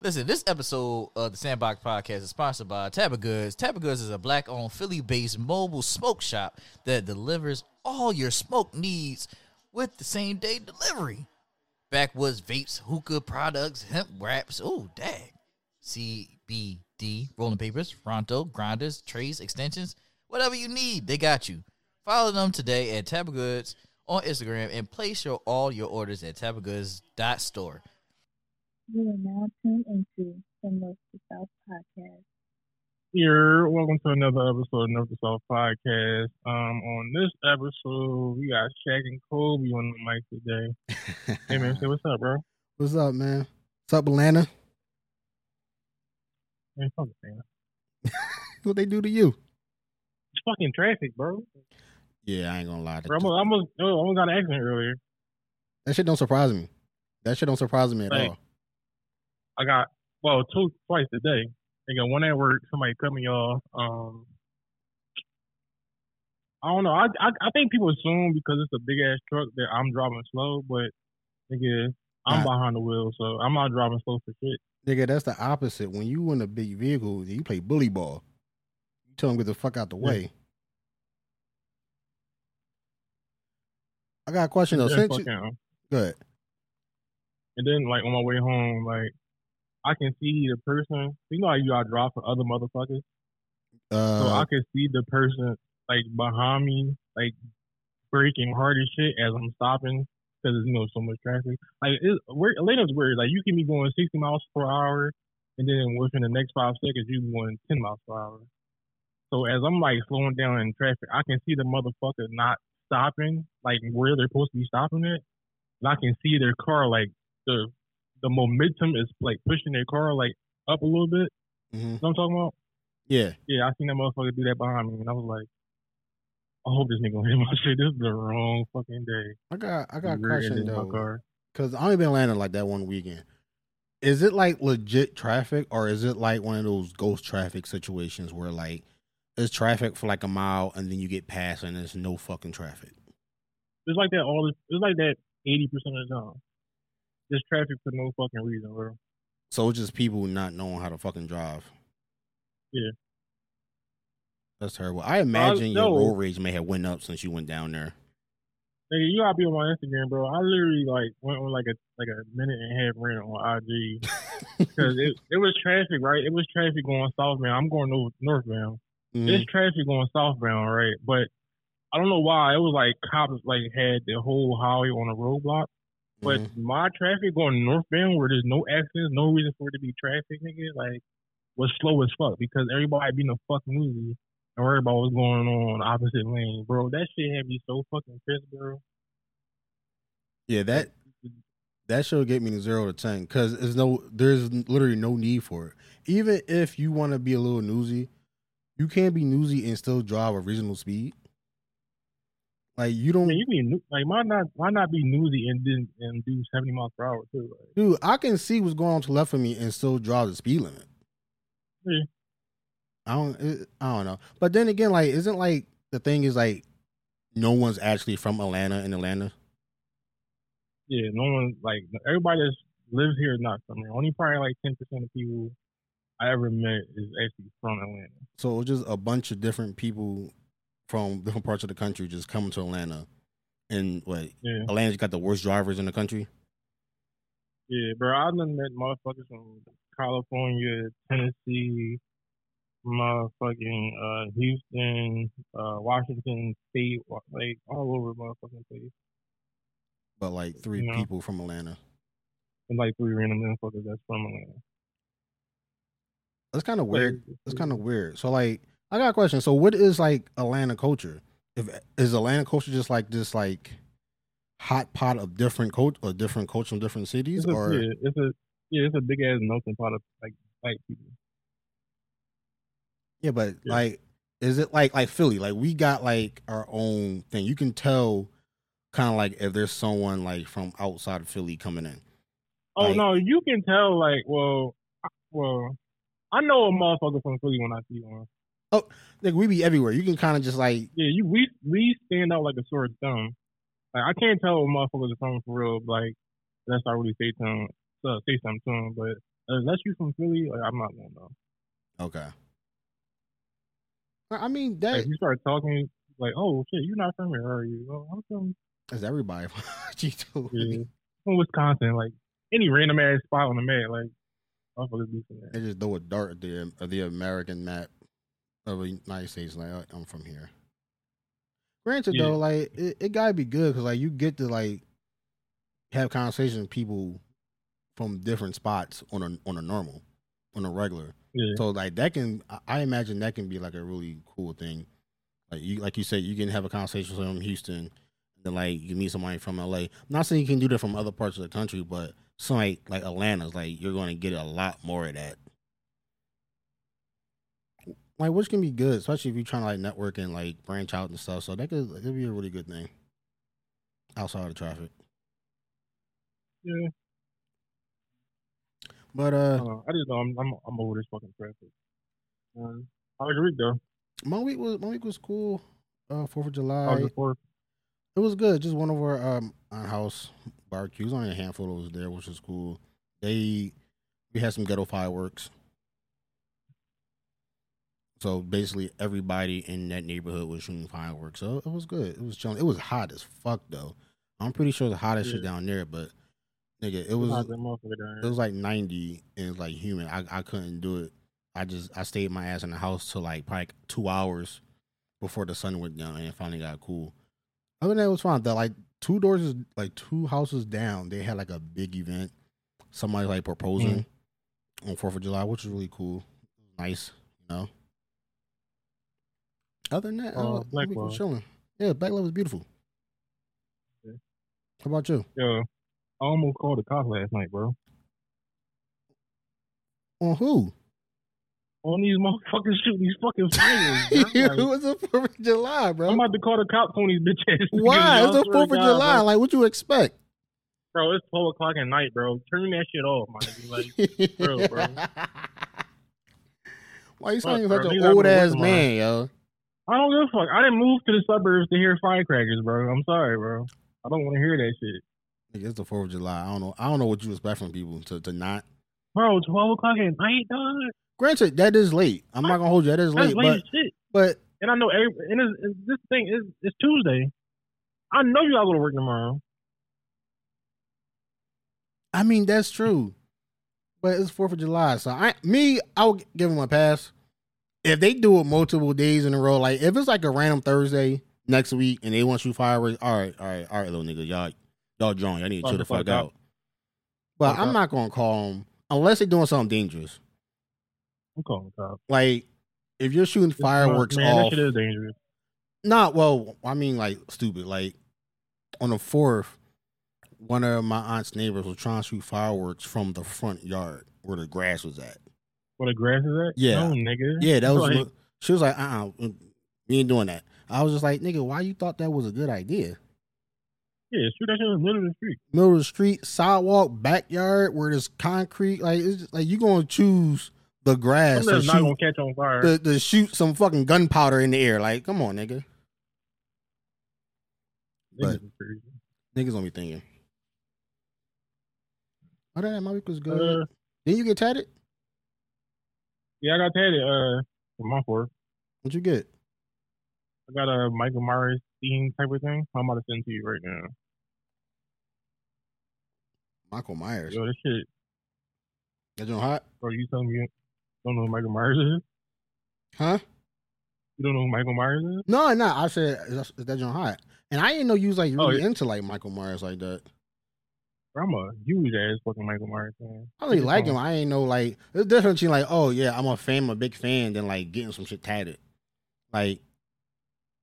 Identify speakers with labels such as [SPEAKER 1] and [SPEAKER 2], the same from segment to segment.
[SPEAKER 1] Listen, this episode of the Sandbox Podcast is sponsored by Tabba Goods. Tabba Goods is a black owned Philly based mobile smoke shop that delivers all your smoke needs with the same day delivery. Backwoods vapes, hookah products, hemp wraps, oh, dag. CBD, rolling papers, Fronto, grinders, trays, extensions, whatever you need, they got you. Follow them today at Tabba Goods on Instagram and place your all your orders at tabagoods.store.
[SPEAKER 2] You are now tuned into the North to South podcast.
[SPEAKER 3] Here, welcome to another episode of North to South podcast. Um, on this episode, we got Shaq and Kobe on the mic today. hey man, say what's up, bro?
[SPEAKER 4] What's up, man? What's up, Atlanta?
[SPEAKER 3] Man, fuck it, man.
[SPEAKER 4] What they do to you?
[SPEAKER 3] It's fucking traffic, bro.
[SPEAKER 4] Yeah, I ain't gonna lie.
[SPEAKER 3] Bro, I almost, I almost, I almost got an accident earlier.
[SPEAKER 4] That shit don't surprise me. That shit don't surprise me at
[SPEAKER 3] Like,
[SPEAKER 4] all.
[SPEAKER 3] I got well two twice today. I got one at work. Somebody cut me off. Um, I don't know. I, I I think people assume because it's a big ass truck that I'm driving slow, but nigga, I'm
[SPEAKER 4] Nah.
[SPEAKER 3] behind the wheel, so I'm not driving slow for shit.
[SPEAKER 4] Nigga, that's the opposite. When you in a big vehicle, you play bully ball. You tell them get the fuck out the
[SPEAKER 3] Yeah.
[SPEAKER 4] way. I got a question though.
[SPEAKER 3] Yeah,
[SPEAKER 4] Since you, good.
[SPEAKER 3] And then like on my way home, like I can see the person. You know how you gotta drive for other motherfuckers, so
[SPEAKER 4] Uh,
[SPEAKER 3] I can see the person like behind me, like breaking hard as shit as I'm stopping because you know so much traffic. Like it, we're, Atlanta's weird. Like you can be going 60 miles per hour, and then within the next five seconds you going 10 miles per hour. So as I'm like slowing down in traffic, I can see the motherfucker not stopping, like where they're supposed to be stopping at, and I can see their car like the the momentum is like pushing their car like up a little bit.
[SPEAKER 4] mhm.
[SPEAKER 3] You know what I'm talking about?
[SPEAKER 4] yeah.
[SPEAKER 3] Yeah, I seen that motherfucker do that behind me, and I was like, I hope this nigga gonna hit my shit. This is the wrong fucking day.
[SPEAKER 4] I got I got a
[SPEAKER 3] Rear
[SPEAKER 4] question
[SPEAKER 3] my
[SPEAKER 4] though.
[SPEAKER 3] car.
[SPEAKER 4] Cause I only been landing like that one weekend. Is it like legit traffic or is it like one of those ghost traffic situations where like it's traffic for like a mile and then you get past and there's no fucking traffic?
[SPEAKER 3] It's like that all. It's like that eighty percent of the time. There's traffic for no fucking reason, bro.
[SPEAKER 4] So it's just people not knowing how to fucking drive.
[SPEAKER 3] Yeah.
[SPEAKER 4] That's terrible. I imagine your
[SPEAKER 3] no.
[SPEAKER 4] road rage may have went up since you went down there.
[SPEAKER 3] Nigga, you gotta be on my Instagram, bro. I literally like went on like a like a minute and a half rant on IG because it it was traffic, right? It was traffic going southbound. I'm going north northbound.
[SPEAKER 4] Mhm.
[SPEAKER 3] There's traffic going southbound, right? But I don't know why it was like cops like had the whole highway on a roadblock. But
[SPEAKER 4] Mhm.
[SPEAKER 3] my traffic going northbound where there's no accidents, no reason for it to be traffic, nigga, like was slow as fuck because everybody being a fuck movie and worry about what's going on opposite lane, bro. That shit had me so fucking pissed, bro.
[SPEAKER 4] yeah, that that should get me to zero to ten because there's no there's literally no need for it. Even if you want to be a little newsy, you can't be newsy and still drive a reasonable speed. Like you don't,
[SPEAKER 3] mean, you nu- like why not why not be newsy and then and do seventy miles per hour too? Like,
[SPEAKER 4] dude. I can see what's going on to left of me and still drive the speed limit.
[SPEAKER 3] Yeah.
[SPEAKER 4] I don't, it, I don't know. But then again, like, isn't like the thing is like no one's actually from Atlanta in Atlanta.
[SPEAKER 3] yeah, no one like everybody that lives here is not from here. Only probably like ten percent of people I ever met is actually from Atlanta.
[SPEAKER 4] So it's just a bunch of different people from different parts of the country just coming to Atlanta. And what
[SPEAKER 3] Yeah.
[SPEAKER 4] Atlanta's got the worst drivers in the country.
[SPEAKER 3] Yeah, bro, I done met motherfuckers from California, Tennessee, motherfucking uh, Houston, uh, Washington State, like all over motherfucking place.
[SPEAKER 4] But like three
[SPEAKER 3] No.
[SPEAKER 4] people from Atlanta.
[SPEAKER 3] And like three random motherfuckers that's from Atlanta.
[SPEAKER 4] That's kind of weird. That's kind of weird. So like, I got a question. So what is like Atlanta culture? If is Atlanta culture just like this like hot pot of different coach or different culture from different cities,
[SPEAKER 3] It's a,
[SPEAKER 4] or
[SPEAKER 3] yeah, it's a yeah, it's a big ass melting pot of like white people.
[SPEAKER 4] yeah, but
[SPEAKER 3] Yeah.
[SPEAKER 4] like, is it like like Philly? Like we got like our own thing. You can tell kind of like if there's someone like from outside of Philly coming in.
[SPEAKER 3] Oh
[SPEAKER 4] Like-
[SPEAKER 3] no, you can tell like well, well, I know a motherfucker from Philly when I see one.
[SPEAKER 4] Oh like we be everywhere. You can kind of just like
[SPEAKER 3] Yeah, you we we stand out like a sore thumb. Like I can't tell what motherfuckers are from for real. Like that's not really say to 'em- uh, say something to them, but unless you from Philly, like I'm not gonna know.
[SPEAKER 4] Okay. I I mean that
[SPEAKER 3] if you start talking like, oh shit, you're not from here, are you? Oh, I'm from
[SPEAKER 4] is everybody. G two.
[SPEAKER 3] yeah, from Wisconsin. Like any random ass spot on the map, like motherfuckers be from
[SPEAKER 4] They just throw a dart at the at the American map of the United States. Like "Oh, I'm from here. Granted,
[SPEAKER 3] Yeah.
[SPEAKER 4] though, like it, it gotta be good because like you get to like have conversations with people from different spots on a on a normal, on a regular.
[SPEAKER 3] Yeah,
[SPEAKER 4] So like that can I- imagine that can be like a really cool thing. Like you like you said, you can have a conversation with someone from Houston, and then like you meet somebody from LA. I'm not saying you can do that from other parts of the country, but some like like Atlanta's like you're going to get a lot more of that. Like which can be good, especially if you're trying to like network and like branch out and stuff. So that could that could be a really good thing. Outside of traffic,
[SPEAKER 3] yeah.
[SPEAKER 4] but
[SPEAKER 3] I,
[SPEAKER 4] uh,
[SPEAKER 3] know. I just know I'm I'm, I'm over this fucking traffic. Um, how was your week though?
[SPEAKER 4] my week was my week was cool. Uh, Fourth of July.
[SPEAKER 3] fourth?
[SPEAKER 4] It was good. Just one of our um house barbecues. Only a handful of was there, which was cool. They we had some ghetto fireworks. So basically, everybody in that neighborhood was shooting fireworks. So it was good. It was chilling. It was hot as fuck though. I'm pretty sure the hottest shit down there, but nigga, it was
[SPEAKER 3] How's that motherfucker down
[SPEAKER 4] it was like 90 and it was like humid. I, I couldn't do it. I just I stayed my ass in the house till like probably two hours before the sun went down and it finally got cool. Other than that, it was fine. The like two doors is like two houses down. They had like a big event. Somebody like proposing mm. on Fourth of July, which was really cool. Nice, you know. Other than that,
[SPEAKER 3] Uh,
[SPEAKER 4] uh,
[SPEAKER 3] Black
[SPEAKER 4] we
[SPEAKER 3] Love.
[SPEAKER 4] chilling. Yeah, Black Love is beautiful.
[SPEAKER 3] Yeah.
[SPEAKER 4] How about you?
[SPEAKER 3] Yo, I almost called the cops last night, bro.
[SPEAKER 4] On who?
[SPEAKER 3] On these motherfuckers shooting these fucking bro.
[SPEAKER 4] it
[SPEAKER 3] Like,
[SPEAKER 4] was a Fourth of July, bro.
[SPEAKER 3] I'm about to call the cops on these bitch ass.
[SPEAKER 4] Why? It's
[SPEAKER 3] I
[SPEAKER 4] a
[SPEAKER 3] swear to
[SPEAKER 4] Fourth of July.
[SPEAKER 3] Bro.
[SPEAKER 4] Like, what you expect?
[SPEAKER 3] Bro, it's 12 o'clock at night, bro. Turn that shit off, my nigga. Like, Bro, bro.
[SPEAKER 4] Why you sounding such an old ass man, yo?
[SPEAKER 3] I don't give a fuck. I didn't move to the suburbs to hear firecrackers, bro. I'm sorry, bro. I don't want to hear that shit.
[SPEAKER 4] It's the Fourth of July. I don't know. I don't know what you expect from people to, to not.
[SPEAKER 3] Bro, 12 o'clock at night, dog.
[SPEAKER 4] Granted, that is late. I'm not gonna hold you. That is late,
[SPEAKER 3] late
[SPEAKER 4] but but
[SPEAKER 3] And I know every, and it's, it's, this thing is it's Tuesday. I know you gotta go to work tomorrow.
[SPEAKER 4] I mean that's true. But it's Fourth of July, so I me I would give them a pass. If they do it multiple days in a row, like if it's like a random Thursday next week and they want you fireworks, all right, all right, all right, little nigga, y'all y'all drunk, y'all need to
[SPEAKER 3] Fuck
[SPEAKER 4] chill the
[SPEAKER 3] fuck
[SPEAKER 4] fuck out.
[SPEAKER 3] out.
[SPEAKER 4] But
[SPEAKER 3] Fuck
[SPEAKER 4] I'm
[SPEAKER 3] out.
[SPEAKER 4] not gonna call them unless they're doing something dangerous.
[SPEAKER 3] I'm calling the cops.
[SPEAKER 4] Like if you're shooting fireworks
[SPEAKER 3] Man,
[SPEAKER 4] off,
[SPEAKER 3] that shit is dangerous.
[SPEAKER 4] not well. I mean, like stupid. Like on the fourth, one of my aunt's neighbors was trying to shoot fireworks from the front yard where the grass was at.
[SPEAKER 3] Where the grass is at?
[SPEAKER 4] Yeah.
[SPEAKER 3] No, nigga.
[SPEAKER 4] Yeah, that was.
[SPEAKER 3] Like,
[SPEAKER 4] she was like, "Uh, uh we ain't doing that." I was just like, "Nigga, why you thought that was a good idea?"
[SPEAKER 3] yeah, shoot that shit in the middle of the street.
[SPEAKER 4] Middle of the street, sidewalk, backyard, where there's concrete. Like, it's just, like you gonna choose the grass to
[SPEAKER 3] not
[SPEAKER 4] shoot,
[SPEAKER 3] gonna catch on fire.
[SPEAKER 4] to, to shoot some fucking gunpowder in the air. Like, come on, nigga.
[SPEAKER 3] Niggas.
[SPEAKER 4] Niggas gonna be thinking. Other than that, my week was good.
[SPEAKER 3] Uh,
[SPEAKER 4] Then you get tatted?
[SPEAKER 3] Yeah, I got tatted uh for my fourth.
[SPEAKER 4] What'd you get?
[SPEAKER 3] I got a Michael Myers theme type of thing. I'm about to send to you right now.
[SPEAKER 4] Michael Myers.
[SPEAKER 3] Yo, this shit,
[SPEAKER 4] That joint hot?
[SPEAKER 3] bro. You telling me you don't know who Michael Myers is?
[SPEAKER 4] Huh?
[SPEAKER 3] You don't know who Michael Myers is?
[SPEAKER 4] No, no. I said is that, joint hot? And I didn't know you was like
[SPEAKER 3] Oh,
[SPEAKER 4] really
[SPEAKER 3] yeah.
[SPEAKER 4] into like Michael Myers like that.
[SPEAKER 3] I'm a huge ass fucking Michael Myers fan.
[SPEAKER 4] I really like him. I ain't know like it's different between like, oh yeah, I'm a fan, I'm a big fan, than like getting some shit tatted. Like,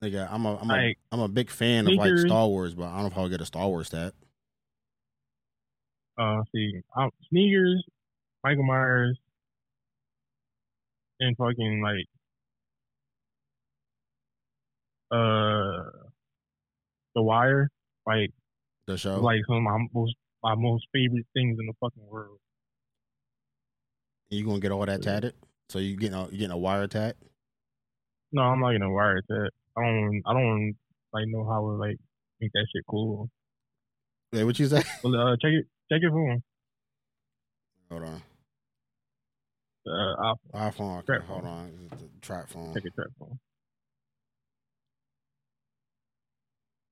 [SPEAKER 4] like I'm a I'm a
[SPEAKER 3] Like,
[SPEAKER 4] am a big fan of like. Star Wars, but I don't know if I'll get a Star Wars tat.
[SPEAKER 3] Uh, see, I'm, sneakers, Michael Myers, and fucking like, uh, The Wire, like,
[SPEAKER 4] The show.
[SPEAKER 3] like some of my most my most favorite things in the fucking world.
[SPEAKER 4] you gonna get all that tatted? So you getting a you getting a wire tat?
[SPEAKER 3] No, I'm not gonna wire that. I don't, I don't like know how to like make that shit cool.
[SPEAKER 4] Wait, what you say?
[SPEAKER 3] But uh, check it, check your phone.
[SPEAKER 4] Hold on.
[SPEAKER 3] uh, iPhone.
[SPEAKER 4] iPhone. Okay, hold
[SPEAKER 3] phone.
[SPEAKER 4] on. Trap phone.
[SPEAKER 3] Take a trap phone.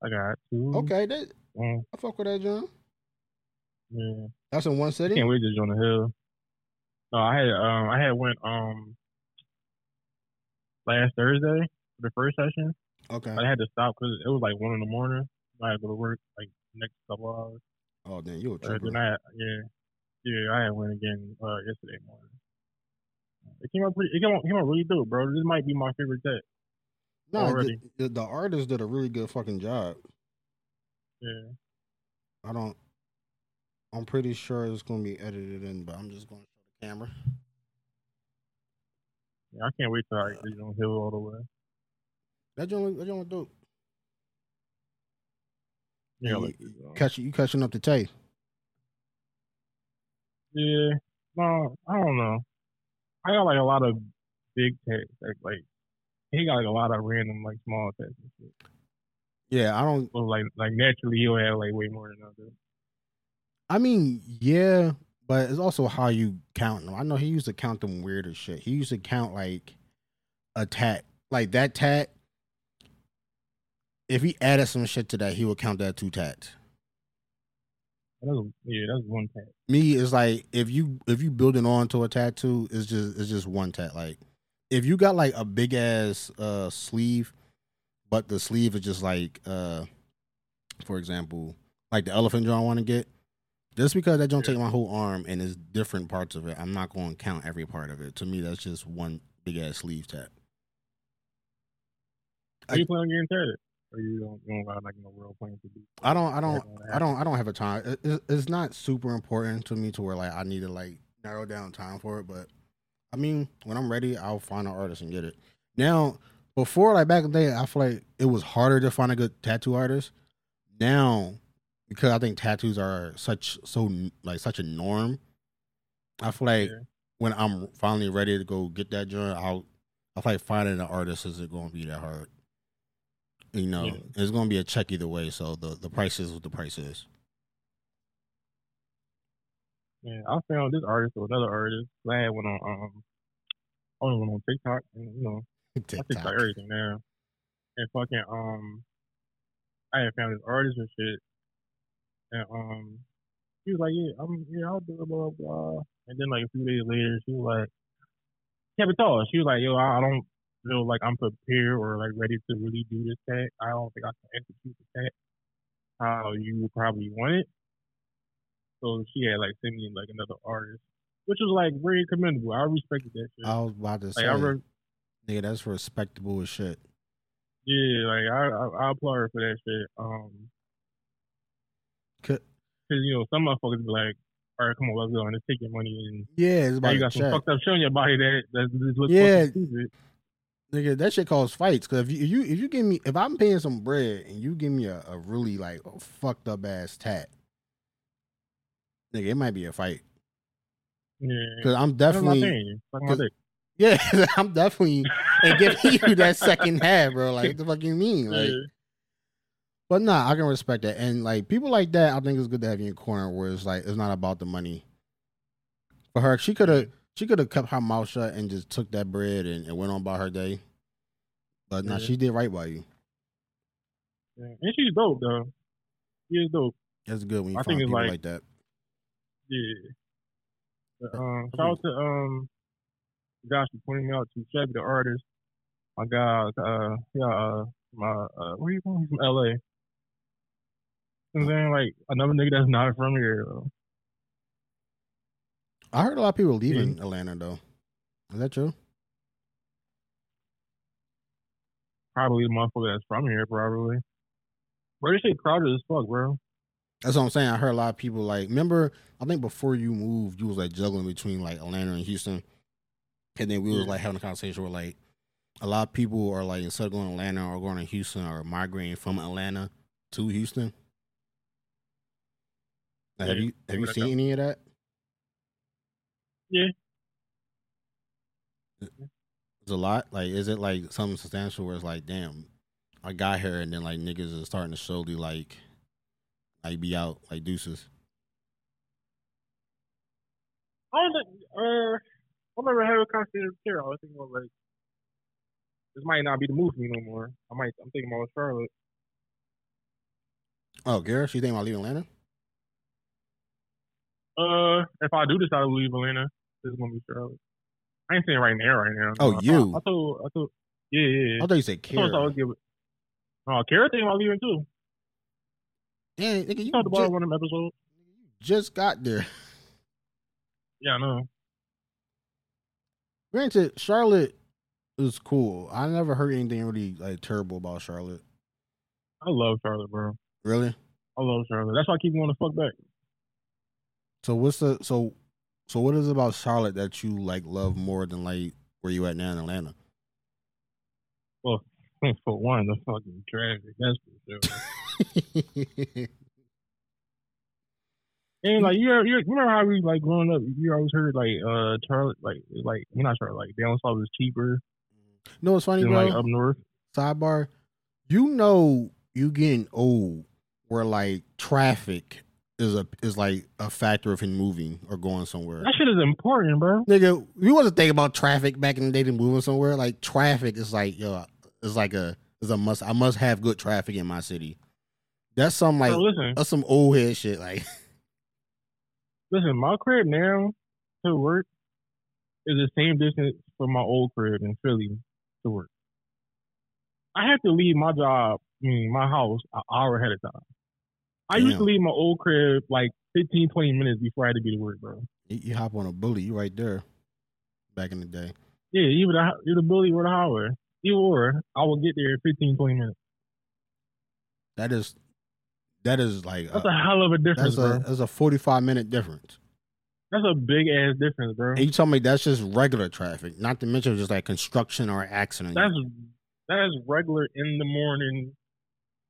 [SPEAKER 3] I got two.
[SPEAKER 4] Okay, that
[SPEAKER 3] Um,
[SPEAKER 4] I fuck with that, John.
[SPEAKER 3] Yeah.
[SPEAKER 4] That's in one city.
[SPEAKER 3] Can't wait to join the hill. No, I had um I had went um last Thursday for the first session.
[SPEAKER 4] Okay.
[SPEAKER 3] I had to stop because it was like one in the morning. I had to go to work like next couple hours.
[SPEAKER 4] Oh, then you
[SPEAKER 3] were
[SPEAKER 4] tripper.
[SPEAKER 3] I yeah yeah I had went again uh yesterday morning. It came out pretty. It came out, came out really dope, bro. This might be my favorite set.
[SPEAKER 4] No,
[SPEAKER 3] already.
[SPEAKER 4] the, the, the artist did a really good fucking job.
[SPEAKER 3] Yeah.
[SPEAKER 4] I don't. I'm pretty sure it's gonna be edited in, but I'm just gonna show the camera.
[SPEAKER 3] yeah I can't wait till I you know hill all the way.
[SPEAKER 4] That joint, that joint dope.
[SPEAKER 3] Yeah,
[SPEAKER 4] You-
[SPEAKER 3] like uh,
[SPEAKER 4] Catch you catching up to Tay.
[SPEAKER 3] yeah. No, I don't know. I got like a lot of big text, like like he got like a lot of random like small text.
[SPEAKER 4] Yeah, I don't.
[SPEAKER 3] So like like naturally he'll have like way more than others.
[SPEAKER 4] I mean, yeah, but it's also how you count them. I know he used to count them weird as shit. He used to count like a tat, like that tat. If he added some shit to that, he would count that two tats.
[SPEAKER 3] That's, yeah, that's one text.
[SPEAKER 4] me is like if you if you building on to a tattoo, it's just it's just one tat. Like if you got like a big ass uh sleeve, but the sleeve is just like uh for example, like the elephant I want to get. Just because that don't
[SPEAKER 3] Yeah.
[SPEAKER 4] take my whole arm and it's different parts of it, I'm not going to count every part of it. To me, that's just one big ass sleeve tat.
[SPEAKER 3] Are you planning on getting tatted? Or you don't you don't like no real plan to do?
[SPEAKER 4] I don't, I don't, I don't, I don't have a time. It, it- it's not super important to me to where like I need to like narrow down time for it. But I mean, when I'm ready, I'll find an artist and get it. Now, before like back in the day, I feel like it was harder to find a good tattoo artist. Now, because I think tattoos are such so like such a norm, I feel like
[SPEAKER 3] Yeah.
[SPEAKER 4] when I'm finally ready to go get that joint, I'll I feel like finding an artist isn't going to be that hard. You know,
[SPEAKER 3] Yeah.
[SPEAKER 4] it's going to be a check either way. So the the price is what the price is.
[SPEAKER 3] Yeah, I found this artist or another artist. I had one on um I only went on TikTok and you know I TikTok
[SPEAKER 4] TikTok.
[SPEAKER 3] everything now. And fucking um I had found this artist and shit. And um he was like, Yeah, I'm yeah, I'll do it, blah blah blah. And then like a few days later she was like kept it tall. She was like, Yo, I, I don't feel like I'm prepared or like ready to really do this tag. I don't think I can execute the tag how you probably want it. So she had like sent me like another artist, which was like very commendable. I respected that shit.
[SPEAKER 4] I was about to say,
[SPEAKER 3] like I re-
[SPEAKER 4] nigga, that's respectable as shit.
[SPEAKER 3] yeah, like I, I I applaud her for that shit. Um,
[SPEAKER 4] Could-
[SPEAKER 3] cause you know some motherfuckers be like, all right, come on, let's go and let's take your money and
[SPEAKER 4] Yeah, it's about
[SPEAKER 3] you got some fucked up shit on your body that that just looks
[SPEAKER 4] Yeah.
[SPEAKER 3] stupid.
[SPEAKER 4] Nigga, that shit causes fights. Cause if you, if you if you give me if I'm paying some bread and you give me a, a really like a fucked up ass tat, nigga, it might be a fight.
[SPEAKER 3] Yeah,
[SPEAKER 4] Cause I'm definitely
[SPEAKER 3] thing. Fuck my
[SPEAKER 4] 'cause-
[SPEAKER 3] dick.
[SPEAKER 4] yeah, I'm definitely and giving you that second half, bro. Like what the fuck you mean? Like. But nah, I can respect that. And like people like that, I think it's good to have you in corner where it's like it's not about the money. For her, she could have she could have kept her mouth shut and just took that bread and, and went on about her day. But nah,
[SPEAKER 3] Yeah.
[SPEAKER 4] she did right by you.
[SPEAKER 3] yeah. And she's dope though. She is dope.
[SPEAKER 4] That's good when you
[SPEAKER 3] I
[SPEAKER 4] find
[SPEAKER 3] think it's
[SPEAKER 4] people
[SPEAKER 3] like-
[SPEAKER 4] like that.
[SPEAKER 3] Yeah. But, um, shout out to um, Josh for pointing me out to Chevy, the artist. My guy, uh, yeah, uh, my, uh, where you from? He's from LA. You know what I'm saying? Like, another nigga that's not from here, though.
[SPEAKER 4] I heard a lot of people leaving Atlanta though. Is that true?
[SPEAKER 3] Probably the motherfucker that's from here, probably. Bro, this shit crowded as fuck, bro.
[SPEAKER 4] That's what I'm saying. I heard a lot of people like remember, I think before you moved, you was like juggling between like Atlanta and Houston. And then we was like having a conversation where like a lot of people are like instead of going to Atlanta or going to Houston or migrating from Atlanta to Houston. Have
[SPEAKER 3] Yeah,
[SPEAKER 4] you have you seen any of that?
[SPEAKER 3] Yeah.
[SPEAKER 4] It's a lot. Like, is it like something substantial where it's like, damn, I got here and then like niggas are starting to slowly like, like be out like deuces.
[SPEAKER 3] I uh, I remember having a conversation with Carol. I was thinking about like this might not be the move for me no more. I might I'm thinking about Charlotte.
[SPEAKER 4] Oh, Garrett, you think about leaving Atlanta?
[SPEAKER 3] Uh, if I do decide to leave Atlanta, it's gonna be Charlotte. I ain't saying right now, right now.
[SPEAKER 4] Oh,
[SPEAKER 3] I,
[SPEAKER 4] you.
[SPEAKER 3] I, told, I told, yeah, yeah. yeah.
[SPEAKER 4] I thought you said
[SPEAKER 3] I I
[SPEAKER 4] Kara.
[SPEAKER 3] would give it. Oh, Kara thinking about leaving too.
[SPEAKER 4] Damn, nigga,
[SPEAKER 3] You
[SPEAKER 4] you
[SPEAKER 3] talked about one of them episodes.
[SPEAKER 4] just got there.
[SPEAKER 3] Yeah, I know.
[SPEAKER 4] Granted, Charlotte is cool. I never heard anything really like terrible about Charlotte.
[SPEAKER 3] I love Charlotte, bro.
[SPEAKER 4] Really?
[SPEAKER 3] I love Charlotte. That's why I keep going to fuck back.
[SPEAKER 4] So what's the so so what is it about Charlotte that you like love more than like where you at now in Atlanta?
[SPEAKER 3] Well, for one, the fucking traffic. That's for sure. And like you, you remember how we like growing up, you always heard like uh Charlotte, like like you're not Charlotte, like down south is cheaper
[SPEAKER 4] no, it's funny,
[SPEAKER 3] than
[SPEAKER 4] bro.
[SPEAKER 3] like up north.
[SPEAKER 4] Sidebar, you know you getting old where like traffic is a is like a factor of him moving or going somewhere.
[SPEAKER 3] That shit is important, bro.
[SPEAKER 4] Nigga, you wasn't thinking about traffic back in the day to moving somewhere. Like traffic is like yo, it's like a is a must. I must have good traffic in my city. That's some like
[SPEAKER 3] listen,
[SPEAKER 4] that's some old head shit. Like
[SPEAKER 3] listen, my crib now to work is the same distance from my old crib in Philly to work. I have to leave my job, I mean my house, an hour ahead of time. I used to leave my old crib like 15, 20 minutes before I had to be to work, bro.
[SPEAKER 4] you, you hop on a bully, you right there. Back in the day,
[SPEAKER 3] Yeah, either the, either the bully or the highway. Either or, I will get there in 15, 20 minutes.
[SPEAKER 4] that is that is like
[SPEAKER 3] That's
[SPEAKER 4] uh,
[SPEAKER 3] a hell of a difference,
[SPEAKER 4] that's a
[SPEAKER 3] bro.
[SPEAKER 4] that's a forty five minute difference.
[SPEAKER 3] That's a big ass difference, bro.
[SPEAKER 4] And you tell me that's just regular traffic, not to mention just like construction or accident.
[SPEAKER 3] That's that's regular in the morning.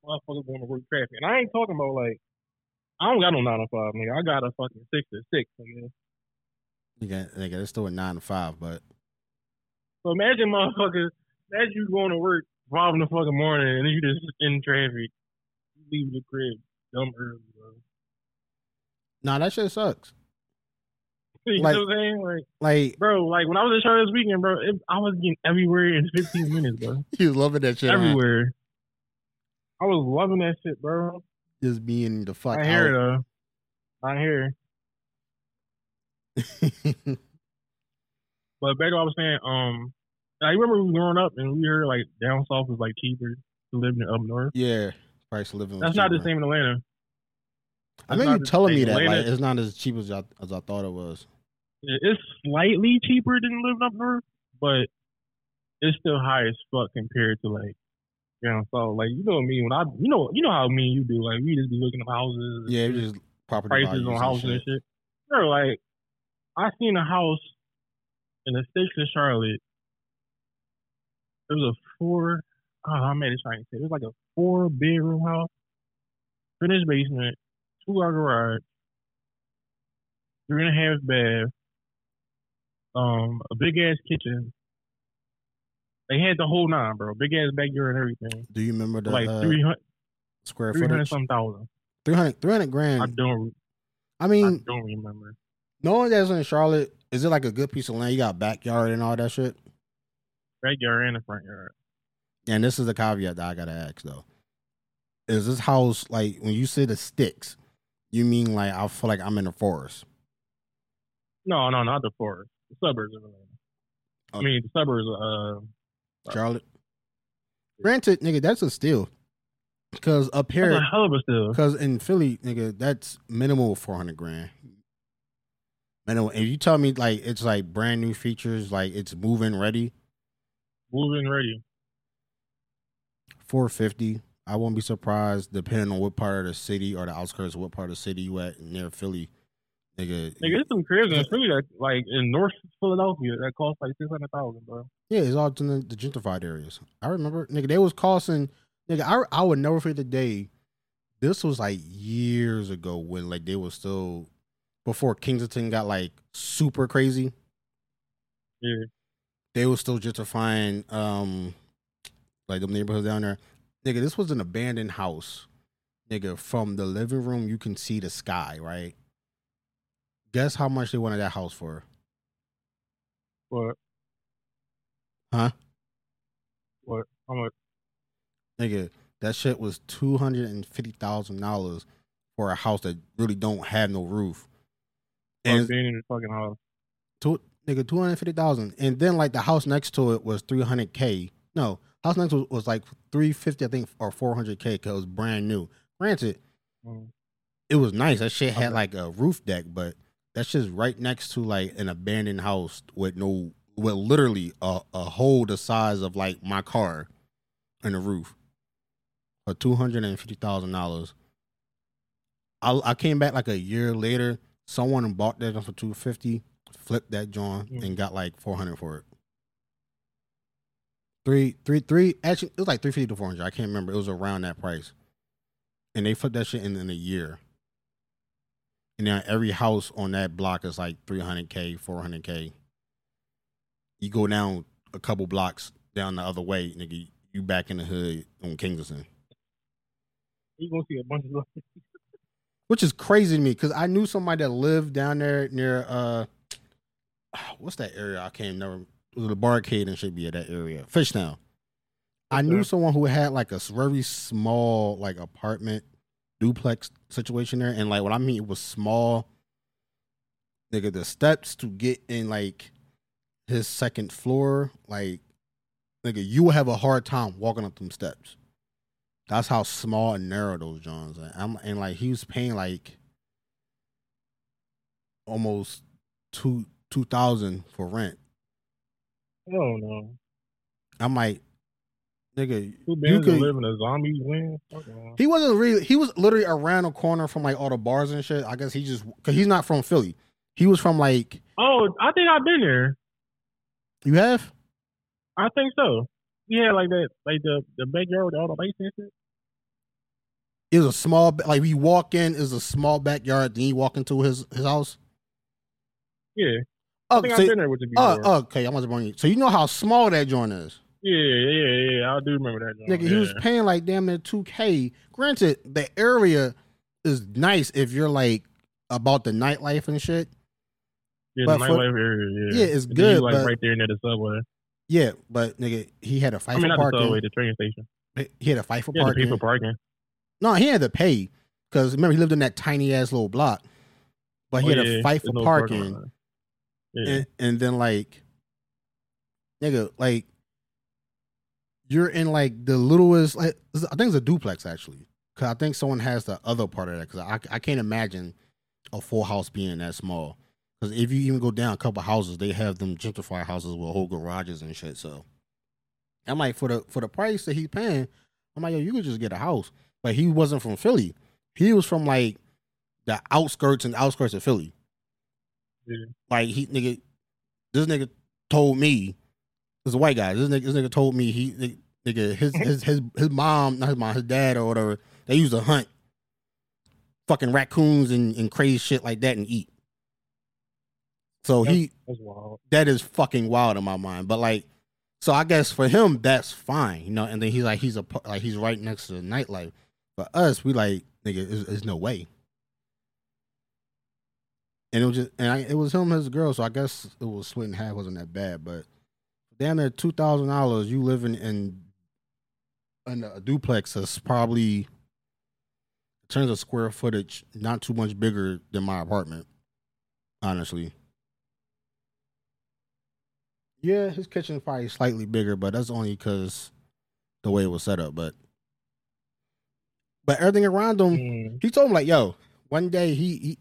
[SPEAKER 3] Motherfuckers going to work traffic, and I ain't talking about like I don't got no nine to five, nigga. I got a fucking six to six, nigga.
[SPEAKER 4] nigga, nigga, it's still a nine to five, but
[SPEAKER 3] So imagine, motherfuckers, imagine you going to work five in the fucking morning, and then you just in traffic, you leave the crib dumb early, bro.
[SPEAKER 4] nah, that shit sucks.
[SPEAKER 3] You
[SPEAKER 4] Like-
[SPEAKER 3] know what I'm saying? Like,
[SPEAKER 4] Like
[SPEAKER 3] bro, like when I was in Charlotte this weekend, bro, it, I was getting everywhere in 15 minutes, bro.
[SPEAKER 4] you loving that shit.
[SPEAKER 3] everywhere. I was loving that shit, bro.
[SPEAKER 4] Just being the fuck out.
[SPEAKER 3] I hear it though. I hear. But back to what I was saying, um, I remember we growing up and we heard like down south was like cheaper to live up north.
[SPEAKER 4] yeah, price of living.
[SPEAKER 3] That's not the same in Atlanta.
[SPEAKER 4] I
[SPEAKER 3] That's
[SPEAKER 4] remember
[SPEAKER 3] not
[SPEAKER 4] you
[SPEAKER 3] the
[SPEAKER 4] telling me that like it's not as cheap as I, as I thought it was.
[SPEAKER 3] It's slightly cheaper than living up north, but it's still high as fuck compared to like south. Like you know me when I you know you know how me and you do. Like we just be looking at houses.
[SPEAKER 4] Yeah, just property
[SPEAKER 3] prices on houses and
[SPEAKER 4] shit.
[SPEAKER 3] shit. Bro, like I seen a house in the sticks in Charlotte. It was a four. Oh, I made it trying to say it was like a four bedroom house, finished basement, two car garage, three and a half bath, um, a big ass kitchen. They had the whole nine, bro. Big ass backyard and everything.
[SPEAKER 4] Do you remember the
[SPEAKER 3] like
[SPEAKER 4] uh,
[SPEAKER 3] three hundred,
[SPEAKER 4] square
[SPEAKER 3] three hundred some thousand.
[SPEAKER 4] 300, 300
[SPEAKER 3] I
[SPEAKER 4] grand.
[SPEAKER 3] don't,
[SPEAKER 4] I mean, I
[SPEAKER 3] don't remember.
[SPEAKER 4] knowing that's in Charlotte, is it like a good piece of land? You got backyard and all that shit.
[SPEAKER 3] Backyard and the front yard.
[SPEAKER 4] And this is the caveat that I gotta ask though. Is this house like when you say the sticks? You mean like I feel like I'm in the forest?
[SPEAKER 3] No, no, not the forest. The suburbs of Atlanta. I mean, the suburbs. Uh,
[SPEAKER 4] Charlotte. Granted, nigga, that's a steal. Cause up
[SPEAKER 3] that's
[SPEAKER 4] here,
[SPEAKER 3] a hell of a steal.
[SPEAKER 4] cause in Philly, nigga, that's minimal four hundred grand. Minimal. If you tell me like it's like brand new features, like it's moving ready,
[SPEAKER 3] Moving ready.
[SPEAKER 4] four fifty. I won't be surprised, depending on what part of the city or the outskirts of what part of the city you at near Philly, nigga.
[SPEAKER 3] Nigga, there's some cribs in Philly that, like, in North Philadelphia that cost like 600000 bro.
[SPEAKER 4] Yeah, it's all in the, the gentrified areas. I remember, nigga, they was costing, nigga. I I would never forget the day. This was like years ago when like they was still before Kensington got like super crazy.
[SPEAKER 3] Yeah.
[SPEAKER 4] They was still gentrifying, um, like the neighborhoods down there. Nigga, this was an abandoned house. Nigga, from the living room you can see the sky. Right? Guess how much they wanted that house for?
[SPEAKER 3] What?
[SPEAKER 4] Huh?
[SPEAKER 3] What? How much?
[SPEAKER 4] Nigga, that shit was two hundred and fifty thousand dollars for a house that really don't have no roof.
[SPEAKER 3] And
[SPEAKER 4] And
[SPEAKER 3] being in the fucking house.
[SPEAKER 4] two, nigga, two hundred fifty thousand, and then like the house next to it was three hundred k. No, house next was, was like three fifty, I think, or four hundred k because it was brand new. Granted,
[SPEAKER 3] Mm.
[SPEAKER 4] it was nice. That shit had
[SPEAKER 3] Okay.
[SPEAKER 4] like a roof deck, but that's just right next to like an abandoned house with no, with literally a, a hole the size of like my car in the roof for two hundred and fifty thousand dollars. I I came back like a year later. Someone bought that for two fifty, flipped that joint,
[SPEAKER 3] Mm.
[SPEAKER 4] and got like four hundred for it. Three, three, three. Actually, it was like three fifty to four hundred. I can't remember. It was around that price, and they flipped that shit in in a year. And now every house on that block is like three hundred k, four hundred k. You go down a couple blocks down the other way, nigga. You back in the hood on Kensington.
[SPEAKER 3] You gonna see a bunch of
[SPEAKER 4] which is crazy to me because I knew somebody that lived down there near uh, what's that area? I can't never. It was the barcade and should be at that area, Fishtown. I knew someone who had like a very small like apartment duplex situation there, and like what I mean it was small. Nigga, the steps to get in like his second floor, like nigga, you will have a hard time walking up them steps. That's how small and narrow those Johns are. I'm, and like he was paying like almost two two thousand for rent.
[SPEAKER 3] Oh no.
[SPEAKER 4] I'm like, nigga,
[SPEAKER 3] Who
[SPEAKER 4] you could.
[SPEAKER 3] living a zombie? Fuck.
[SPEAKER 4] He wasn't really. He was literally around the corner from like all the bars and shit. I guess he just because he's not from Philly. He was from like
[SPEAKER 3] Oh, I think I've been there.
[SPEAKER 4] You have.
[SPEAKER 3] I think so. Yeah, like that, like the the backyard with all the lights and shit.
[SPEAKER 4] It was a small like you walk in is a small backyard. Then you walk into his his house.
[SPEAKER 3] Yeah, oh, I
[SPEAKER 4] Oh,
[SPEAKER 3] think
[SPEAKER 4] so,
[SPEAKER 3] I've been there with the
[SPEAKER 4] oh, okay. I want to bring you. So you know how small that joint is.
[SPEAKER 3] Yeah, yeah, yeah, yeah. I do remember that.
[SPEAKER 4] Nigga,
[SPEAKER 3] joint,
[SPEAKER 4] he was paying like damn near two k. Granted, the area is nice if you're like about the nightlife and shit.
[SPEAKER 3] Yeah,
[SPEAKER 4] but
[SPEAKER 3] the
[SPEAKER 4] for-
[SPEAKER 3] area. Yeah,
[SPEAKER 4] Yeah, it's
[SPEAKER 3] And you,
[SPEAKER 4] good,
[SPEAKER 3] Like
[SPEAKER 4] but-
[SPEAKER 3] right there near the subway.
[SPEAKER 4] Yeah, but nigga, he had a fight
[SPEAKER 3] I mean,
[SPEAKER 4] for
[SPEAKER 3] not the
[SPEAKER 4] parking.
[SPEAKER 3] subway, the train station.
[SPEAKER 4] He had a fight for
[SPEAKER 3] the
[SPEAKER 4] parking.
[SPEAKER 3] people parking.
[SPEAKER 4] No, he had to pay because remember he lived in that tiny ass little block, but he
[SPEAKER 3] Oh,
[SPEAKER 4] had
[SPEAKER 3] yeah,
[SPEAKER 4] to fight for
[SPEAKER 3] no
[SPEAKER 4] parking,
[SPEAKER 3] lot. Yeah,
[SPEAKER 4] and, and then like, nigga, like, you're in like the littlest. Like, I think it's a duplex actually, because I think someone has the other part of that. Because I I can't imagine a full house being that small. Because if you even go down a couple houses, they have them gentrified houses with whole garages and shit. So I'm like, for the for the price that he's paying, I'm like, yo, you could just get a house. But he wasn't from Philly. He was from like the outskirts and outskirts of Philly.
[SPEAKER 3] yeah.
[SPEAKER 4] Like he nigga, this nigga told me, this a white guy. This nigga, this nigga told me he nigga his his his his mom, not his mom, his dad or whatever. They used to hunt fucking raccoons and, and crazy shit like that and eat. So he
[SPEAKER 3] That's
[SPEAKER 4] that is fucking wild in my mind. But like, so I guess for him that's fine, you know. And then he's like, he's a like he's right next to the nightlife. But us, we like nigga, there's, there's no way. And it was just, and I, it was him and his girl. So I guess it was split in half. wasn't that bad, but damn near two thousand dollars. You living in in a duplex that's probably in terms of square footage, not too much bigger than my apartment. Honestly. Yeah, his kitchen's probably slightly bigger, but that's only because the way it was set up. But but everything around him,
[SPEAKER 3] Mm.
[SPEAKER 4] he told him like, "Yo, one day he he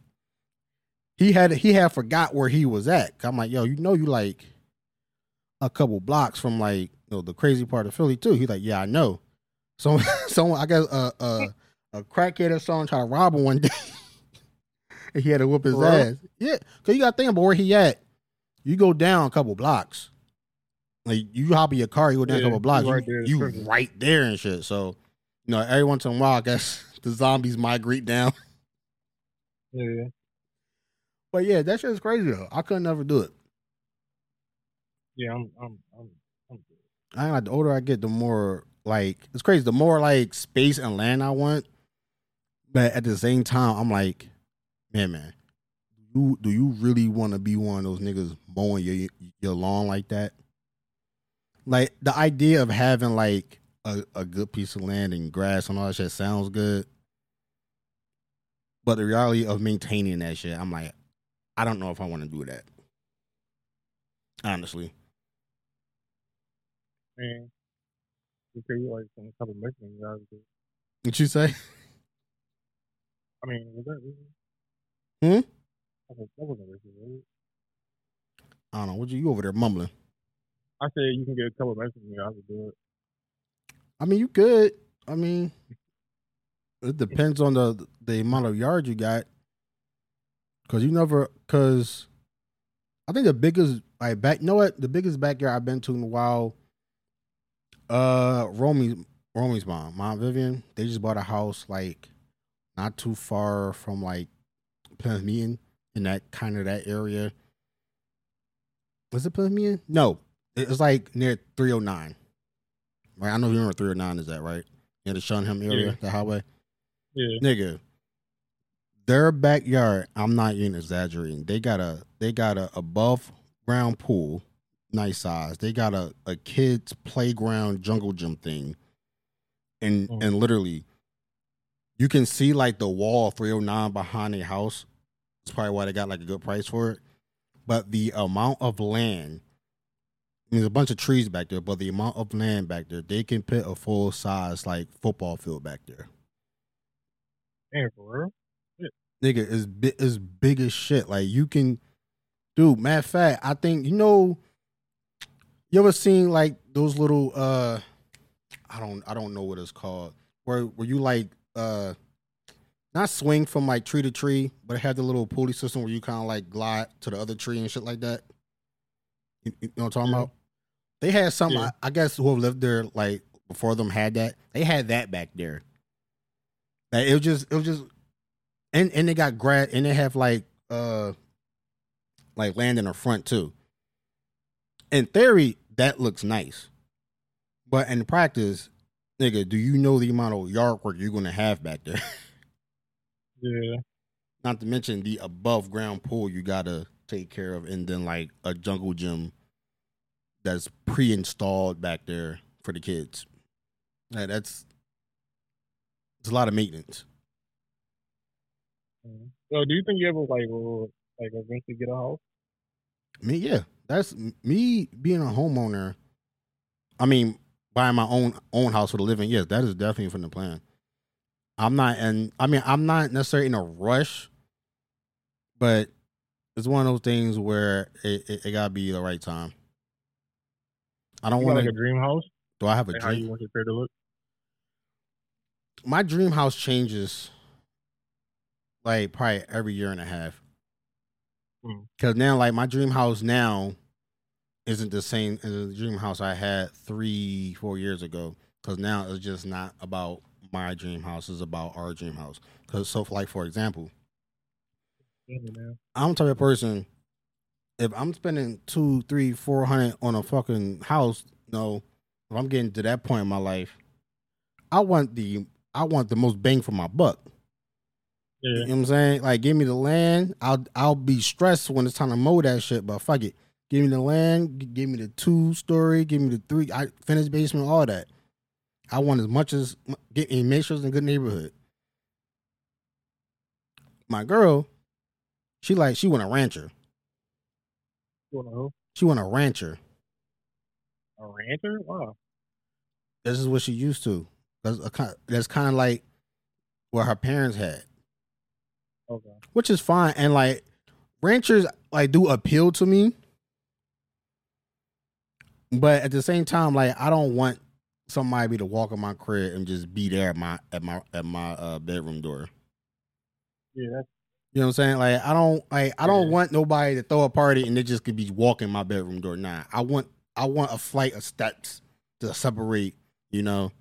[SPEAKER 4] he had he had forgot where he was at." I'm like, "Yo, you know you like a couple blocks from like you know, the crazy part of Philly too." He's like, "Yeah, I know." So someone I guess uh, uh, a crackhead or someone tried to rob him one day, and he had to whip his ass. Yeah, because you got to think about where he at. You go down a couple blocks. Like you hop in your car, you go down a couple blocks,
[SPEAKER 3] you right there,
[SPEAKER 4] you right there and shit. So, you know, every once in a while, I guess the zombies migrate down.
[SPEAKER 3] Yeah.
[SPEAKER 4] But yeah, that shit is crazy though. I couldn't never do it.
[SPEAKER 3] Yeah, I'm, I'm, I'm, I'm good.
[SPEAKER 4] I ain't like the older I get, the more like it's crazy. The more like space and land I want, but at the same time, I'm like, man, man, you do you really want to be one of those niggas mowing your your lawn like that? Like the idea of having like a, a good piece of land and grass and all that shit sounds good. But the reality of maintaining that shit, I'm like, I don't know if I want to do that. Honestly.
[SPEAKER 3] Man, you could like some type of mission guys do.
[SPEAKER 4] What you say?
[SPEAKER 3] I mean, was that racist?
[SPEAKER 4] Hmm?
[SPEAKER 3] I that wasn't racist, was?
[SPEAKER 4] I don't know. What you, you over there mumbling?
[SPEAKER 3] I said you can get a couple messages guys to do it.
[SPEAKER 4] I mean, you could. I mean, it depends on the the amount of yards you got. Cause you never, cause I think the biggest like back, you know what? The biggest backyard I've been to in a while. Uh, Romy's Romy's mom, mom Vivian. They just bought a house like not too far from like Plymouth Meeting in that kind of that area. Was it Plymouth Meeting? No, it was like near 309. Right, I know you remember 309 is that right? Near the Shunham area,
[SPEAKER 3] Yeah.
[SPEAKER 4] the highway.
[SPEAKER 3] Yeah.
[SPEAKER 4] Nigga, their backyard. I'm not even exaggerating. They got a they got a above ground pool, nice size. They got a a kids playground jungle gym thing, and
[SPEAKER 3] Mm.
[SPEAKER 4] and literally, you can see like the wall 309 behind their house. That's probably why they got like a good price for it. But the amount of land, there's a bunch of trees back there, but the amount of land back there, they can put a full size like football field back there.
[SPEAKER 3] Man, for real?
[SPEAKER 4] nigga is bi- is big as shit. Like you can, dude. Matter of fact, I think you know. You ever seen like those little uh, I don't I don't know what it's called. Where where you like uh, not swing from like tree to tree, but it had the little pulley system where you kind of like glide to the other tree and shit like that. You, you know what I'm talking
[SPEAKER 3] Yeah.
[SPEAKER 4] about? They had something.
[SPEAKER 3] Yeah.
[SPEAKER 4] I, I guess who have lived there like before them had that. They had that back there. Like it was just it was just and and they got grass and they have like uh like land in the front too. In theory, that looks nice. But in practice, nigga, do you know the amount of yard work you're gonna have back there?
[SPEAKER 3] Yeah.
[SPEAKER 4] Not to mention the above ground pool you gotta take care of, and then like a jungle gym that's pre installed back there for the kids. Like, that's it's a lot of maintenance.
[SPEAKER 3] Mhm. So, do you think you ever like will like eventually get a house?
[SPEAKER 4] Me, yeah, that's me being a homeowner. I mean, buying my own own house for the living. Yes, that is definitely from the plan. I'm not, and I mean, I'm not necessarily in a rush, but it's one of those things where it, it, it gotta be the right time. I don't want
[SPEAKER 3] like
[SPEAKER 4] to.
[SPEAKER 3] a dream house?
[SPEAKER 4] do I have a
[SPEAKER 3] Like how you
[SPEAKER 4] dream?
[SPEAKER 3] want your crib to look?
[SPEAKER 4] My dream house changes, like probably every year and a half.
[SPEAKER 3] Hmm.
[SPEAKER 4] Because now, like my dream house now, isn't the same as the dream house I had three, four years ago. Because now it's just not about my dream house; it's about our dream house. Because so, like for example,
[SPEAKER 3] Yeah.
[SPEAKER 4] I'm the type of person. If I'm spending two, three, four hundred on a fucking house, no, if I'm getting to that point in my life, I want the I want the most bang for my buck. You know what I'm saying? Like, give me the land. I'll I'll be stressed when it's time to mow that shit, but fuck it. Give me the land. Give me the two story. Give me the three. I finished basement. All that. I want as much as get and make sure it's in a good neighborhood. My girl, she like she want a rancher.
[SPEAKER 3] You want a hoe?
[SPEAKER 4] She want a rancher.
[SPEAKER 3] A rancher? Wow.
[SPEAKER 4] This is what she used to. That's a, kind- that's kind of like what her parents had.
[SPEAKER 3] Okay.
[SPEAKER 4] which is fine. And like ranchers like do appeal to me, but at the same time, like I don't want somebody to walk in my crib and just be there at my at my at my uh, bedroom door.
[SPEAKER 3] Yeah, that's
[SPEAKER 4] You know what I'm saying? Like I don't like I don't
[SPEAKER 3] Yeah.
[SPEAKER 4] want nobody to throw a party and they just could be walking my bedroom door. Nah, I want I want a flight of steps to separate, you know,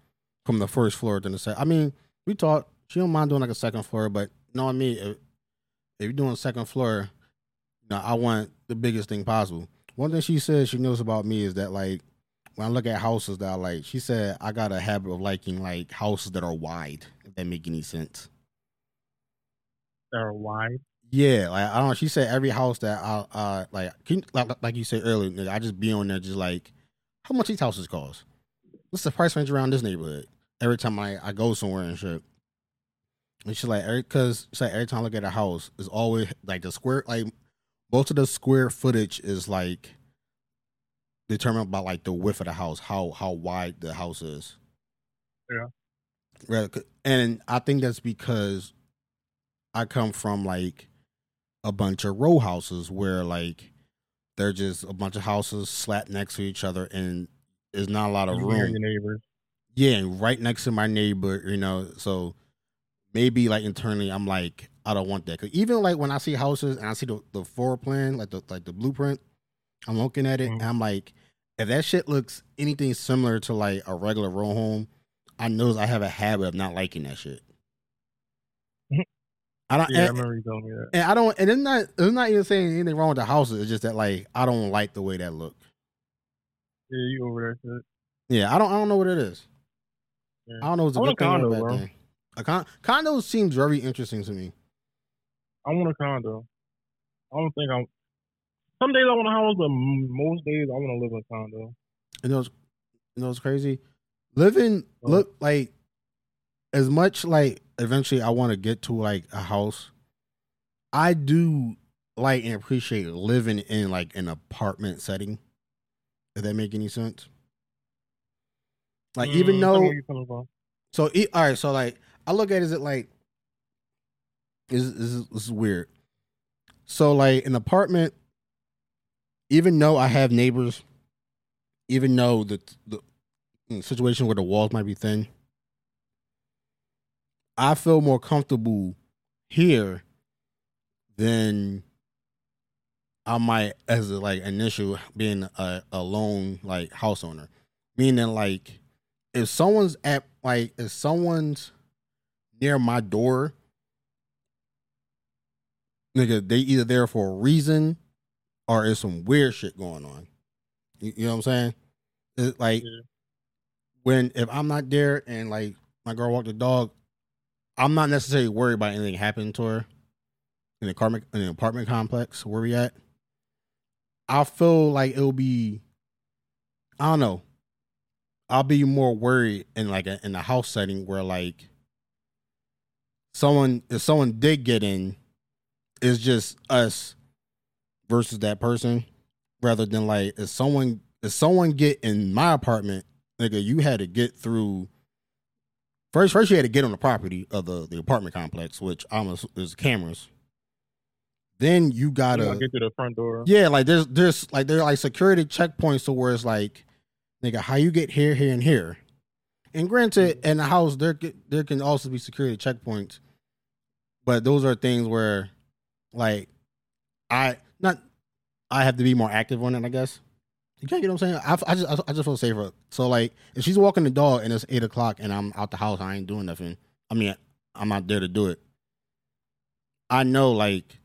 [SPEAKER 4] from the first floor to the second. I mean, we talked. She don't mind doing like a second floor, but you know what I mean. If, if you're doing a second floor, you know, I want the biggest thing possible. One thing she said she knows about me is that like when I look at houses that I like, she said I got a habit of liking like houses that are wide. If that make any sense.
[SPEAKER 3] That are wide.
[SPEAKER 4] Yeah, like I don't know. She said every house that I uh like can you- like, like you said earlier, nigga, I just be on there just like how much these houses cost? What's the price range around this neighborhood? Every time I, I go somewhere and shit. And she's like, every cause she's like every time I look at a house, it's always like the square like most of the square footage is like determined by like the width of the house, how how wide the house is.
[SPEAKER 3] Yeah.
[SPEAKER 4] Right. And I think that's because I come from like a bunch of row houses where like they're just a bunch of houses slapped next to each other and there's not a lot of room. Yeah, and right next to my neighbor, you know, so maybe like internally I'm like, I don't want that. Cause even like when I see houses and I see the, the floor plan, like the like the blueprint, I'm looking at it
[SPEAKER 3] Mhm.
[SPEAKER 4] and I'm like, if that shit looks anything similar to like a regular row home, I know I have a habit of not liking that shit. I don't
[SPEAKER 3] Yeah, I remember you telling me that.
[SPEAKER 4] and I don't and it's not it's not even saying anything wrong with the houses. It's just that like I don't like the way that look.
[SPEAKER 3] Yeah, you over there. shit.
[SPEAKER 4] Yeah, I don't I don't know what it is.
[SPEAKER 3] Yeah.
[SPEAKER 4] I don't know it's a
[SPEAKER 3] I
[SPEAKER 4] good
[SPEAKER 3] want
[SPEAKER 4] or a
[SPEAKER 3] condo, bro.
[SPEAKER 4] thing. A con- condo seems very interesting to me.
[SPEAKER 3] I want a condo. I don't think I'm. Some days I want a house, but most days I want to live in a condo.
[SPEAKER 4] You know, you know what's crazy? Living
[SPEAKER 3] What?
[SPEAKER 4] look like as much like eventually I want to get to like a house. I do like and appreciate living in like an apartment setting. Does that make any sense? Like even
[SPEAKER 3] Mm, know
[SPEAKER 4] though
[SPEAKER 3] where you coming from.
[SPEAKER 4] So all right, so like I look at it as it like this is, this is weird. So like an apartment, even though I have neighbors, even though the the mm, situation where the walls might be thin, I feel more comfortable here than I might as a like initial being a, a lone like house owner. Meaning like if someone's at like if someone's near my door, nigga, they either there for a reason or it's some weird shit going on. You, you know what I'm saying? Like
[SPEAKER 3] Yeah.
[SPEAKER 4] when if I'm not there and like my girl walked the dog, I'm not necessarily worried about anything happening to her in the apartment in the apartment complex where we at. I feel like it'll be I don't know. I'll be more worried in like a, in a house setting where like someone if someone did get in, it's just us versus that person, rather than like if someone if someone get in my apartment, nigga, you had to get through. First, first you had to get on the property of the the apartment complex, which almost is cameras. Then you
[SPEAKER 3] You
[SPEAKER 4] gotta
[SPEAKER 3] gotta get to the front door.
[SPEAKER 4] yeah, like there's there's like there are like security checkpoints to where it's like, nigga, how you get here, here, and here. And granted, mm-hmm. in the house there there can also be security checkpoints, but those are things where, like, I not I have to be more active on it. I guess you can't get what I'm saying. I, I just I just feel safer. So like, if she's walking the dog and it's eight o'clock and I'm out the house, I ain't doing nothing. I mean, I'm not there to do it. I know like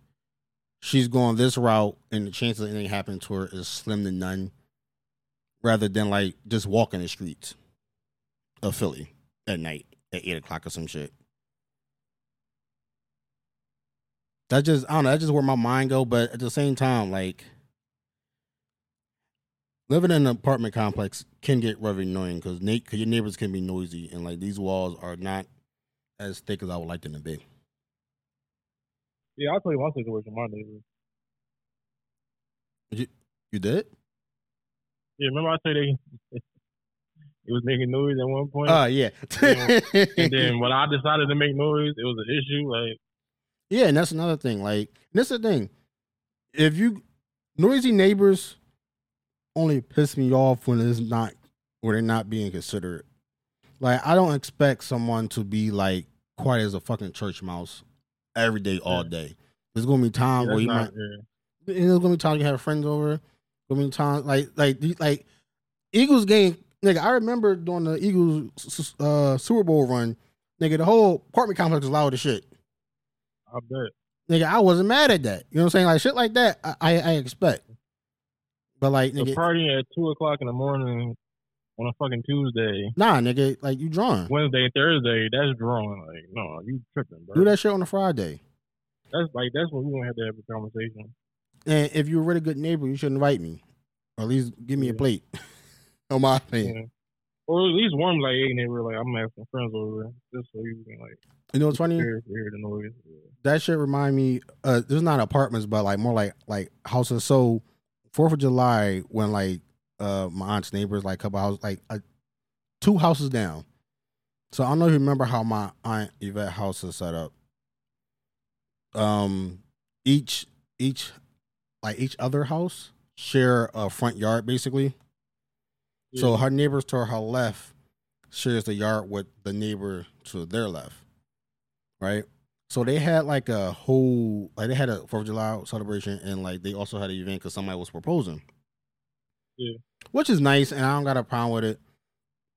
[SPEAKER 4] she's going this route and the chances of anything happening to her is slim to none rather than like just walking the streets of Philly at night at eight o'clock or some shit. That just I don't know, that's just where my mind go, but at the same time, like living in an apartment complex can get very annoying because cause your neighbors can be noisy and like these walls are not as thick as I would like them to be.
[SPEAKER 3] Yeah, I'll tell you my situation. My neighbor.
[SPEAKER 4] You did?
[SPEAKER 3] Yeah, remember I said they it was making noise at one point,
[SPEAKER 4] Oh yeah.
[SPEAKER 3] and then when I decided to make noise, it was an issue. Like,
[SPEAKER 4] Yeah, and that's another thing. Like, that's the thing. If you noisy neighbors only piss me off when it's not when they're not being considerate. Like, I don't expect someone to be like quiet as a fucking church mouse every day, all day. There's gonna be times
[SPEAKER 3] yeah,
[SPEAKER 4] where you might
[SPEAKER 3] yeah.
[SPEAKER 4] and there's gonna be times you have friends over. Gonna be times like like like Eagles game. Nigga, I remember during the Eagles uh, Super Bowl run. Nigga, the whole apartment complex was loud as shit.
[SPEAKER 3] I bet.
[SPEAKER 4] Nigga, I wasn't mad at that. You know what I'm saying? Like shit like that, I I, I expect. But like,
[SPEAKER 3] The
[SPEAKER 4] nigga,
[SPEAKER 3] party at two o'clock in the morning on a fucking Tuesday,
[SPEAKER 4] nah, nigga, like you drawing.
[SPEAKER 3] Wednesday, Thursday. That's drawing. Like, no, you tripping, bro.
[SPEAKER 4] Do that shit on a Friday.
[SPEAKER 3] That's like that's when we gonna have to have a conversation.
[SPEAKER 4] And if you're a really good neighbor, you should invite me, or at least give me a plate. On my opinion.
[SPEAKER 3] Yeah. Or at least one like, hey neighbor, like I'm gonna have some friends over there, just so you can like
[SPEAKER 4] You know what's funny?
[SPEAKER 3] hear, hear the noise. Yeah.
[SPEAKER 4] that shit remind me uh there's not apartments but like more like like houses so fourth of july when like uh my aunt's neighbors like couple houses like uh, two houses down. So i don't know if you remember how my aunt yvette house is set up. Um each each like each other house share a front yard basically. So her neighbors to her left shares the yard with the neighbor to their left right so they had like a whole like they had a Fourth of July celebration and like they also had an event because somebody was proposing.
[SPEAKER 3] Yeah.
[SPEAKER 4] Which is nice and I don't got a problem with it.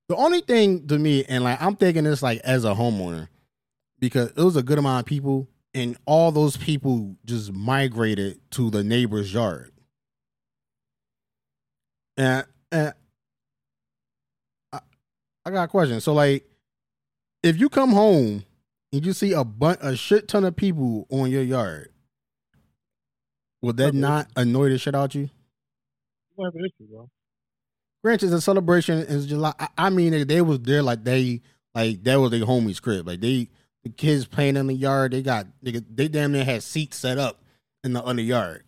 [SPEAKER 4] The only thing to me, and like I'm thinking this like as a homeowner, because it was a good amount of people and all those people just migrated to the neighbor's yard. And, and I, I got a question. So like if you come home and you see a bunch a shit ton of people on your yard, would that not annoy the shit out you?
[SPEAKER 3] You have an issue, bro.
[SPEAKER 4] Granted, celebration. It's July. I, I mean, they, they was there like they like that was their homie's crib. Like they the kids playing in the yard. They got they, they damn near had seats set up in the under yard.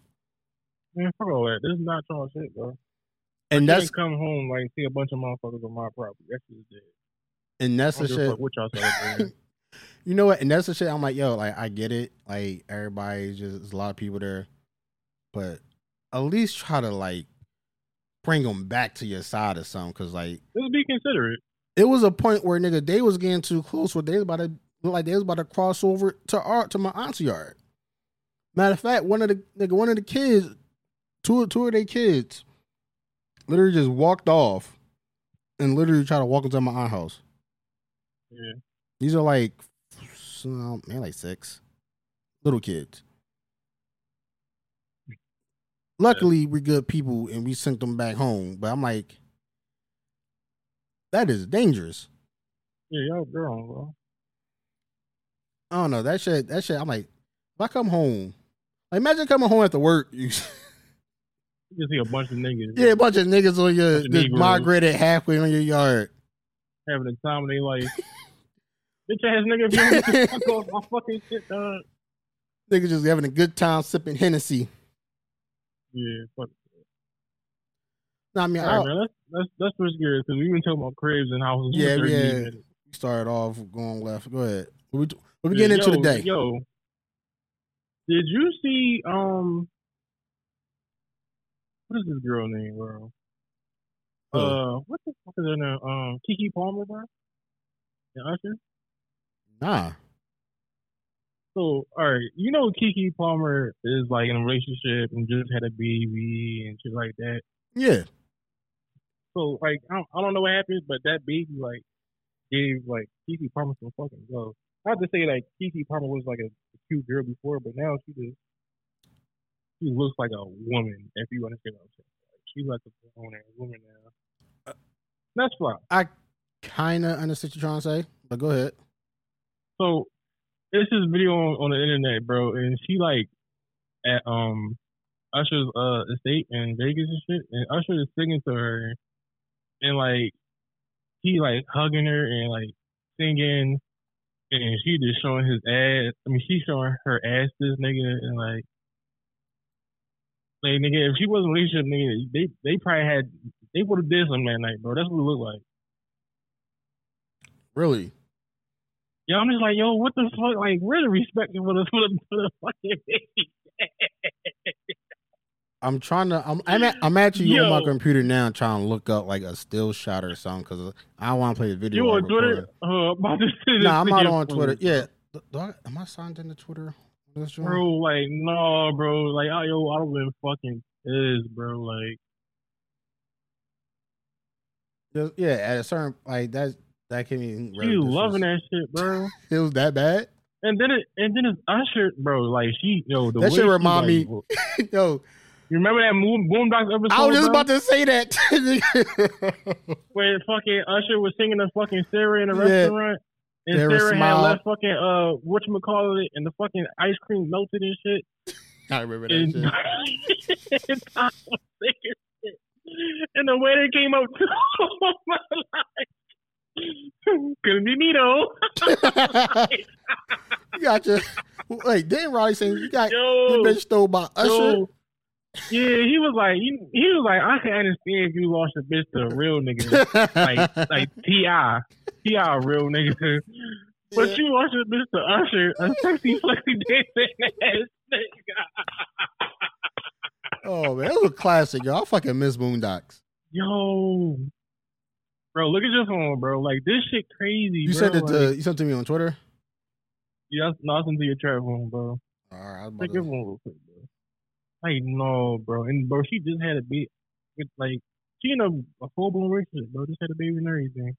[SPEAKER 3] Man, fuck all that. This is not y'all shit, bro.
[SPEAKER 4] And
[SPEAKER 3] I
[SPEAKER 4] that's
[SPEAKER 3] come home like see a bunch of motherfuckers on my property. That's just dead.
[SPEAKER 4] and that's the shit.
[SPEAKER 3] what y'all celebrating.
[SPEAKER 4] You know what? And that's the shit. I'm like, yo, like I get it. Like everybody's just there's a lot of people there, but at least try to like bring them back to your side or something. Cause like
[SPEAKER 3] Just be considerate.
[SPEAKER 4] it was a point where nigga they was getting too close. Where they was about to look like they was about to cross over to our to my aunt's yard. Matter of fact, one of the nigga one of the kids, two two of their kids, literally just walked off and literally tried to walk into my aunt's house.
[SPEAKER 3] Yeah.
[SPEAKER 4] These are like, so, um, man, like six little kids. Luckily, we're good people and we sent them back home. But I'm like, that is dangerous.
[SPEAKER 3] Yeah, y'all grown, bro.
[SPEAKER 4] I don't know that shit. That shit. I'm like, if I come home, like imagine coming home after work. You,
[SPEAKER 3] You see a bunch of niggas
[SPEAKER 4] yeah, a bunch of niggas on your just migrated halfway on your yard.
[SPEAKER 3] having a time of their life. Bitch ass nigga, if you don't get the fuck off my fucking shit, dog.
[SPEAKER 4] Niggas just having a good time sipping Hennessy.
[SPEAKER 3] Yeah, fuck.
[SPEAKER 4] No, I mean,
[SPEAKER 3] right, man. Let's let's let's switch gears because we've been talking about cribs and houses.
[SPEAKER 4] Yeah, yeah. we started off going left. Go ahead. We, what we
[SPEAKER 3] Yeah,
[SPEAKER 4] getting into
[SPEAKER 3] yo,
[SPEAKER 4] today?
[SPEAKER 3] Yo, did you see um? What is this girl name, bro?
[SPEAKER 4] Who?
[SPEAKER 3] Uh, what the fuck is her name? Um, Keke Palmer, bro. Yeah, Usher.
[SPEAKER 4] Nah.
[SPEAKER 3] So, all right, you know Keke Palmer is like in a relationship and just had a baby and shit like that.
[SPEAKER 4] Yeah.
[SPEAKER 3] So, like, I don't, I don't know what happened, but that baby like gave like Keke Palmer some fucking love. I have to say, like, Keke Palmer was like a, a cute girl before, but now she just she looks like a woman. If you understand what I'm saying, like, she's like a grown ass woman now. Uh, That's fine.
[SPEAKER 4] I kind of understand what you're trying to say, but go ahead.
[SPEAKER 3] So it's this video on, on the internet, bro, and she like at um Usher's uh estate in Vegas and shit, and Usher is singing to her, and like he like hugging her and like singing, and she just showing his ass. I mean, she's showing her ass this nigga, and like. Like nigga, if she wasn't relationship, nigga, they they probably had they would have did something that night, bro. That's what it looked like.
[SPEAKER 4] Really?
[SPEAKER 3] Yeah, I'm just like, yo, what the fuck? Like, where's the respect for the for the, for the fucking baby?
[SPEAKER 4] I'm trying to. I'm. I'm, at, I'm actually on my computer now trying to look up like a still shot or something because I want to play the video.
[SPEAKER 3] You on Twitter? Uh, send this
[SPEAKER 4] Nah, I'm not on Twitter. Yeah. I- am I signed into Twitter?
[SPEAKER 3] Bro. Like, no, bro. Like, oh, yo, I don't been fucking pissed, bro. Like,
[SPEAKER 4] yeah, at a certain like that. That can be.
[SPEAKER 3] she loving that shit, bro.
[SPEAKER 4] It was that bad.
[SPEAKER 3] And then it, and then it's Usher, bro. Like, she, yo, the
[SPEAKER 4] That shit remind
[SPEAKER 3] like,
[SPEAKER 4] me- Yo,
[SPEAKER 3] You remember that Moon Boondocks episode?
[SPEAKER 4] I was just
[SPEAKER 3] bro,
[SPEAKER 4] about to say that.
[SPEAKER 3] where fucking Usher was singing a fucking Sarah in a
[SPEAKER 4] Yeah.
[SPEAKER 3] restaurant. And
[SPEAKER 4] Sarah
[SPEAKER 3] Sarah, had left fucking uh what you call it, and the fucking ice cream melted and shit.
[SPEAKER 4] I remember that
[SPEAKER 3] And,
[SPEAKER 4] shit.
[SPEAKER 3] and was sick shit. And the waiter came up to him like, "Couldn't be me though."
[SPEAKER 4] you got your wait. Then Riley saying you got
[SPEAKER 3] Yo,
[SPEAKER 4] this bitch stole by Usher.
[SPEAKER 3] yo. Yeah, he was like, he, he was like, I can understand if you lost your bitch to a real nigga, like like Ti, Ti a real nigga. But
[SPEAKER 4] Yeah.
[SPEAKER 3] you lost your bitch to Usher, a sexy, flexy dancing ass nigga.
[SPEAKER 4] oh man, that was a classic, yo. I fucking miss Boondocks.
[SPEAKER 3] Yo, bro, look at your phone, bro. Like this shit crazy.
[SPEAKER 4] You
[SPEAKER 3] bro.
[SPEAKER 4] sent it
[SPEAKER 3] like,
[SPEAKER 4] to you sent to me on Twitter.
[SPEAKER 3] yeah, nothing to your trap phone, bro.
[SPEAKER 4] All right, I about
[SPEAKER 3] Take your phone real quick, bro. Like no, bro, and bro, she just had a baby. With, like she in a, a full blown relationship, bro. Just had a baby and everything.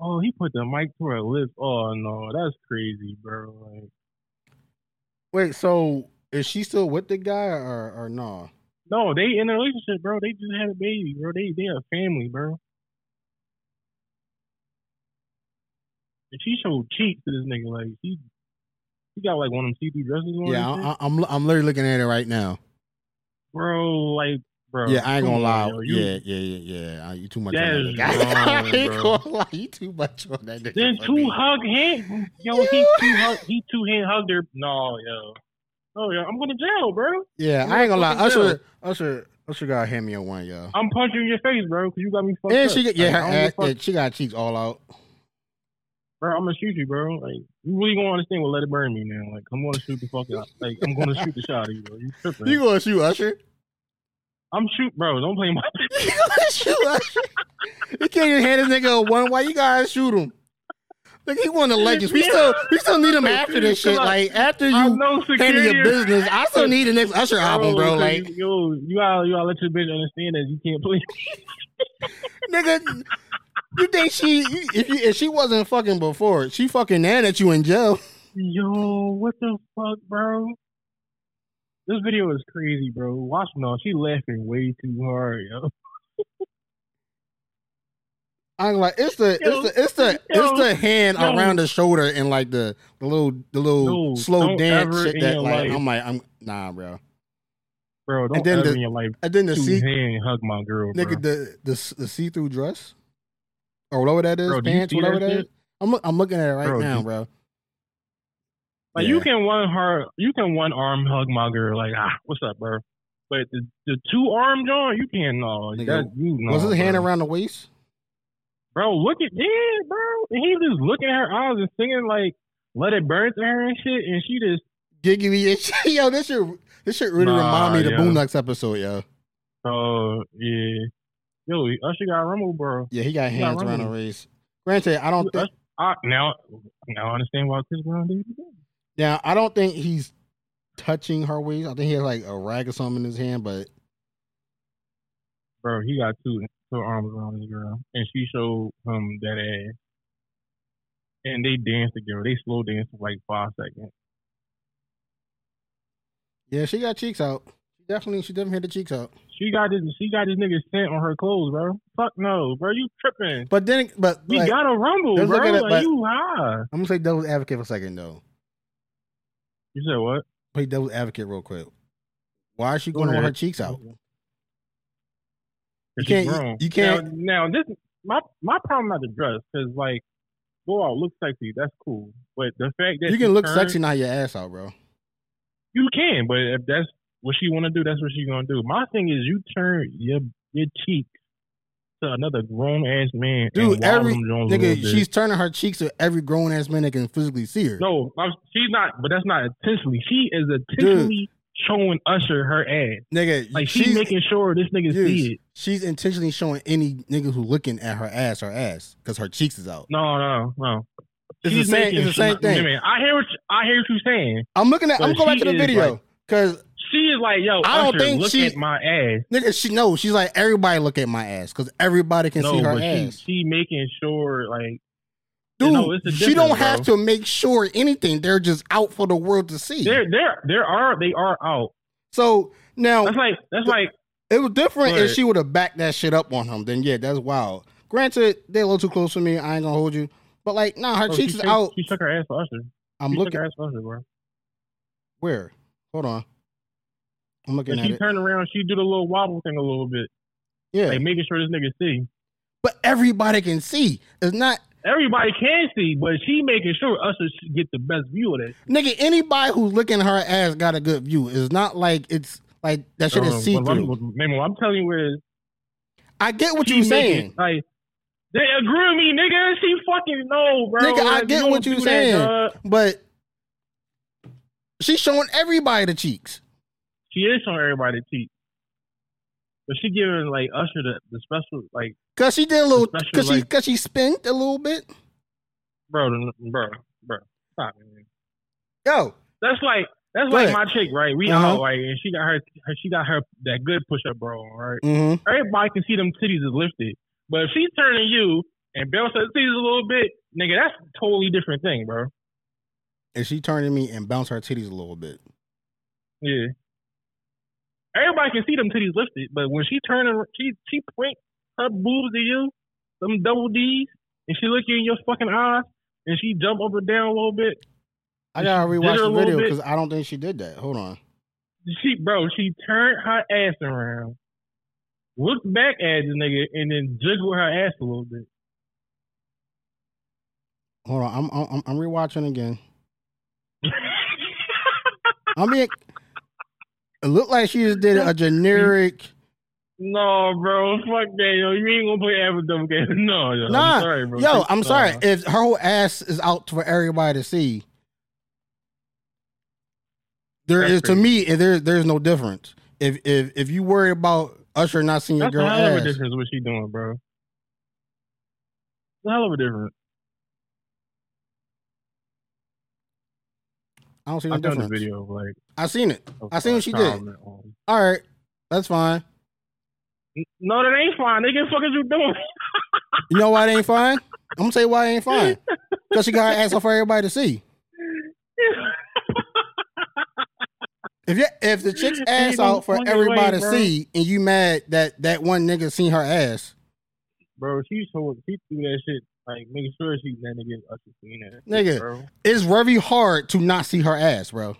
[SPEAKER 3] Oh, he put the mic to her lips. Oh no, that's crazy, bro. Like,
[SPEAKER 4] Wait, so is she still with the guy or or no?
[SPEAKER 3] No, they in a relationship, bro. They just had a baby, bro. They they a family, bro. And she showed cheeks to this nigga, like she, she got like one of them see through dresses on.
[SPEAKER 4] Yeah. I, I'm I'm literally looking at it right now.
[SPEAKER 3] bro, like, bro.
[SPEAKER 4] yeah, I ain't gonna lie.
[SPEAKER 3] yo. You-
[SPEAKER 4] yeah, yeah, yeah, yeah. You too much
[SPEAKER 3] That
[SPEAKER 4] on that. I ain't gonna lie. You too much on that nigga.
[SPEAKER 3] Then two hug hand, yo, he two hug, he two hand hugged her. No, yo, oh yeah, I'm going to jail, bro.
[SPEAKER 4] Yeah, I ain't gonna lie. Usher, Usher, Usher got hand me a one, yo.
[SPEAKER 3] I'm punching your face, bro, because you got me fucked
[SPEAKER 4] And
[SPEAKER 3] up.
[SPEAKER 4] she get yeah, her
[SPEAKER 3] I don't give a
[SPEAKER 4] ass, yeah, she got cheeks all out.
[SPEAKER 3] bro. I'm gonna shoot you, bro. Like you really gonna understand what let it burn me now. Like I'm gonna shoot the fuck out. Like I'm gonna shoot the shot at you, bro. You tripping?
[SPEAKER 4] You gonna shoot Usher?
[SPEAKER 3] I'm shoot, bro. Don't play my.
[SPEAKER 4] You gonna shoot Usher? You can't even hand this nigga a one. Why you gotta shoot him? Like he won the legends. We still we still need him after this shit. Like after you handle your business, I still need the next Usher album, bro. Like
[SPEAKER 3] you, yo, you gotta you gotta let your bitch understand that you can't play.
[SPEAKER 4] nigga, you think she if you, if she wasn't fucking before, she fucking now that you in jail.
[SPEAKER 3] Yo, what the fuck, bro? This video is crazy, bro. Watch no, she laughing way too hard, yo.
[SPEAKER 4] I'm like it's the
[SPEAKER 3] Yo,
[SPEAKER 4] it's the it's the
[SPEAKER 3] yo,
[SPEAKER 4] it's the hand
[SPEAKER 3] yo.
[SPEAKER 4] around the shoulder and like the the little the little
[SPEAKER 3] No,
[SPEAKER 4] slow dance shit that like
[SPEAKER 3] life.
[SPEAKER 4] I'm like I'm nah, bro.
[SPEAKER 3] Bro, don't
[SPEAKER 4] then
[SPEAKER 3] ever
[SPEAKER 4] the-
[SPEAKER 3] in your life
[SPEAKER 4] And then the see
[SPEAKER 3] hand hug my girl, bro.
[SPEAKER 4] nigga the the the see through dress or whatever that is
[SPEAKER 3] Bro,
[SPEAKER 4] pants whatever
[SPEAKER 3] that
[SPEAKER 4] that is. I'm I'm looking at it right
[SPEAKER 3] Bro,
[SPEAKER 4] now, bro.
[SPEAKER 3] Like
[SPEAKER 4] Yeah.
[SPEAKER 3] you can one heart, you can one arm hug my girl, like ah, what's up, bro? But the the two arm joint, you can't no.
[SPEAKER 4] Nigga,
[SPEAKER 3] That you know,
[SPEAKER 4] Was his hand around the waist?
[SPEAKER 3] Bro, look at yeah, bro. And he just looking at her eyes and singing like "Let It Burn" to her and shit, and she just
[SPEAKER 4] Giggly. Yo, this shit this shit really
[SPEAKER 3] Nah,
[SPEAKER 4] remind me of the. Boondocks episode, yo.
[SPEAKER 3] oh yeah, yo, Usher got rumble, bro.
[SPEAKER 4] Yeah, he got
[SPEAKER 3] He got
[SPEAKER 4] hands around the waist. Granted, I don't think
[SPEAKER 3] I, now, now I understand why Chris Brown did it.
[SPEAKER 4] yeah, I don't think he's touching her waist. I think he has like a rag or something in his hand, but
[SPEAKER 3] Bro, he got two two arms around his girl, and she showed him that ass. And they danced together. They slow danced for like five seconds.
[SPEAKER 4] yeah, she got cheeks out. She definitely she definitely had the cheeks out.
[SPEAKER 3] She got this. She got this nigga scent on her clothes, bro. Fuck no, bro. You tripping?
[SPEAKER 4] But then but
[SPEAKER 3] We
[SPEAKER 4] like,
[SPEAKER 3] got a rumble, bro.
[SPEAKER 4] it,
[SPEAKER 3] like you high.
[SPEAKER 4] I'm gonna say devil's advocate for a second though.
[SPEAKER 3] You said what?
[SPEAKER 4] Play devil's advocate real quick. Why is she going to want her cheeks out? You can't-
[SPEAKER 3] grown.
[SPEAKER 4] you can't-
[SPEAKER 3] Now, now this my my problem not the dress because like go out look sexy that's cool, but the fact that
[SPEAKER 4] You can look
[SPEAKER 3] turned-
[SPEAKER 4] sexy, not your ass out, bro.
[SPEAKER 3] You can, but if that's what she want to do, that's what she gonna do. My thing is you turn your your cheeks to another grown ass man.
[SPEAKER 4] Dude, every nigga, she's turning her cheeks to every grown ass man that can physically see her.
[SPEAKER 3] no, I'm, she's not. But that's not intentionally. She is intentionally showing Usher her ass.
[SPEAKER 4] Nigga,
[SPEAKER 3] Like she's,
[SPEAKER 4] she's
[SPEAKER 3] making sure this nigga
[SPEAKER 4] dude,
[SPEAKER 3] see it.
[SPEAKER 4] She's intentionally showing any nigga who looking at her ass her ass because her cheeks is out.
[SPEAKER 3] No, no, no.
[SPEAKER 4] It's the same. It's the same thing.
[SPEAKER 3] A. I hear what you, I hear what you're saying.
[SPEAKER 4] I'm looking at. I'm going back to the video
[SPEAKER 3] like-
[SPEAKER 4] because
[SPEAKER 3] She is like, yo,
[SPEAKER 4] I don't
[SPEAKER 3] Usher,
[SPEAKER 4] think
[SPEAKER 3] look
[SPEAKER 4] she-
[SPEAKER 3] at my ass.
[SPEAKER 4] nigga, she knows. She's like everybody look at my ass because everybody can
[SPEAKER 3] no,
[SPEAKER 4] see her ass.
[SPEAKER 3] she she making sure like
[SPEAKER 4] Dude,
[SPEAKER 3] it's a
[SPEAKER 4] she don't have
[SPEAKER 3] bro.
[SPEAKER 4] to make sure anything. They're just out for the world to see.
[SPEAKER 3] there there there are they are out.
[SPEAKER 4] So now
[SPEAKER 3] That's like that's like
[SPEAKER 4] It was different if she would have backed that shit up on him. Then yeah, that's wild. Granted, they're a little too close for me. I ain't gonna hold you. But like, nah, her
[SPEAKER 3] Oh,
[SPEAKER 4] cheeks
[SPEAKER 3] shook,
[SPEAKER 4] out.
[SPEAKER 3] She took her ass for Usher.
[SPEAKER 4] I'm
[SPEAKER 3] she
[SPEAKER 4] looking
[SPEAKER 3] shook her ass for Usher, bro.
[SPEAKER 4] where? Hold on. I'm looking
[SPEAKER 3] And
[SPEAKER 4] at
[SPEAKER 3] she
[SPEAKER 4] it.
[SPEAKER 3] turned around. She did a little wobble thing a little bit,
[SPEAKER 4] Yeah,
[SPEAKER 3] like making sure this nigga see.
[SPEAKER 4] but everybody can see. It's not
[SPEAKER 3] Everybody can see, but she making sure us get the best view of that.
[SPEAKER 4] nigga. Anybody who's looking at her ass got a good view. It's not like it's like that shit
[SPEAKER 3] Uh,
[SPEAKER 4] is see through.
[SPEAKER 3] what- Man, what I'm telling you is,
[SPEAKER 4] I get what you're saying.
[SPEAKER 3] Like, they agree with me, nigga. She fucking know, bro.
[SPEAKER 4] Nigga, I
[SPEAKER 3] Like,
[SPEAKER 4] get
[SPEAKER 3] don't
[SPEAKER 4] what you
[SPEAKER 3] do that,
[SPEAKER 4] saying.
[SPEAKER 3] dog.
[SPEAKER 4] But she's showing everybody the cheeks.
[SPEAKER 3] She is showing everybody the cheek. But she giving like Usher the, the special like
[SPEAKER 4] Cause she did a little
[SPEAKER 3] Especially,
[SPEAKER 4] cause she
[SPEAKER 3] like-
[SPEAKER 4] cause she spent a little bit.
[SPEAKER 3] bro, bro, bro. Stop, man.
[SPEAKER 4] Yo,
[SPEAKER 3] That's like that's
[SPEAKER 4] Go
[SPEAKER 3] like
[SPEAKER 4] ahead.
[SPEAKER 3] my chick, right? We
[SPEAKER 4] Uh-huh.
[SPEAKER 3] out, right? And she got her, her she got her that good push up bro, right?
[SPEAKER 4] hmm
[SPEAKER 3] Everybody can see them titties is lifted. But if she's turning you and bounce her titties a little bit, nigga, that's a totally different thing, bro.
[SPEAKER 4] and she turned to me and bounce her titties a little bit.
[SPEAKER 3] Yeah. Everybody can see them titties lifted, but when she turn and she she point her boobs to you, them double D's, and she look you in your fucking eyes, and she jump up and down a little bit.
[SPEAKER 4] I gotta rewatch the video because I don't think she did that. Hold on.
[SPEAKER 3] She bro, she turned her ass around, looked back at the nigga, and then jiggled her ass a little bit.
[SPEAKER 4] Hold on. I'm I'm I'm rewatching again. I mean, it looked like she just did a mm-hmm. generic.
[SPEAKER 3] no, bro, fuck that, yo. You ain't gonna play Abaddon game. No, yo.
[SPEAKER 4] Nah,
[SPEAKER 3] I'm sorry, bro.
[SPEAKER 4] Yo, I'm sorry if her whole ass is out for everybody to see. there
[SPEAKER 3] is
[SPEAKER 4] is to me, there there's no difference. If if if you worry about Usher not seeing your girl
[SPEAKER 3] a hell of a
[SPEAKER 4] ass,
[SPEAKER 3] difference what she doing, bro. It's a hell of a difference.
[SPEAKER 4] I don't see no
[SPEAKER 3] I've done the video of like.
[SPEAKER 4] I seen it. I seen what she did.
[SPEAKER 3] on-
[SPEAKER 4] All right, that's fine.
[SPEAKER 3] No, that ain't fine. Nigga, the fuck is you doing?
[SPEAKER 4] You know why it ain't fine? I'm gonna tell you why it ain't fine. Because she got her ass out for everybody to see. If you if the chick's ass
[SPEAKER 3] Ain't
[SPEAKER 4] out for everybody
[SPEAKER 3] way,
[SPEAKER 4] to
[SPEAKER 3] bro.
[SPEAKER 4] see, and you mad that that one nigga seen her ass,
[SPEAKER 3] bro, she so she threw that shit like making sure she that nigga uh, Usher seen that.
[SPEAKER 4] Nigga.
[SPEAKER 3] bro.
[SPEAKER 4] it's very hard to not see her ass, bro.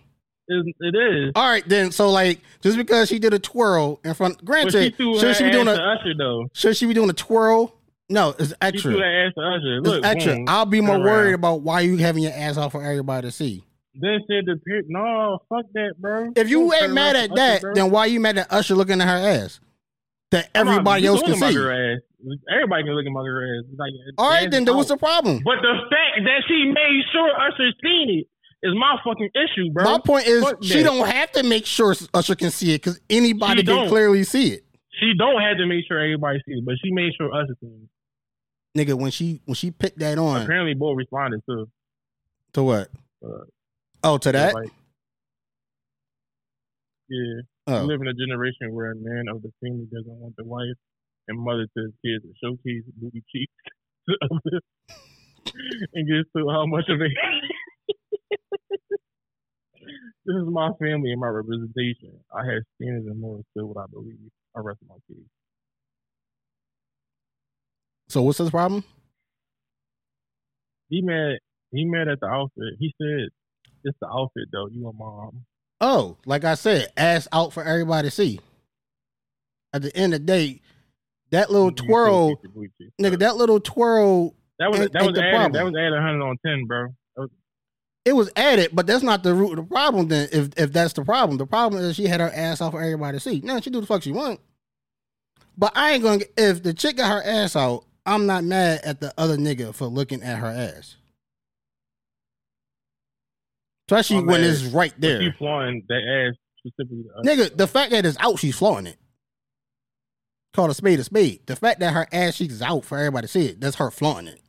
[SPEAKER 3] It, it is.
[SPEAKER 4] All right, then. So like, just because she did a twirl in front,
[SPEAKER 3] she
[SPEAKER 4] granted, should she be doing a
[SPEAKER 3] Usher though.
[SPEAKER 4] should she be doing a twirl? No, it's
[SPEAKER 3] She
[SPEAKER 4] extra.
[SPEAKER 3] that ass to Usher.
[SPEAKER 4] It's
[SPEAKER 3] Look,
[SPEAKER 4] extra.
[SPEAKER 3] boom,
[SPEAKER 4] I'll be more
[SPEAKER 3] turn
[SPEAKER 4] worried
[SPEAKER 3] around.
[SPEAKER 4] about why you having your ass out for everybody to see.
[SPEAKER 3] Then said the pic. No, fuck that, bro.
[SPEAKER 4] If you
[SPEAKER 3] Don't
[SPEAKER 4] ain't mad at
[SPEAKER 3] to
[SPEAKER 4] that,
[SPEAKER 3] bro.
[SPEAKER 4] then why you mad at Usher looking at her ass? That everybody else can see.
[SPEAKER 3] Everybody can look at girl ass. Like,
[SPEAKER 4] All right, then, then what's the problem?
[SPEAKER 3] But the fact that she made sure Usher seen it is my fucking issue, bro.
[SPEAKER 4] My point is,
[SPEAKER 3] Fuck
[SPEAKER 4] she
[SPEAKER 3] that.
[SPEAKER 4] don't have to make sure Usher can see it because anybody
[SPEAKER 3] She
[SPEAKER 4] can
[SPEAKER 3] don't.
[SPEAKER 4] clearly see it.
[SPEAKER 3] She don't have to make sure everybody sees it, but she made sure Usher seen it.
[SPEAKER 4] Nigga, when she when she picked that on
[SPEAKER 3] Apparently, both responded too.
[SPEAKER 4] to what?
[SPEAKER 3] Uh,
[SPEAKER 4] Oh, to that?
[SPEAKER 3] Like, yeah, Oh. we
[SPEAKER 4] Oh,
[SPEAKER 3] live in a generation where a man of the family doesn't want the wife and mother to his kids to showcase booty cheeks and gets to how much of it. this is my family and my representation. I have standards and morals still what I believe. I rest my case.
[SPEAKER 4] so what's his problem?
[SPEAKER 3] He mad. He mad at the outfit. He said, "It's the outfit, though. You a mom."
[SPEAKER 4] Oh, like I said, ass out for everybody to see. At the end of the day, that little
[SPEAKER 3] You
[SPEAKER 4] twirl,
[SPEAKER 3] showcase your
[SPEAKER 4] nigga, that little twirl,
[SPEAKER 3] that was
[SPEAKER 4] ain't-
[SPEAKER 3] that
[SPEAKER 4] ain't
[SPEAKER 3] was
[SPEAKER 4] the
[SPEAKER 3] added.
[SPEAKER 4] problem.
[SPEAKER 3] That was added hundred on ten, bro. Was-
[SPEAKER 4] it was added, but that's not the root of the problem. Then, if if that's the problem, the problem is she had her ass out for everybody to see. Now she do the fuck she want. But I ain't gonna. If the chick got her ass out, I'm not mad at the other nigga for looking at her ass. Especially when
[SPEAKER 3] mad.
[SPEAKER 4] it's right there.
[SPEAKER 3] She flaunting that ass specifically. To.
[SPEAKER 4] Nigga, the fact that it's out, she's flaunting it. Call a spade a spade. The fact that her ass cheeks is out for everybody to see it, that's her flaunting it.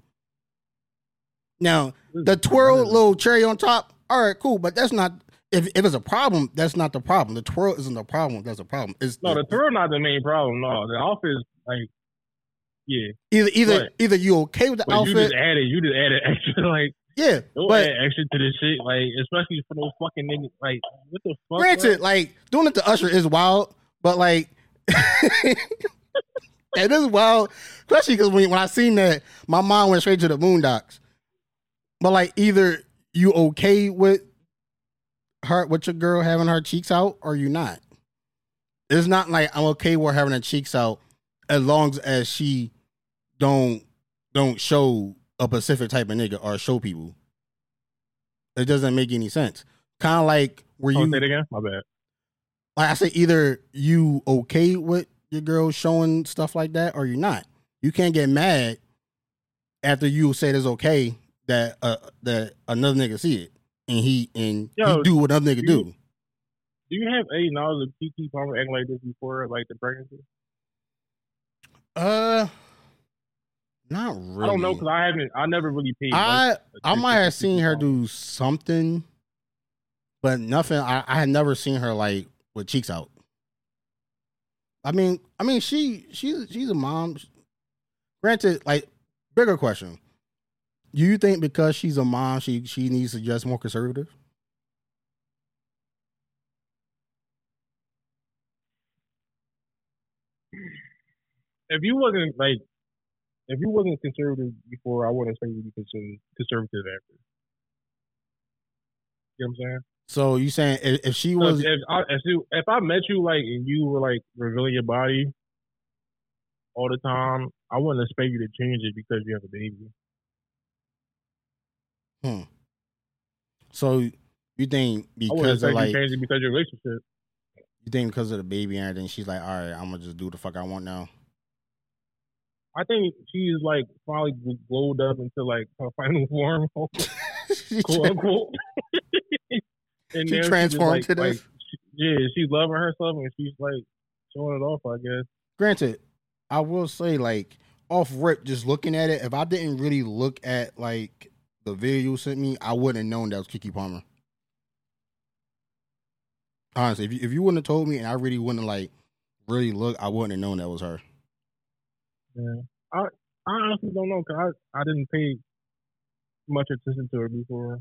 [SPEAKER 4] Now, the twirl little cherry on top, all right, cool, but that's not if, if it's a problem, that's not the problem. The twirl isn't the problem, that's a problem. It's
[SPEAKER 3] No, the twirl not the main problem. No, the outfit is like, yeah.
[SPEAKER 4] either either
[SPEAKER 3] What?
[SPEAKER 4] either you okay with the
[SPEAKER 3] But you just added, you just added extra. Like,
[SPEAKER 4] yeah.
[SPEAKER 3] don't
[SPEAKER 4] But
[SPEAKER 3] add extra to this shit. Like, especially for those fucking niggas. Like, what the fuck?
[SPEAKER 4] granted,
[SPEAKER 3] bro?
[SPEAKER 4] like doing it to Usher is wild, but like and this is wild, especially because when, when I seen that, my mind went straight to the Boondocks. But like, either you okay with her, with your girl having her cheeks out, or you not. It's not like I'm okay with having her cheeks out as long as she don't don't show a specific type of nigga or show people. It doesn't make any sense. Kind of like where
[SPEAKER 3] Oh,
[SPEAKER 4] you
[SPEAKER 3] say it again. My bad.
[SPEAKER 4] like I say, either you okay with your girl showing stuff like that, or you're not. You can't get mad after you say it's okay that uh that another nigga see it and he and
[SPEAKER 3] Yo,
[SPEAKER 4] he do what another nigga do.
[SPEAKER 3] Do you have any knowledge of Keke Palmer acting like this before, like the pregnancy?
[SPEAKER 4] Uh, not really.
[SPEAKER 3] I don't know because I haven't. I never really paid.
[SPEAKER 4] I I might have seen her do something, but nothing. I, I had never seen her like with cheeks out. I mean, I mean, she she's she's a mom. Granted, like bigger question: Do you think because she's a mom, she she needs to dress more conservative?
[SPEAKER 3] If you wasn't like, if you wasn't conservative before, I wouldn't expect you to be conservative, conservative after. You know what I'm saying?
[SPEAKER 4] So you saying if, if she was
[SPEAKER 3] if, I, if, you, if I met you like and you were like revealing your body all the time, I wouldn't expect you to change it because you have a baby. Hmm.
[SPEAKER 4] So you think because of like
[SPEAKER 3] you to change it because of your relationship.
[SPEAKER 4] you think because of the baby and then she's like, all right, I'm gonna just do the fuck I want now.
[SPEAKER 3] I think she's like finally glowed up into like her final form, quote unquote. and
[SPEAKER 4] She
[SPEAKER 3] now she's just,
[SPEAKER 4] transformed
[SPEAKER 3] like,
[SPEAKER 4] to this?
[SPEAKER 3] like, she- yeah, she's loving herself and she's like showing it off. I guess.
[SPEAKER 4] granted, I will say like off rip, just looking at it, if I didn't really look at like the video you sent me, I wouldn't have known that was Keke Palmer. Honestly, if you, if you wouldn't have told me and I really wouldn't have like really look, I wouldn't have known that was her.
[SPEAKER 3] Yeah, I I honestly don't know because I I didn't pay much attention to her before.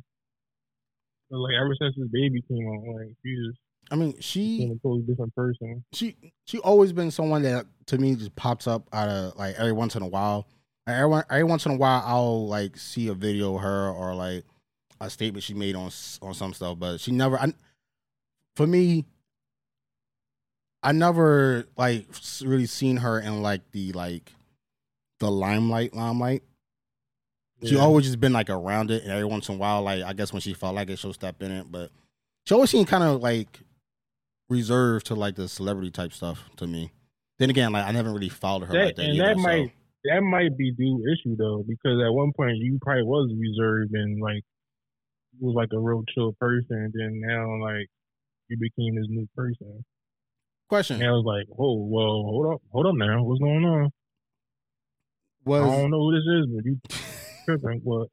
[SPEAKER 3] But, like ever since this baby came out, like she just
[SPEAKER 4] I mean, she
[SPEAKER 3] a totally different person.
[SPEAKER 4] she she always been someone that to me just pops up out of like every once in a while. Like, every every once in a while, I'll like see a video of her or like a statement she made on on some stuff, but she never. I, for me, I never like really seen her in like the like the limelight, limelight. She
[SPEAKER 3] Yeah.
[SPEAKER 4] always just been like around it, and every once in a while, like I guess when she felt like it, she'll step in it. But she always seemed kind of like reserved to like the celebrity type stuff to me. Then again, like I never really followed her
[SPEAKER 3] That-
[SPEAKER 4] like that.
[SPEAKER 3] and
[SPEAKER 4] either,
[SPEAKER 3] that
[SPEAKER 4] so-
[SPEAKER 3] might that might be due issue though, because at one point you probably was reserved and like was like a real chill person, and then now like you became this new person.
[SPEAKER 4] question
[SPEAKER 3] And I was like, whoa, whoa, hold up, hold up now, what's going on? I don't know who this is, but you tripping. What?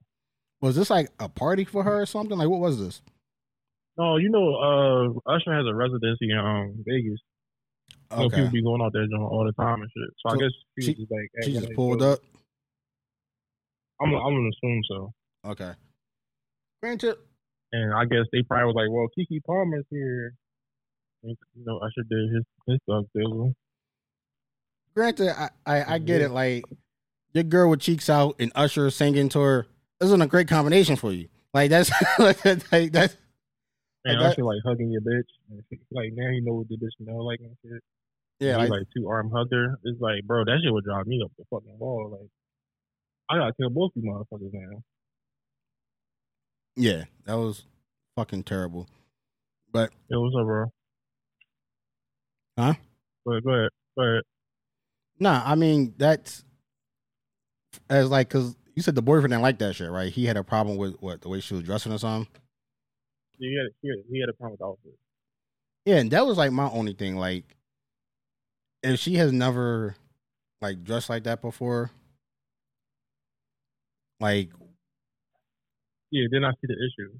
[SPEAKER 4] was this like a party for her or something? Like what was this?
[SPEAKER 3] No, you know, uh, Usher has a residency in um, Vegas.
[SPEAKER 4] Okay,
[SPEAKER 3] people be going out there doing all the time and shit. So,
[SPEAKER 4] So
[SPEAKER 3] I guess she,
[SPEAKER 4] she-
[SPEAKER 3] just like
[SPEAKER 4] she just pulled up.
[SPEAKER 3] I'm I'm gonna assume so.
[SPEAKER 4] Okay, granted,
[SPEAKER 3] And I guess they probably was like, well, Keke Palmer's here. And, you know, Usher did his his stuff too.
[SPEAKER 4] granted, I I, I get it. Like your girl with cheeks out and Usher singing to her This isn't a great combination for you. Like that's like that's
[SPEAKER 3] And
[SPEAKER 4] that-
[SPEAKER 3] Usher like hugging your bitch. Like now you know what the bitch smell like and shit.
[SPEAKER 4] yeah. Like,
[SPEAKER 3] like, two arm hugger. It's like, bro, that shit would drive me up the fucking wall. Like, I gotta kill both you motherfuckers now.
[SPEAKER 4] yeah, that was fucking terrible. But
[SPEAKER 3] it was up, bro?
[SPEAKER 4] Huh?
[SPEAKER 3] But go ahead. Go ahead.
[SPEAKER 4] Nah, I mean that's as like because you said the boyfriend didn't like that shit, right? He had a problem with what the way she was dressing or something.
[SPEAKER 3] Yeah, he had, he had, he had a problem with the outfit.
[SPEAKER 4] Yeah, and that was like my only thing. Like, if she has never like dressed like that before, like
[SPEAKER 3] Yeah, then I see the issue.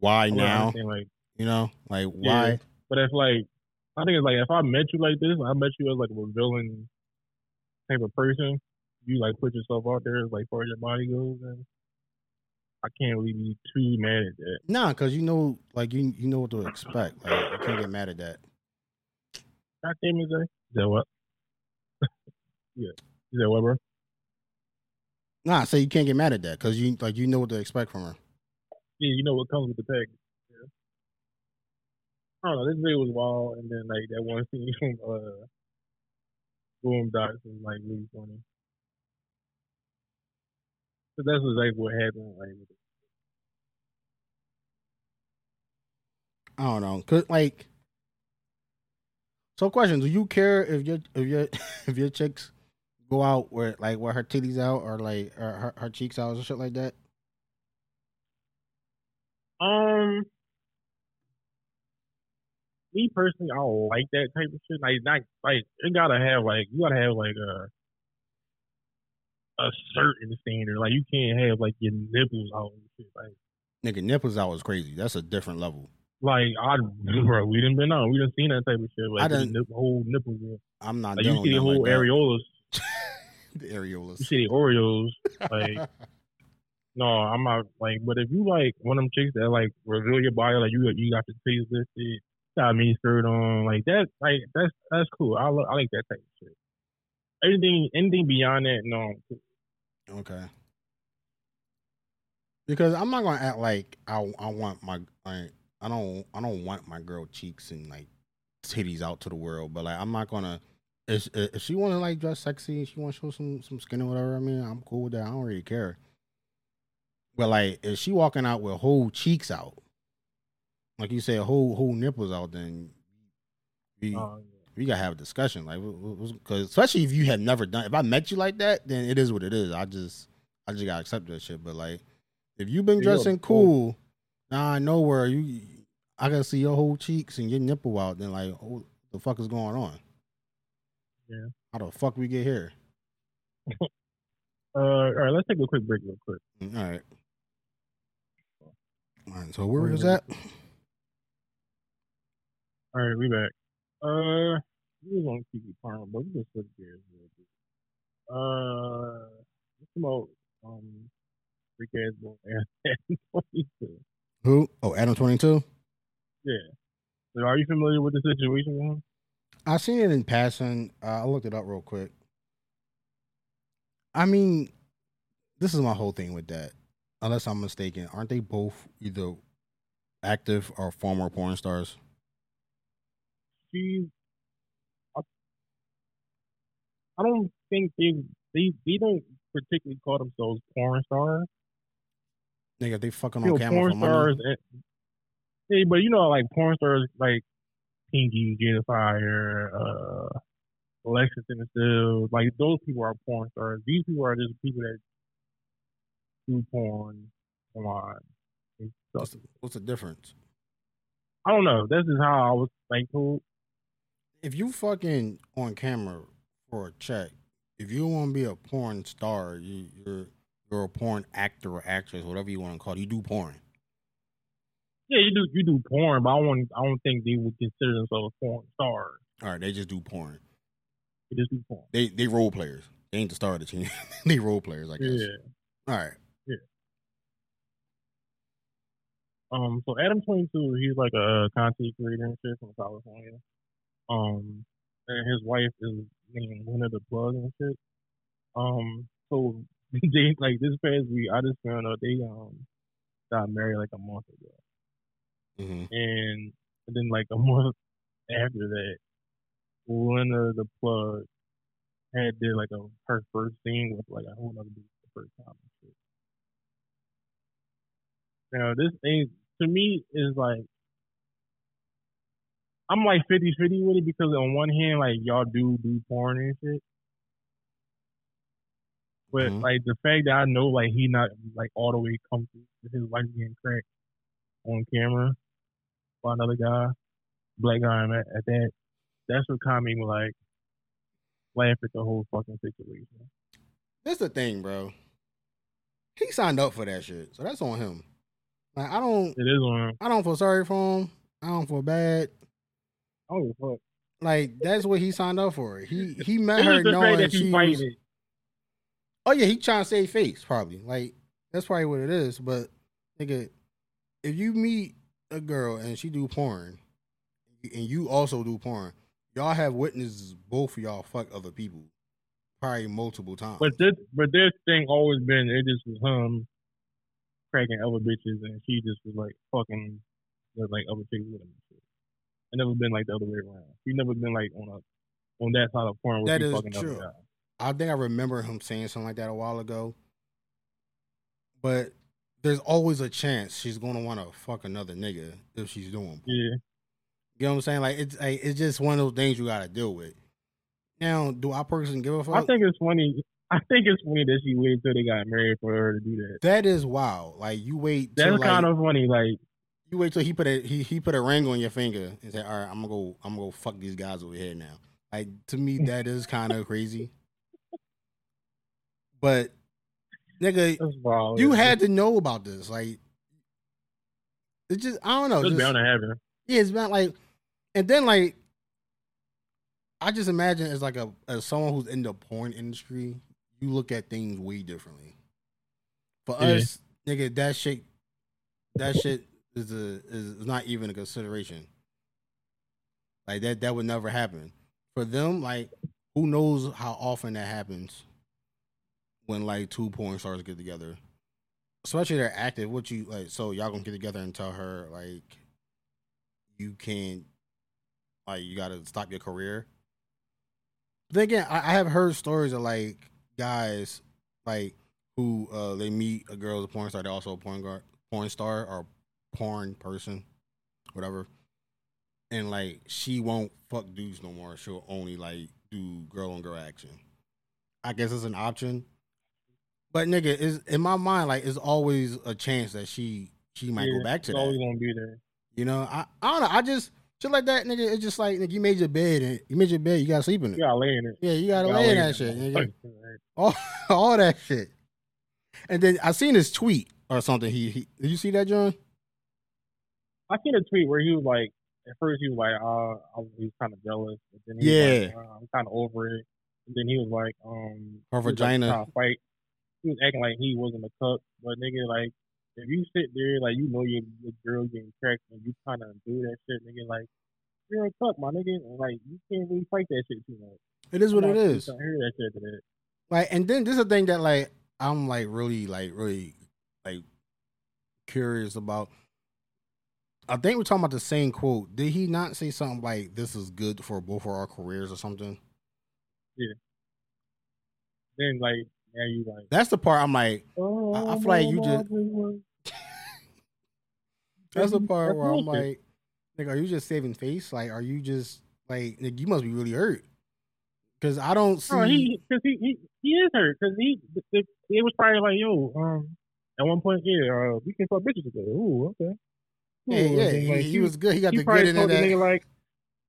[SPEAKER 4] why
[SPEAKER 3] I wouldn't
[SPEAKER 4] now?
[SPEAKER 3] Like,
[SPEAKER 4] You know, like
[SPEAKER 3] Yeah.
[SPEAKER 4] why?
[SPEAKER 3] but if like, I think it's like if I met you like this, I met you as like a villain type of person. You like put yourself out there as like far as your body goes, and I can't really be too mad at that.
[SPEAKER 4] Nah, because you know, like you you know what to expect. Like you can't get mad at that.
[SPEAKER 3] God damn it, Zay. Is that what? You said what, bro?
[SPEAKER 4] Nah, so you can't get mad at that because you like you know what to expect from her.
[SPEAKER 3] Yeah, you know what comes with the package. Yeah. I don't know. This video was wild, and then like that one scene from uh, Boondocks was like really funny. So that's exactly what happened.
[SPEAKER 4] I don't know, cause like, so question: Do you care if your if your if your chicks go out where like where her titties out or like or her, her cheeks out or shit like that?
[SPEAKER 3] Um, me personally, I don't like that type of shit. Like, not like it gotta have like you gotta have like a a certain standard. Like, you can't have like your nipples out and shit. Like,
[SPEAKER 4] Nigga, nipples out is crazy. That's a different level.
[SPEAKER 3] like I, bro, we done been on, we done seen that type of shit.
[SPEAKER 4] I
[SPEAKER 3] Like, the
[SPEAKER 4] done-
[SPEAKER 3] nip, whole nipples. in.
[SPEAKER 4] I'm not
[SPEAKER 3] Like, you see the whole
[SPEAKER 4] like
[SPEAKER 3] areolas.
[SPEAKER 4] the areolas.
[SPEAKER 3] You see the Oreos. Like, no, I'm not like. But if you like one of them chicks that like reveal your body, like you you got the face lifted, got a mini skirt on, like that, like that's that's cool. I lo- I like that type of shit. Anything anything beyond that, no.
[SPEAKER 4] Okay. Because I'm not gonna act like I I want my like I don't I don't want my girl cheeks and like titties out to the world, but like I'm not gonna if if she want to like dress sexy, and she want to show some some skin or whatever. I mean, I'm cool with that. I don't really care. But like if she walking out with whole cheeks out, like you said, whole whole nipples out, then we gotta have a discussion, like, because especially if you have never done. If I met you like that, then it is what it is. I just, I just gotta accept that shit. But like, if you've been dressing cool, now I know where you, I gotta see your whole cheeks and your nipple out. Then like, oh, the fuck is going on?
[SPEAKER 3] Yeah.
[SPEAKER 4] How the fuck we get here?
[SPEAKER 3] uh, all right, let's take a quick break real quick.
[SPEAKER 4] Mm, All right. All right. So where
[SPEAKER 3] Where
[SPEAKER 4] was that?
[SPEAKER 3] All right, we back. Uh, we was on TV Parma, but we just switch gears a little bit. Uh, let's come out. Um, freak ass boy, twenty-two.
[SPEAKER 4] Who? Oh, Adam twenty two.
[SPEAKER 3] Yeah. Are you familiar with the situation with him?
[SPEAKER 4] I seen it in passing. Uh, I looked it up real quick. I mean, this is my whole thing with that. Unless I'm mistaken, aren't they both either active or former porn stars?
[SPEAKER 3] She, I, I don't think they they they don't particularly call themselves porn stars.
[SPEAKER 4] Nigga, they fucking
[SPEAKER 3] You
[SPEAKER 4] on
[SPEAKER 3] know,
[SPEAKER 4] camera
[SPEAKER 3] porn
[SPEAKER 4] for money.
[SPEAKER 3] stars. Hey, but you know, like porn stars, like Pinky, Jada Fire, uh, Lexington Steele, like those people are porn stars. These people are just people that do porn online.
[SPEAKER 4] What's the, what's the difference?
[SPEAKER 3] I don't know. This is how I was told.
[SPEAKER 4] If you fucking on camera for a check, if you want to be a porn star, you, you're you're a porn actor or actress, whatever you want to call it. You do porn.
[SPEAKER 3] Yeah, you do you do porn, but I don't I don't think they would consider themselves porn stars.
[SPEAKER 4] All right, they just do porn.
[SPEAKER 3] They just do porn.
[SPEAKER 4] They they role players. They ain't the star of the team. they role players, I guess.
[SPEAKER 3] Yeah.
[SPEAKER 4] All right. Yeah.
[SPEAKER 3] Um, so Adam Twenty Two, he's like a content creator and shit from California. Um, and his wife is named Winter the Plug and shit. Um, so they like this past week, I just found out they um got married like a month ago,
[SPEAKER 4] hmm
[SPEAKER 3] and then like a month after that, Winter the Plug had did like a her first scene with like a whole other dude for the first time and shit. Now this ain't to me is like I'm like 50 50 with it because on one hand like y'all do do porn and shit. But
[SPEAKER 4] Mhm.
[SPEAKER 3] like the fact that I know like he not like all the way comfortable with his wife getting cracked on camera by another guy, black guy at, at that, that's what kind of made me like laugh at the whole fucking situation.
[SPEAKER 4] That's the thing, bro. He signed up for that shit, so that's on him. Like I don't,
[SPEAKER 3] It is on. Him.
[SPEAKER 4] I don't feel sorry for him. I don't feel bad.
[SPEAKER 3] Oh fuck!
[SPEAKER 4] Like that's what he signed up for. He he met her knowing
[SPEAKER 3] fact
[SPEAKER 4] she
[SPEAKER 3] he
[SPEAKER 4] was. Oh yeah, he trying to save face probably. Like that's probably what it is. But nigga, if you meet a girl and she do porn, and you also do porn, y'all have witnesses both of y'all fuck other people probably multiple times.
[SPEAKER 3] But this, but this thing always been it just was him cracking other bitches, and she just was like fucking with like other chicks with him. It never been like the other way around. He never been like on a on that side of porn
[SPEAKER 4] That is
[SPEAKER 3] fucking
[SPEAKER 4] true. I think I remember him saying something like that a while ago. But there's always a chance she's gonna want to fuck another nigga if she's doing. porn.
[SPEAKER 3] Yeah,
[SPEAKER 4] You know what I'm saying? Like it's like, it's just one of those things you gotta deal with. Now, do I personally give a fuck?
[SPEAKER 3] I think it's funny. I think it's funny that she waited till they got married for her to do that.
[SPEAKER 4] that is wild. Like you wait till
[SPEAKER 3] That's
[SPEAKER 4] like,
[SPEAKER 3] kind of funny. Like,
[SPEAKER 4] you wait till he put a he, he put a ring on your finger and say, "All right, I'm gonna go I'm gonna go fuck these guys over here now." Like to me, mm. that is kind of crazy. But nigga,
[SPEAKER 3] wild.
[SPEAKER 4] you had to know about this. Like it's just I don't know.
[SPEAKER 3] It's
[SPEAKER 4] just-
[SPEAKER 3] bound to happen.
[SPEAKER 4] yeah, it's about like, and then like, I just imagine as like a as someone who's in the porn industry, you look at things way differently. For
[SPEAKER 3] Yeah.
[SPEAKER 4] us, nigga, that shit, that shit is a is, not even a consideration. Like that, that would never happen. For them, like, who knows how often that happens when like two porn stars get together, especially they're active. What you like? So y'all gonna get together and tell her like you can't like you gotta stop your career. But then again, I, I have heard stories of like guys like who uh they meet a girl as a porn star, they're also a porn guard, porn star or porn person, whatever. And like she won't fuck dudes no more. She'll only like do girl on girl action. I guess it's an option. But nigga, is in my mind, like it's always a chance that she she might
[SPEAKER 3] Yeah,
[SPEAKER 4] go back to that.
[SPEAKER 3] always gonna be there.
[SPEAKER 4] You know, I, I don't know. I just shit like that, nigga. It's just like nigga, you made your bed and you made your bed. You gotta sleep in it.
[SPEAKER 3] You gotta lay in it.
[SPEAKER 4] Yeah, you gotta
[SPEAKER 3] You
[SPEAKER 4] lay in that shit. Nigga. All, all that shit. And then I seen his tweet or something. He, he did you see that, John?
[SPEAKER 3] I seen a tweet where he was like, at first he was like, uh, I was, he was kind of jealous, but then he
[SPEAKER 4] Yeah.
[SPEAKER 3] was like, uh, I'm kind of over it. And then he was like, um,
[SPEAKER 4] Her
[SPEAKER 3] he was, like,
[SPEAKER 4] vagina.
[SPEAKER 3] to fight. He was acting like he wasn't a cuck, but nigga, like, if you sit there, like, you know your, your girl getting cracked and you kind of do that shit, nigga, like, you're a cuck, my nigga, and like, you can't really fight that shit too much.
[SPEAKER 4] It is what it is.
[SPEAKER 3] I'm
[SPEAKER 4] it
[SPEAKER 3] not
[SPEAKER 4] is.
[SPEAKER 3] trying to hear that shit today.
[SPEAKER 4] Like, and then this is a thing that like I'm like really like really like curious about. I think we're talking about the same quote. Did he not say something like "This is good for both of our careers" or something? Yeah.
[SPEAKER 3] Then, like, now you like,
[SPEAKER 4] That's the part I'm like.
[SPEAKER 3] oh,
[SPEAKER 4] I feel like you just-. That's the part where I'm like, like, are you just saving face? Like, are you just like, nigga, you must be really hurt? Because I don't see.
[SPEAKER 3] No, he because he, he he is hurt because he it, it was probably like yo um at one point yeah uh, we can fuck bitches together ooh okay
[SPEAKER 4] yeah,
[SPEAKER 3] Ooh,
[SPEAKER 4] yeah,
[SPEAKER 3] then,
[SPEAKER 4] he, he was good. He got
[SPEAKER 3] he
[SPEAKER 4] the
[SPEAKER 3] probably
[SPEAKER 4] good in that.
[SPEAKER 3] nigga like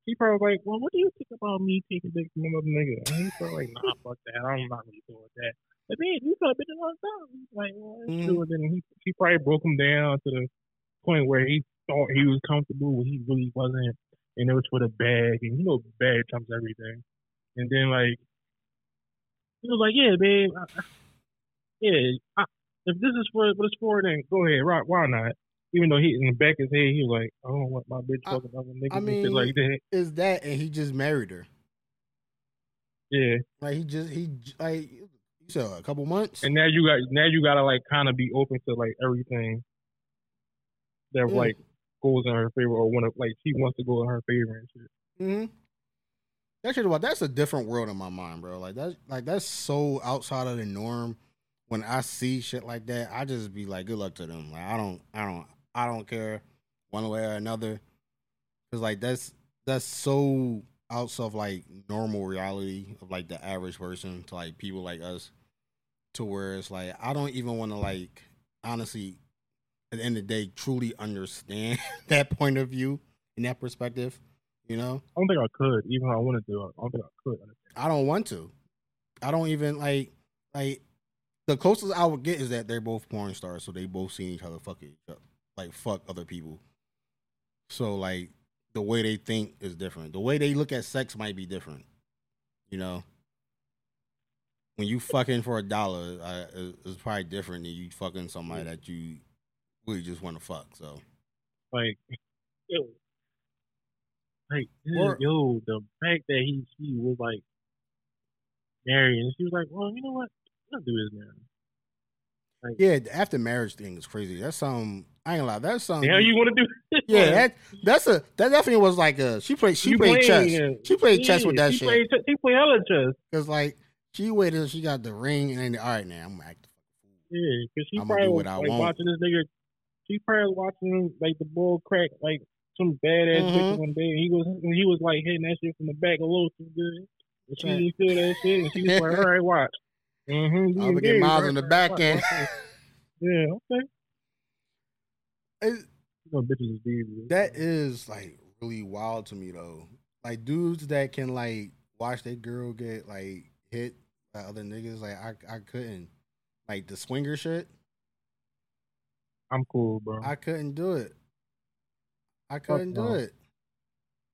[SPEAKER 3] he probably was like well what do you think about me taking dick from another nigga and he probably like nah fuck that I'm not really doing that but then you fuck bitches a long time He's like well
[SPEAKER 4] Mhm.
[SPEAKER 3] true and then he he probably broke him down to the point where he thought he was comfortable when he really wasn't and it was for the bag and you know bag trumps everything and then like he was like, "Yeah, babe, I, yeah. I, if this is for what it's for, then go ahead. Why, why not?" Even though he in the back of his head, he was like, "I don't want my bitch fucking other niggas
[SPEAKER 4] I
[SPEAKER 3] and
[SPEAKER 4] mean,
[SPEAKER 3] shit like that."
[SPEAKER 4] Is that and he just married her?
[SPEAKER 3] Yeah,
[SPEAKER 4] Like he just he like you said a couple months.
[SPEAKER 3] and now you got now you gotta like kind of be open to like everything that
[SPEAKER 4] Yeah.
[SPEAKER 3] like goes in her favor or want to like she wants to go in her favor and shit.
[SPEAKER 4] hmm That shit about that's a different world in my mind, bro. Like that's like that's so outside of the norm. When I see shit like that, I just be like, good luck to them. Like I don't, I don't, I don't care one way or another. Cause like that's that's so outside of like normal reality of like the average person to like people like us, to where it's like I don't even want to like honestly, at the end of the day, truly understand that point of view and that perspective. You know,
[SPEAKER 3] I don't think I could, even if I wanted to. I don't think I could.
[SPEAKER 4] I don't want to. I don't even like like the closest I would get is that they're both porn stars, so they both seen each other fuck each other, like fuck other people. So like the way they think is different. The way they look at sex might be different. You know, when you fucking for a dollar, uh, is probably different than you fucking somebody that you really just want to fuck. So
[SPEAKER 3] Like, yo, like,
[SPEAKER 4] Or-
[SPEAKER 3] yo, the fact that he she was like married, and she was like, "Well, you know what? Let's do this now."
[SPEAKER 4] Yeah, the after marriage thing is crazy. That's something I ain't gonna lie. That's something.
[SPEAKER 3] The hell you want to do?
[SPEAKER 4] yeah, that that's a that definitely was like a she played she
[SPEAKER 3] You
[SPEAKER 4] played chess.
[SPEAKER 3] playing,
[SPEAKER 4] She played chess
[SPEAKER 3] yeah,
[SPEAKER 4] with that
[SPEAKER 3] she
[SPEAKER 4] shit.
[SPEAKER 3] Played, she played hella chess.
[SPEAKER 4] Cause like she waited till she got the ring and then all right now I'm gonna act.
[SPEAKER 3] Yeah, because she
[SPEAKER 4] I'ma
[SPEAKER 3] probably was like
[SPEAKER 4] want.
[SPEAKER 3] watching this nigga. She probably watching like the bull crack like some badass
[SPEAKER 4] Mhm.
[SPEAKER 3] bitch one day. And he was and he was like hitting that shit from the back a little too good. And she didn't feel that shit, and she was like, "All right, watch." Mm-hmm.
[SPEAKER 4] I'm gonna get miles in the back end.
[SPEAKER 3] Yeah, okay.
[SPEAKER 4] It's-
[SPEAKER 3] You know, is
[SPEAKER 4] that is like really wild to me though. Like dudes that can like watch their girl get like hit by other niggas. Like I I couldn't. Like the swinger shit,
[SPEAKER 3] I'm cool, bro. I
[SPEAKER 4] I couldn't do it. I couldn't do
[SPEAKER 3] no.
[SPEAKER 4] it.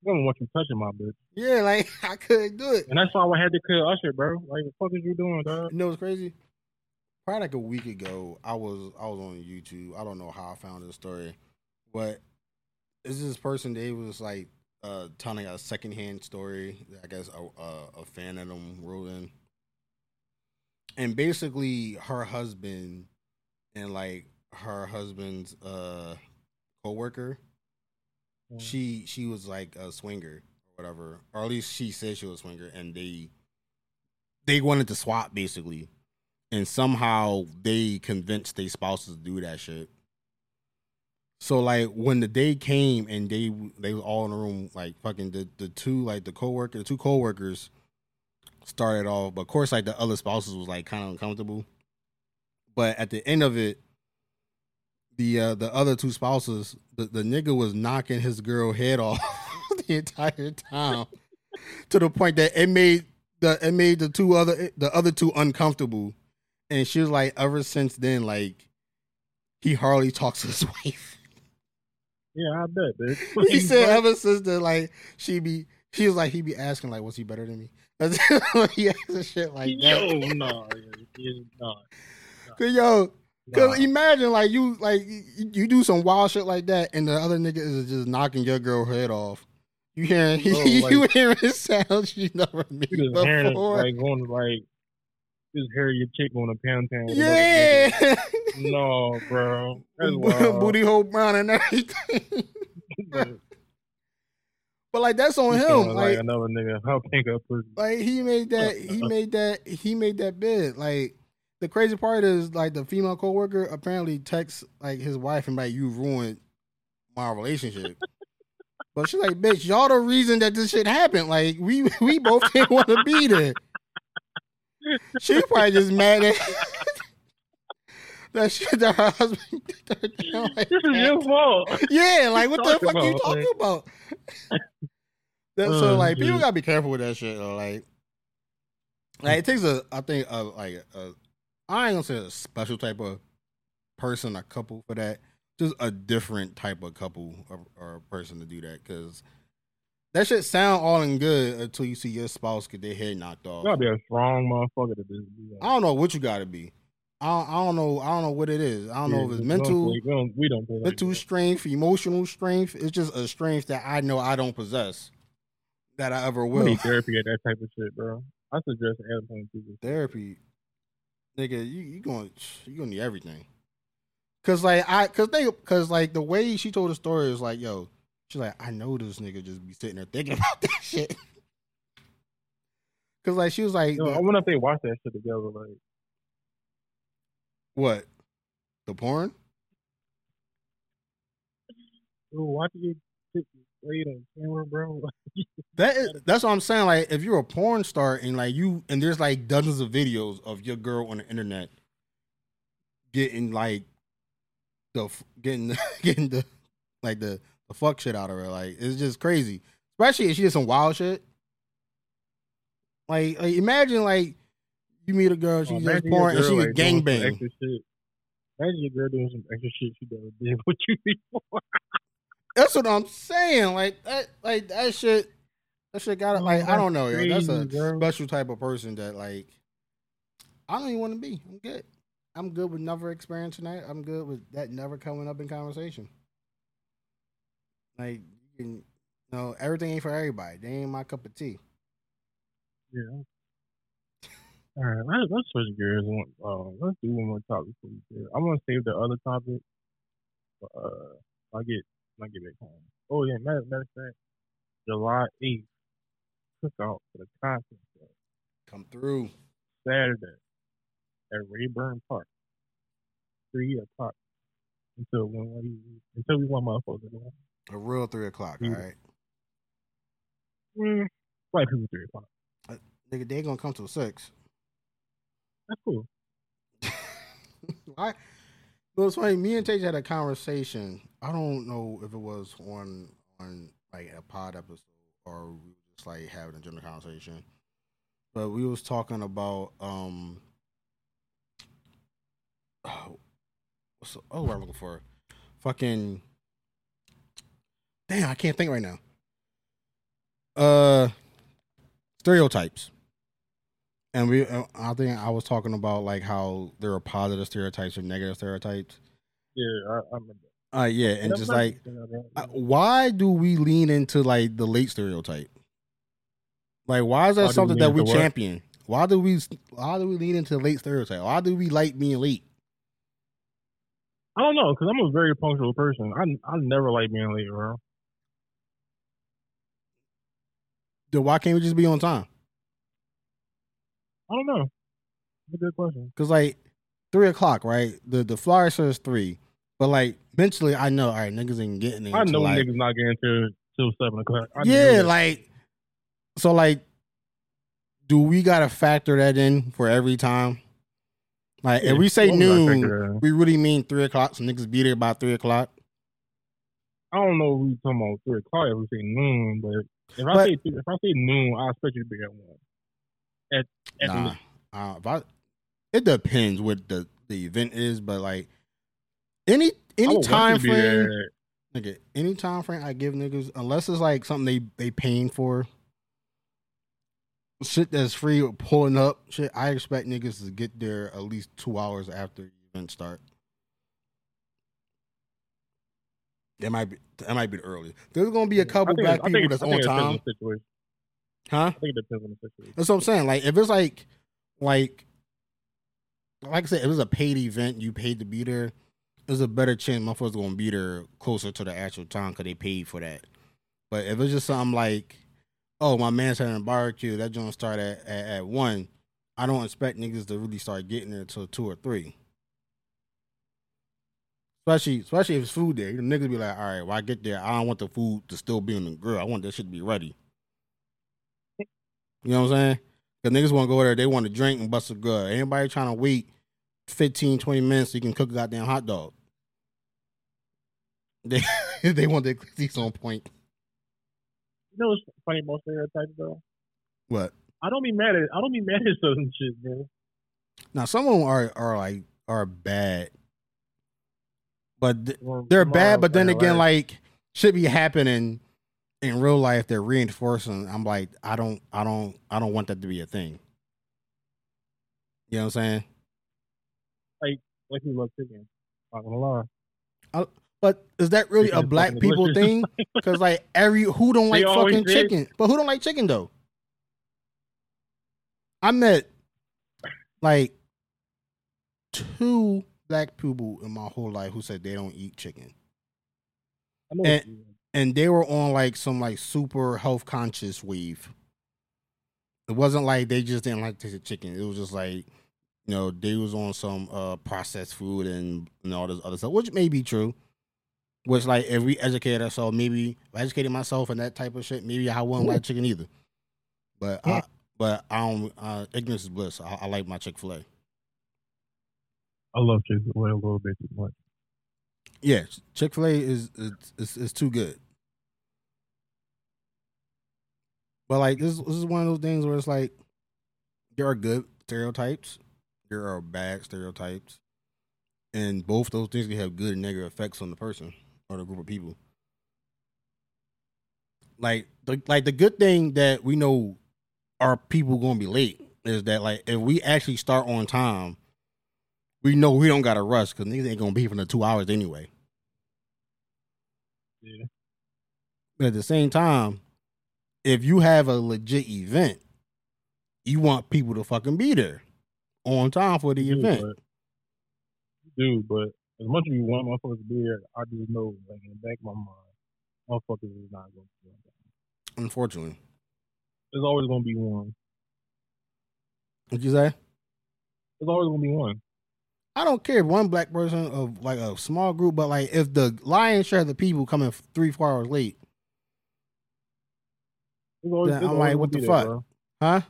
[SPEAKER 3] don't want you touching my bitch,
[SPEAKER 4] Yeah, like I couldn't do it.
[SPEAKER 3] and that's why I had to kill Usher, bro. Like, what the fuck is you doing, dog?
[SPEAKER 4] You know what's crazy? Probably like a week ago, I was I was on YouTube. I don't know how I found this story, but is this person they was like uh telling a secondhand story. that I guess a, a a fan of them wrote in, and basically her husband and like her husband's uh coworker,
[SPEAKER 3] Mm.
[SPEAKER 4] she she was like a swinger or whatever, or at least she said she was a swinger, and they they wanted to swap basically, and somehow they convinced their spouses to do that shit. So like when the day came and they they was all in the room, like fucking the the two like the coworker the two coworkers started off, but of course like the other spouses was like kind of uncomfortable. But at the end of it, the uh the other two spouses, the, the nigga was knocking his girl head off the entire time to the point that it made the it made the two other the other two uncomfortable. And she was like, ever since then, like he hardly talks to his wife.
[SPEAKER 3] Yeah, I bet, bitch.
[SPEAKER 4] he said ever since then, like she be she was like he be asking like, was he better than me? he asking shit like that.
[SPEAKER 3] Yo, no, yeah, no.
[SPEAKER 4] Cause yo, cause
[SPEAKER 3] Nah.
[SPEAKER 4] imagine like you like you, do some wild shit like that, and the other nigga is just knocking your girl head off. You hearing
[SPEAKER 3] Oh,
[SPEAKER 4] you hearing sounds you never made
[SPEAKER 3] just hearing
[SPEAKER 4] before.
[SPEAKER 3] like going like just hear your chick on a pound town.
[SPEAKER 4] yeah.
[SPEAKER 3] No, bro. That's wild.
[SPEAKER 4] booty hole brown and everything.
[SPEAKER 3] But
[SPEAKER 4] but like that's on him.
[SPEAKER 3] feeling
[SPEAKER 4] Like
[SPEAKER 3] another nigga. How pink up pussy.
[SPEAKER 4] like he made that he made that he made that bid. Like the crazy part is like the female coworker apparently texts like his wife and like you ruined my relationship. but she's like, bitch, y'all the reason that this shit happened. Like we we both didn't want to be there. She probably just mad at that shit that her husband did her like
[SPEAKER 3] This is
[SPEAKER 4] that.
[SPEAKER 3] your fault.
[SPEAKER 4] Yeah, like what the fuck you talking
[SPEAKER 3] like-
[SPEAKER 4] about? that, so
[SPEAKER 3] Oh,
[SPEAKER 4] like people gotta be careful with that shit. Though. Like, like it takes a, I think, a, like a, I ain't gonna say a special type of person, a couple for that. Just a different type of couple or, or person to do that because that shit sound all and good until you see your spouse get their head knocked off.
[SPEAKER 3] You gotta be a strong motherfucker to do that.
[SPEAKER 4] I don't know what you gotta be. I don't, I don't know. I don't know what it is. I don't know if it's mental.
[SPEAKER 3] We don't. We don't like
[SPEAKER 4] mental
[SPEAKER 3] that.
[SPEAKER 4] strength, emotional strength. It's just a strength that I know I don't possess. That I ever will.
[SPEAKER 3] need therapy at that type of shit, bro. I suggest people.
[SPEAKER 4] Therapy, nigga, you you going you gonna need everything. Cause like I, cause they, cause like the way she told the story is like, yo, she's like, I know this nigga just be sitting there thinking about that shit. Cause like she was like,
[SPEAKER 3] Yo, I wonder if they watch that shit together. Like,
[SPEAKER 4] what, the porn?
[SPEAKER 3] yo, watch your shit laid on camera, bro.
[SPEAKER 4] That is, that's what I'm saying. Like, if you're a porn star and like you, and there's like dozens of videos of your girl on the internet getting like the getting getting the like the the fuck shit out of her, like it's just crazy. Especially if she did some wild shit. Like, like imagine like you meet a girl, she
[SPEAKER 3] Oh, your
[SPEAKER 4] porn and
[SPEAKER 3] girl,
[SPEAKER 4] she
[SPEAKER 3] like, some
[SPEAKER 4] gangbang.
[SPEAKER 3] Imagine your girl doing some extra shit she never did with you before.
[SPEAKER 4] That's what I'm saying. Like that, like that shit. That shit got to oh, like I don't know, yo. That's a
[SPEAKER 3] crazy, bro.
[SPEAKER 4] special type of person that like I don't even want to be. I'm good. I'm good with never experiencing that. I'm good with that never coming up in conversation. Like you can, you know, everything ain't for everybody. They ain't my cup of tea.
[SPEAKER 3] Yeah. All right, let's, let's switch gears. Uh, let's do one more topic. For you. I want to save the other topic. Uh, I get I get back home. Oh yeah, matter, matter of fact, July eighth, cookout for the conference
[SPEAKER 4] Come through.
[SPEAKER 3] Saturday at Rayburn Park, three o'clock until when until we want motherfuckers.
[SPEAKER 4] A real three o'clock. All
[SPEAKER 3] Mm.
[SPEAKER 4] right,
[SPEAKER 3] Mm, white people three o'clock.
[SPEAKER 4] nigga, they gonna come till six.
[SPEAKER 3] That's cool.
[SPEAKER 4] I. Well, it's funny. Me and Tage had a conversation. I don't know if it was on on like a pod episode or we were just like having a general conversation, but we was talking about um. Oh, what's the, oh, what I'm looking for, fucking. Damn, I can't think right now. Uh, stereotypes. And we, uh, I think I was talking about like how there are positive stereotypes or negative stereotypes.
[SPEAKER 3] Yeah, I, I remember.
[SPEAKER 4] Uh, yeah, and
[SPEAKER 3] That's
[SPEAKER 4] just like, why do we lean into like the late stereotype? Like, why is that
[SPEAKER 3] Why
[SPEAKER 4] something that we champion? Why do we, why do we lean into the late stereotype? Why do we like being late?
[SPEAKER 3] I don't know, cause I'm a very punctual person. I I never like being late, bro.
[SPEAKER 4] Then why can't we just be on time?
[SPEAKER 3] I don't know. That's a good question.
[SPEAKER 4] Because like three o'clock, right? The the flyer says three, but like mentally, I know, all right, niggas ain't getting there.
[SPEAKER 3] I know
[SPEAKER 4] like,
[SPEAKER 3] niggas not getting to till seven o'clock. I
[SPEAKER 4] yeah, like so like do we gotta factor that in for every time? Like
[SPEAKER 3] Yeah,
[SPEAKER 4] if we say
[SPEAKER 3] what was I
[SPEAKER 4] noon, we really mean three o'clock, so niggas be there by three o'clock.
[SPEAKER 3] I don't know if we talking about three o'clock if we say noon, but if I
[SPEAKER 4] But-
[SPEAKER 3] say if I say noon, I expect you to be at one. At at
[SPEAKER 4] Nah, uh, if I, it depends what the the event is, but like any any
[SPEAKER 3] would want you
[SPEAKER 4] time frame, nigga, any time frame I give niggas, unless it's like something they they paying for, shit that's free or pulling up, shit. I expect niggas to get there at least two hours after the event start. That might be that might be the earliest. There's gonna be a couple black people that's on
[SPEAKER 3] think it depends
[SPEAKER 4] time, huh?
[SPEAKER 3] I think it depends on the situation.
[SPEAKER 4] That's what I'm saying. Like if it's like like like I said, if it was a paid event, you paid to be there, there's a better chance motherfuckers gonna be there closer to the actual time because they paid for that. But if it's just something like, oh, my man's having a barbecue, that joint start at, at, at one, I don't expect niggas to really start getting there till two or three. Especially, especially if it's food there, the niggas be like, all right, when I get there, I don't want the food to still be on the grill. I want that shit to be ready. You know what I'm saying? Because niggas want to go there, they want to drink and bust a gut. Anybody trying to wait 15, 20 minutes so you can cook a goddamn hot dog. They they want their cookies on point.
[SPEAKER 3] You know what's funny about stereotypes though?
[SPEAKER 4] What?
[SPEAKER 3] I don't be mad at I don't be mad at certain shit, bro.
[SPEAKER 4] Now some of them are are like are bad, but th-
[SPEAKER 3] Well,
[SPEAKER 4] they're bad. But then again,
[SPEAKER 3] like,
[SPEAKER 4] like should be happening in real life. They're reinforcing. I'm like, I don't, I don't, I don't want that to be a thing. You know what I'm saying?
[SPEAKER 3] like we love chicken. Not gonna lie.
[SPEAKER 4] But is that really
[SPEAKER 3] Chicken
[SPEAKER 4] a black people
[SPEAKER 3] delicious.
[SPEAKER 4] thing? Because like every who don't like fucking
[SPEAKER 3] say-
[SPEAKER 4] chicken, but who don't like chicken though? I met like two black people in my whole life who said they don't eat chicken, And- and they were on like some like super health conscious wave. It wasn't like they just didn't like to taste chicken. It was just like you know they was on some uh processed food and, and all this other stuff, which may be true. Which like if we educate ourselves, maybe I educated myself and that type of shit, maybe I wouldn't like chicken either. But I, but I don't. Uh, ignorance is bliss. I, I like my Chick Fil A.
[SPEAKER 3] I love chicken a a little bit too much.
[SPEAKER 4] Yeah, Chick Fil A is it's, is is too good. But like this, this is one of those things where it's like there are good stereotypes, there are bad stereotypes, and both those things can have good and negative effects on the person or the group of people. Like the like the good thing that we know are people going to be late is that like if we actually start on time, we know we don't got to rush because niggas ain't gonna be for the two hours anyway.
[SPEAKER 3] Yeah.
[SPEAKER 4] But at the same time, if you have a legit event, you want people to fucking be there. on time for the
[SPEAKER 3] You do,
[SPEAKER 4] event.
[SPEAKER 3] but- you do, but as much as you want motherfuckers to be there, I just know, like in the back of my mind, motherfuckers is not going to be time.
[SPEAKER 4] Unfortunately,
[SPEAKER 3] There's always going to be one.
[SPEAKER 4] What'd you say?
[SPEAKER 3] There's always going to be one.
[SPEAKER 4] I don't care if one black person of like a small group, but like if the lion's share of the people coming three, four hours late,
[SPEAKER 3] always,
[SPEAKER 4] I'm like, what the fuck? huh?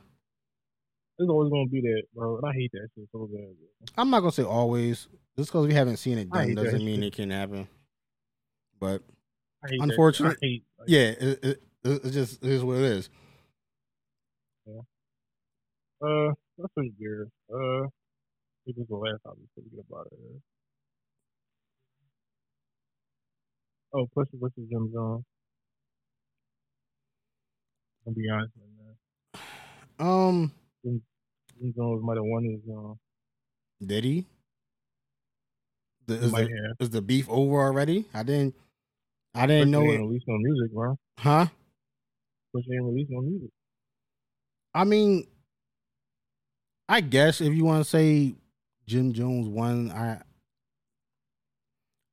[SPEAKER 3] It's always going to be that, bro. And I hate that shit so bad. Bro.
[SPEAKER 4] I'm not gonna say always. Just because we haven't seen it done doesn't mean
[SPEAKER 3] shit.
[SPEAKER 4] it can happen. But
[SPEAKER 3] unfortunately, hate
[SPEAKER 4] Unfortunate-
[SPEAKER 3] That. shit. I hate. Like,
[SPEAKER 4] yeah, it, it, it's just it is what it is. Yeah.
[SPEAKER 3] Uh, let's switch gears. Uh, the last topic so we get about it. Oh, Pusha versus Jim Jones. I'll be honest, with man.
[SPEAKER 4] Um,
[SPEAKER 3] Jim Jones might have won his. Uh,
[SPEAKER 4] did he? The, is, the, is the beef over already? I didn't. I didn't know
[SPEAKER 3] ain't
[SPEAKER 4] it.
[SPEAKER 3] released no music, bro.
[SPEAKER 4] Huh?
[SPEAKER 3] Pusha ain't released no music.
[SPEAKER 4] I mean, I guess if you want to say Jim Jones won, I.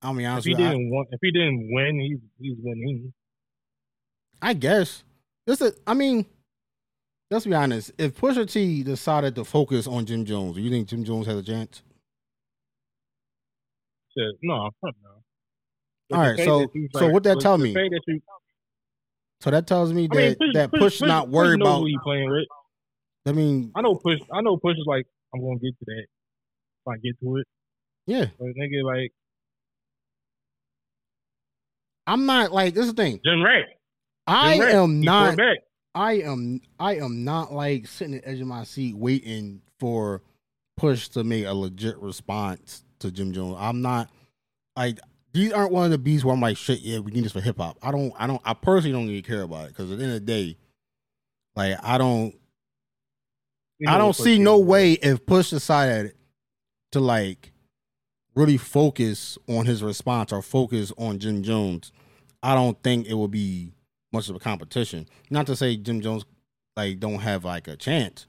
[SPEAKER 4] I mean,
[SPEAKER 3] If
[SPEAKER 4] honestly,
[SPEAKER 3] he
[SPEAKER 4] I,
[SPEAKER 3] didn't win, if he didn't win, he's he's winning.
[SPEAKER 4] I guess. This is, I mean, let's be honest. If Pusha T decided to focus on Jim Jones, do you think Jim Jones has a chance?
[SPEAKER 3] No, no.
[SPEAKER 4] All right, so-
[SPEAKER 3] that
[SPEAKER 4] so what that tell me?
[SPEAKER 3] that you-
[SPEAKER 4] So that tells me that
[SPEAKER 3] I mean, Push,
[SPEAKER 4] that
[SPEAKER 3] Push,
[SPEAKER 4] Push,
[SPEAKER 3] Push-
[SPEAKER 4] not worried about.
[SPEAKER 3] who he playing with.
[SPEAKER 4] I mean,
[SPEAKER 3] I know Push. I know Push is like I'm gonna get to that. If I get to it,
[SPEAKER 4] yeah,
[SPEAKER 3] but nigga like
[SPEAKER 4] I'm not like this is the thing.
[SPEAKER 3] Jim Ray.
[SPEAKER 4] I
[SPEAKER 3] Jim
[SPEAKER 4] am
[SPEAKER 3] he
[SPEAKER 4] not. I am. I am not like sitting at the edge of my seat waiting for Push to make a legit response to Jim Jones. I'm not like these aren't one of the beats where I'm like shit. Yeah, we need this for hip hop. I don't. I don't. I personally don't even care about it because at the end of the day, like I don't.
[SPEAKER 3] You
[SPEAKER 4] I don't see no way if Push decided to like really focus on his response or focus on Jim Jones. I don't think it will be much of a competition. Not to say Jim Jones like don't have like a chance,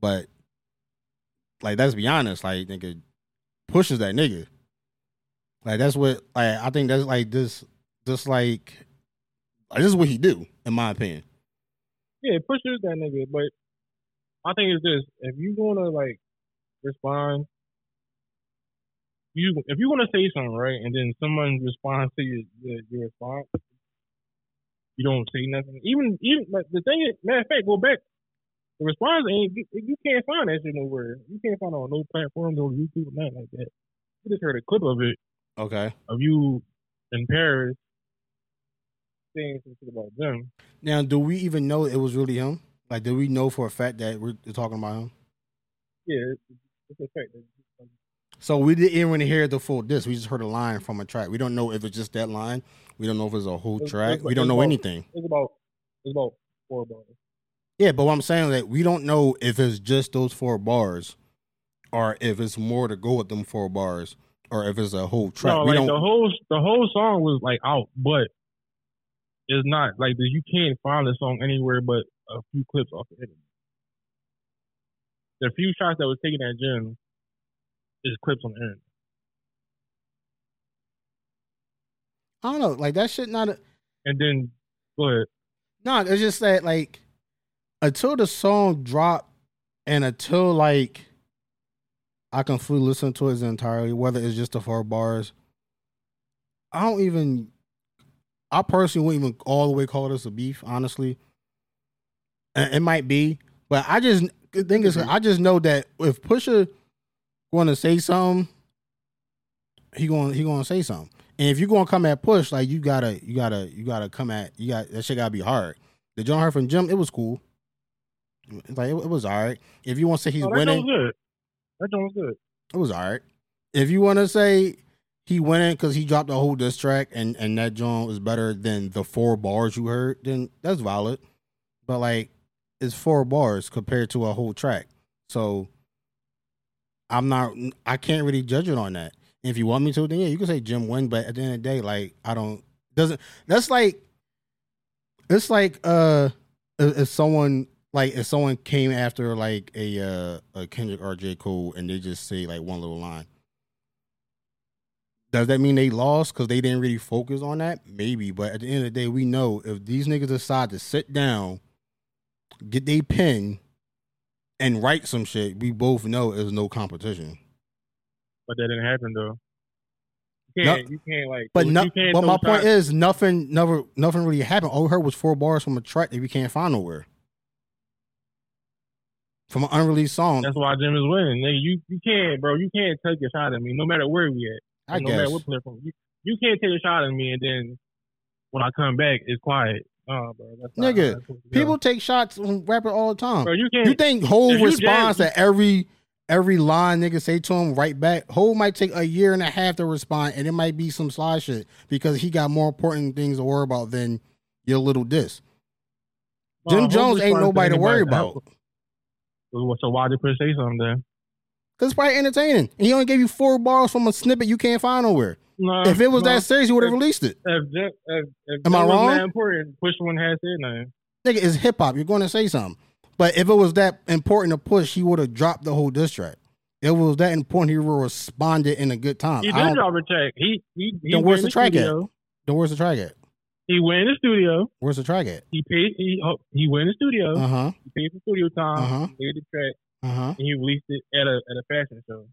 [SPEAKER 4] but like let's be honest, like nigga pushes that nigga. Like that's what like I think that's like this this like, like this is what he do in my opinion.
[SPEAKER 3] Yeah, Push is that nigga, but I think it's this: if you wanna like respond, you if you want to say something right, and then someone responds to your your, your response, you don't say nothing. Even even like, the thing is, matter of fact, go back. The response ain't you, you can't find that shit nowhere. You can't find it on no platforms on YouTube, nothing like that. You just heard a clip of it
[SPEAKER 4] Okay.
[SPEAKER 3] of you in Paris saying something about them.
[SPEAKER 4] Now, do we even know it was really him? Like, do we know for a fact that we're talking about him?
[SPEAKER 3] Yeah, it's, it's a fact. that-
[SPEAKER 4] So we didn't even hear the full disc. We just heard a line from a track. We don't know if it's just that line. We don't know if it's a whole
[SPEAKER 3] It's-
[SPEAKER 4] track.
[SPEAKER 3] it's-
[SPEAKER 4] We don't know
[SPEAKER 3] about-
[SPEAKER 4] anything.
[SPEAKER 3] It's about it's about four bars.
[SPEAKER 4] Yeah, but what I'm saying is that we don't know if it's just those four bars, or if it's more to go with them four bars, or if it's a whole track.
[SPEAKER 3] No,
[SPEAKER 4] we
[SPEAKER 3] like
[SPEAKER 4] don't.
[SPEAKER 3] the whole the whole song was like out, but it's not like you can't find the song anywhere but a few clips off the internet. The few shots that was taken at Jim is clips on the internet.
[SPEAKER 4] I don't know. Like that shit. Not. A,
[SPEAKER 3] And then go ahead.
[SPEAKER 4] no, it's just that like until the song drop, and until like I can fully listen to it entirely, whether it's just the four bars. I don't even. I personally wouldn't even all the way call this a beef, honestly. It might be, but I just the thing is, mm-hmm. I just know that if Pusha going to say something, he going he going to say something. And if you're going to come at Push, like you gotta you gotta you gotta come at you got that shit gotta be hard. The John heard from Jim, it was cool. Like it, it was all right. If you want to say he's
[SPEAKER 3] Oh, that
[SPEAKER 4] winning,
[SPEAKER 3] good. That joint was good.
[SPEAKER 4] it was all right. If you want to say he winning because he dropped a whole diss track and and that joint was better than the four bars you heard, then that's valid. But like, it's four bars compared to a whole track, so I'm not. I can't really judge it on that. If you want me to, then yeah, you can say Jim win. But at the end of the day, like I don't doesn't. That's like it's like uh if someone like if someone came after like a uh, a Kendrick or J Cole and they just say like one little line, does that mean they lost because they didn't really focus on that? Maybe, but at the end of the day, we know if these niggas decide to sit down, get they pen, and write some shit, we both know there's no competition.
[SPEAKER 3] But that didn't happen though. You can't. you can't like.
[SPEAKER 4] But no,
[SPEAKER 3] can't
[SPEAKER 4] but my point is nothing, never, nothing really happened. All we heard was four bars from a track that we can't find nowhere, from an unreleased song.
[SPEAKER 3] That's why Jim is winning. Nigga, you you can't, bro. You can't take a shot at me, no matter where we at.
[SPEAKER 4] I
[SPEAKER 3] no
[SPEAKER 4] guess.
[SPEAKER 3] matter what platform. You, you can't take a shot at me, and then when I come back, it's quiet. Bro, that's
[SPEAKER 4] Nigga,
[SPEAKER 3] how it's supposed to go.
[SPEAKER 4] People take shots on rapper all the time.
[SPEAKER 3] bro, you.
[SPEAKER 4] You think Hove
[SPEAKER 3] you
[SPEAKER 4] responds to every every line nigga say to him right back? Hove might take a year and a half to respond, and it might be some slide shit because he got more important things to worry about than your little diss.
[SPEAKER 3] Oh,
[SPEAKER 4] Jim Jones ain't
[SPEAKER 3] responds to
[SPEAKER 4] nobody to worry about.
[SPEAKER 3] So, why did Chris say something then?
[SPEAKER 4] Cause it's probably entertaining. And he only gave you four bars from a snippet you can't find nowhere.
[SPEAKER 3] No,
[SPEAKER 4] if it was
[SPEAKER 3] no.
[SPEAKER 4] that serious, he would have released it.
[SPEAKER 3] if, Jim- if, if
[SPEAKER 4] Am I wrong?
[SPEAKER 3] That important. Push one has said nothing.
[SPEAKER 4] Nigga, it's hip hop. You're going to say something. But if it was that important to push, he would have dropped the whole diss track. If it was that important, he responded in a good time.
[SPEAKER 3] He did drop a track. He he he
[SPEAKER 4] Then where's
[SPEAKER 3] in
[SPEAKER 4] the track at? Then where's the track at?
[SPEAKER 3] He went in the studio.
[SPEAKER 4] Where's the track at?
[SPEAKER 3] He paid. He oh, he went in the studio.
[SPEAKER 4] Uh huh.
[SPEAKER 3] He paid for studio time.
[SPEAKER 4] Uh-huh.
[SPEAKER 3] He paid the track,
[SPEAKER 4] Uh huh.
[SPEAKER 3] and he released it at a at a fashion show.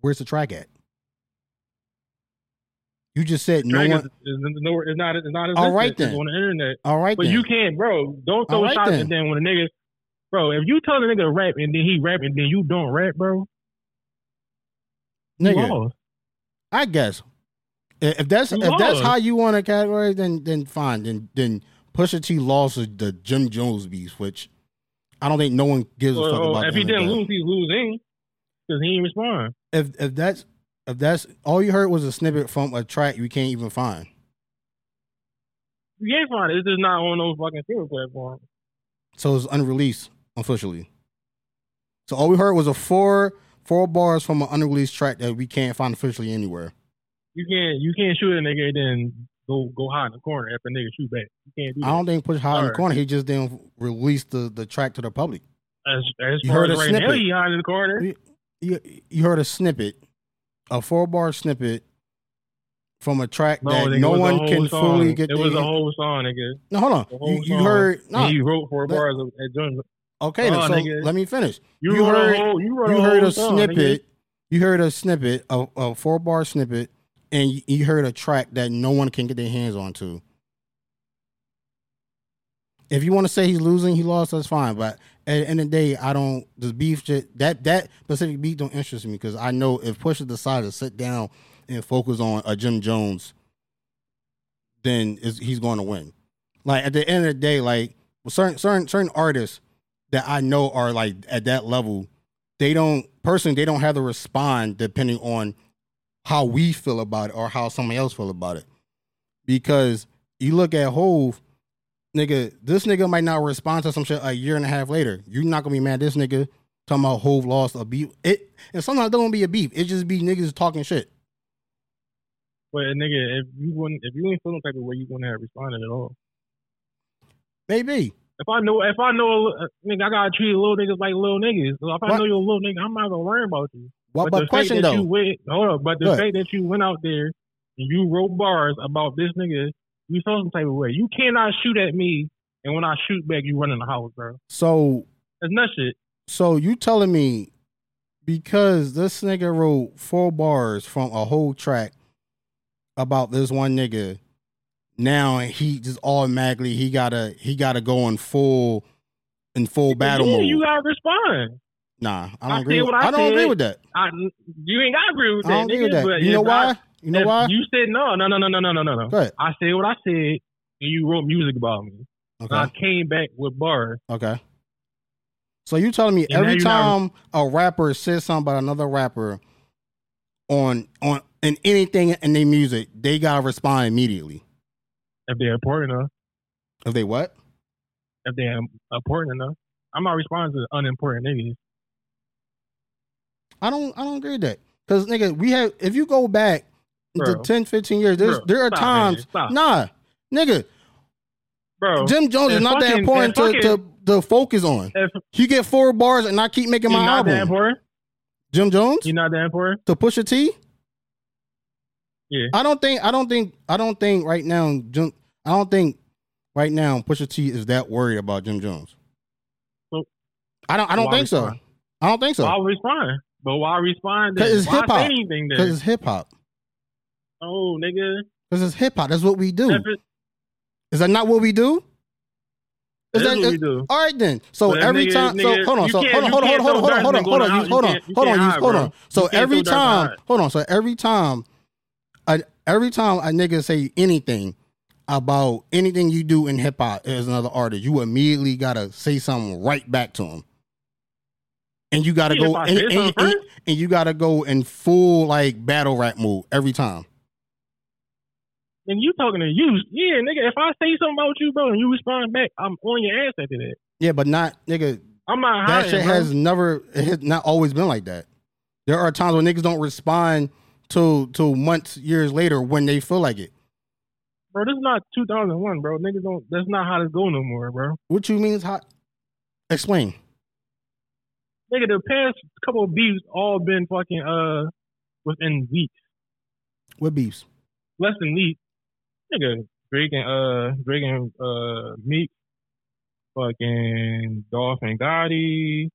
[SPEAKER 4] Where's the track at? You just said no one.
[SPEAKER 3] is, is, no, it's not. It's not.
[SPEAKER 4] All right then.
[SPEAKER 3] on the internet.
[SPEAKER 4] All right,
[SPEAKER 3] But
[SPEAKER 4] then.
[SPEAKER 3] you can't, bro. Don't throw
[SPEAKER 4] right
[SPEAKER 3] shots
[SPEAKER 4] then.
[SPEAKER 3] and then when a nigga, bro, if you tell a nigga to rap and then he rap and then you don't rap, bro,
[SPEAKER 4] Nigga. I guess if that's
[SPEAKER 3] You
[SPEAKER 4] if that's how you want to categorize, then then fine. Then then Pusha T lost the Jim Jones beef, which I don't think no one gives a fuck
[SPEAKER 3] Well,
[SPEAKER 4] about.
[SPEAKER 3] if he didn't lose, he's losing because he didn't respond.
[SPEAKER 4] if if that's if that's all you heard was a snippet from a track you can't even find.
[SPEAKER 3] You can't find it. It's just not on those fucking streaming platforms.
[SPEAKER 4] So it's unreleased officially. So all we heard was a four four bars from an unreleased track that we can't find officially anywhere.
[SPEAKER 3] You can't you can't shoot a nigga and then go go hide in the corner after a nigga shoot back. You can't do
[SPEAKER 4] I don't think Push High in the
[SPEAKER 3] Alright.
[SPEAKER 4] corner. He just didn't release the, the track to the public.
[SPEAKER 3] As, as
[SPEAKER 4] You
[SPEAKER 3] far
[SPEAKER 4] heard
[SPEAKER 3] as
[SPEAKER 4] a
[SPEAKER 3] right now,
[SPEAKER 4] snippet.
[SPEAKER 3] he hiding in the corner.
[SPEAKER 4] You, you, you heard a snippet, a four bar snippet from a track
[SPEAKER 3] No,
[SPEAKER 4] that
[SPEAKER 3] nigga,
[SPEAKER 4] no
[SPEAKER 3] it was a
[SPEAKER 4] one can
[SPEAKER 3] song.
[SPEAKER 4] fully get.
[SPEAKER 3] It was a whole song, nigga.
[SPEAKER 4] no, hold on. You, you heard no.
[SPEAKER 3] He wrote four bars at.
[SPEAKER 4] Okay,
[SPEAKER 3] Oh,
[SPEAKER 4] so
[SPEAKER 3] nigga.
[SPEAKER 4] let me finish.
[SPEAKER 3] You,
[SPEAKER 4] You heard-
[SPEAKER 3] a whole. You,
[SPEAKER 4] you heard a
[SPEAKER 3] song,
[SPEAKER 4] snippet.
[SPEAKER 3] Nigga.
[SPEAKER 4] You heard a snippet, a, a four bar snippet, and you, you heard a track that no one can get their hands onto. If you want to say he's losing, he lost. That's fine. But at the end of the day, I don't. The beef shit that that specific beef don't interest me because I know if Pusha decided to sit down and focus on a Jim Jones, then he's going to win. Like at the end of the day, like certain certain certain artists that I know are like at that level, they don't personally they don't have to respond depending on how we feel about it or how somebody else feel about it. Because you look at Hove, nigga, this nigga might not respond to some shit a year and a half later. You're not gonna be mad this nigga talking about Hove lost a beef. It and sometimes don't be a beef. It just be niggas talking shit.
[SPEAKER 3] But nigga, if you wouldn't, if you ain't feeling type of way, you wouldn't have responded at all.
[SPEAKER 4] Maybe.
[SPEAKER 3] If I know, if I know, uh, nigga, I gotta treat little niggas like little niggas. So if I know you're a little nigga, I'm not gonna worry about you.
[SPEAKER 4] What
[SPEAKER 3] the
[SPEAKER 4] but
[SPEAKER 3] fact
[SPEAKER 4] question
[SPEAKER 3] that You went, hold up, but the fact that you went out there and you wrote bars about this nigga, you feel some type of way. You cannot shoot at me, and when I shoot back, you run in the house, bro.
[SPEAKER 4] So
[SPEAKER 3] That's nut shit.
[SPEAKER 4] So you telling me because this nigga wrote four bars from a whole track about this one nigga, now and he just automatically he gotta he gotta go in full in full battle
[SPEAKER 3] yeah,
[SPEAKER 4] mode.
[SPEAKER 3] You gotta respond.
[SPEAKER 4] nah, I
[SPEAKER 3] I
[SPEAKER 4] don't agree. With,
[SPEAKER 3] I
[SPEAKER 4] I don't agree with that.
[SPEAKER 3] I, you ain't gotta agree with
[SPEAKER 4] I don't agree
[SPEAKER 3] nigga.
[SPEAKER 4] with that. You know why? You know
[SPEAKER 3] if
[SPEAKER 4] why?
[SPEAKER 3] You said no, no, no, no, no, no, no, no. I said what I said, and you wrote music about me. Okay. And I came back with bars.
[SPEAKER 4] Okay. So you telling me
[SPEAKER 3] and
[SPEAKER 4] every
[SPEAKER 3] time not...
[SPEAKER 4] a rapper says something about another rapper on on in anything in their music, they gotta respond immediately.
[SPEAKER 3] If they're important enough.
[SPEAKER 4] If they what?
[SPEAKER 3] If they're important enough. I'm not responding to unimportant niggas.
[SPEAKER 4] I don't I don't agree with that. Cause nigga, we have if you go back
[SPEAKER 3] Bro.
[SPEAKER 4] 10, 15 years, there's
[SPEAKER 3] Bro,
[SPEAKER 4] there are
[SPEAKER 3] stop,
[SPEAKER 4] times
[SPEAKER 3] man,
[SPEAKER 4] nah, nigga.
[SPEAKER 3] bro.
[SPEAKER 4] Jim Jones is not that important to, to to focus on.
[SPEAKER 3] If
[SPEAKER 4] You get four bars and I keep making my
[SPEAKER 3] not that
[SPEAKER 4] album.
[SPEAKER 3] important,
[SPEAKER 4] Jim Jones
[SPEAKER 3] you're not that important.
[SPEAKER 4] to Pusha T.
[SPEAKER 3] Yeah.
[SPEAKER 4] I don't think. I don't think. I don't think right now. Jim, I don't think right now Pusha T is that worried about Jim Jones.
[SPEAKER 3] So-
[SPEAKER 4] I don't. I don't think so. I don't think so.
[SPEAKER 3] Why respond? But why respond? then?
[SPEAKER 4] 'Cause it's hip-hop.
[SPEAKER 3] anything
[SPEAKER 4] Because it's hip hop.
[SPEAKER 3] Oh, nigga.
[SPEAKER 4] Because it's hip hop. That's what we do.
[SPEAKER 3] It-
[SPEAKER 4] Is that not what we do? Is that,
[SPEAKER 3] what we do.
[SPEAKER 4] All right then. So
[SPEAKER 3] But
[SPEAKER 4] every
[SPEAKER 3] nigga-
[SPEAKER 4] time, so
[SPEAKER 3] nigga,
[SPEAKER 4] hold on, so hold on,
[SPEAKER 3] you
[SPEAKER 4] hold on, hold on, hold on, hold on, hold on,
[SPEAKER 3] to
[SPEAKER 4] you-
[SPEAKER 3] hide.
[SPEAKER 4] hold on, hold on,
[SPEAKER 3] can't
[SPEAKER 4] you-
[SPEAKER 3] hide,
[SPEAKER 4] hold on. So every
[SPEAKER 3] throw darts and
[SPEAKER 4] time, hold on. So every time, a, every time a nigga say anything about anything you do in hip hop as another artist, you immediately gotta say something right back to him. And you gotta
[SPEAKER 3] Yeah,
[SPEAKER 4] go and, and- and- and you gotta go in full like battle rap mode every time.
[SPEAKER 3] And you talking to you, yeah, nigga. If I say something about you, bro, and you respond back, I'm on your ass after that.
[SPEAKER 4] Yeah, but not nigga.
[SPEAKER 3] I'm not
[SPEAKER 4] that
[SPEAKER 3] hiding,
[SPEAKER 4] shit
[SPEAKER 3] bro.
[SPEAKER 4] has never it has not always been like that. There are times when niggas don't respond till till months, years later when they feel like it.
[SPEAKER 3] bro. This is not 2001, bro. Niggas don't. That's not how this go no more, bro.
[SPEAKER 4] What you mean is hot? Explain.
[SPEAKER 3] Nigga, the past couple of beefs all been fucking uh within weeks,
[SPEAKER 4] What beefs?
[SPEAKER 3] less than weeks. Nigga, Drake and uh Drake and uh Meek, fucking Dolph and Gotti,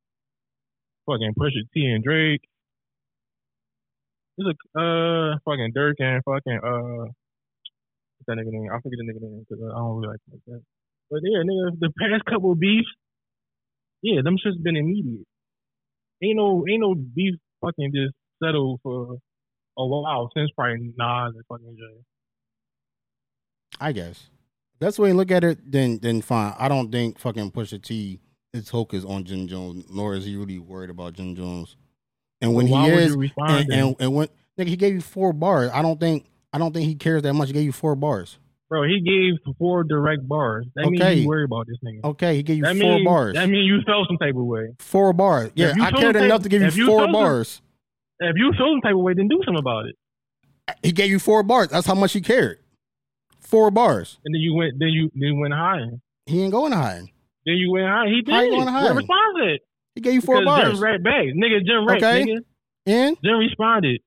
[SPEAKER 3] fucking Pusha T and Drake. There's a uh fucking Durk and fucking uh what's that nigga name? I forget the nigga name because I don't really like like that. But yeah, nigga, the past couple beefs, yeah, them shit's been immediate. Ain't no ain't no beef fucking just settled for a while since probably Nas and fucking Jay.
[SPEAKER 4] I guess. That's the way you look at it, then then fine. I don't think fucking Pusha T is focused on Jim Jones, nor is he really worried about Jim Jones. And when
[SPEAKER 3] Why
[SPEAKER 4] he is, and, and, and when nigga, he gave you four bars. I don't think I don't think he cares that much. He gave you four bars.
[SPEAKER 3] Bro, he gave four direct bars. That
[SPEAKER 4] Okay.
[SPEAKER 3] means you worry about this nigga.
[SPEAKER 4] Okay, he gave you
[SPEAKER 3] that
[SPEAKER 4] four
[SPEAKER 3] mean,
[SPEAKER 4] bars.
[SPEAKER 3] That means you felt some type of way.
[SPEAKER 4] four bars. Yeah, I cared enough
[SPEAKER 3] type-
[SPEAKER 4] to give you four
[SPEAKER 3] feel some-
[SPEAKER 4] bars.
[SPEAKER 3] If you feel some type of way, then do something about it.
[SPEAKER 4] He gave you four bars. That's how much he cared. Four bars.
[SPEAKER 3] And then you went, then you then you went high.
[SPEAKER 4] He ain't going high.
[SPEAKER 3] Then you went high. He did.
[SPEAKER 4] How you going
[SPEAKER 3] response it?
[SPEAKER 4] He gave you four
[SPEAKER 3] because
[SPEAKER 4] bars.
[SPEAKER 3] Jim right back, nigga. Jim right,
[SPEAKER 4] Okay.
[SPEAKER 3] nigga.
[SPEAKER 4] And
[SPEAKER 3] Jim responded.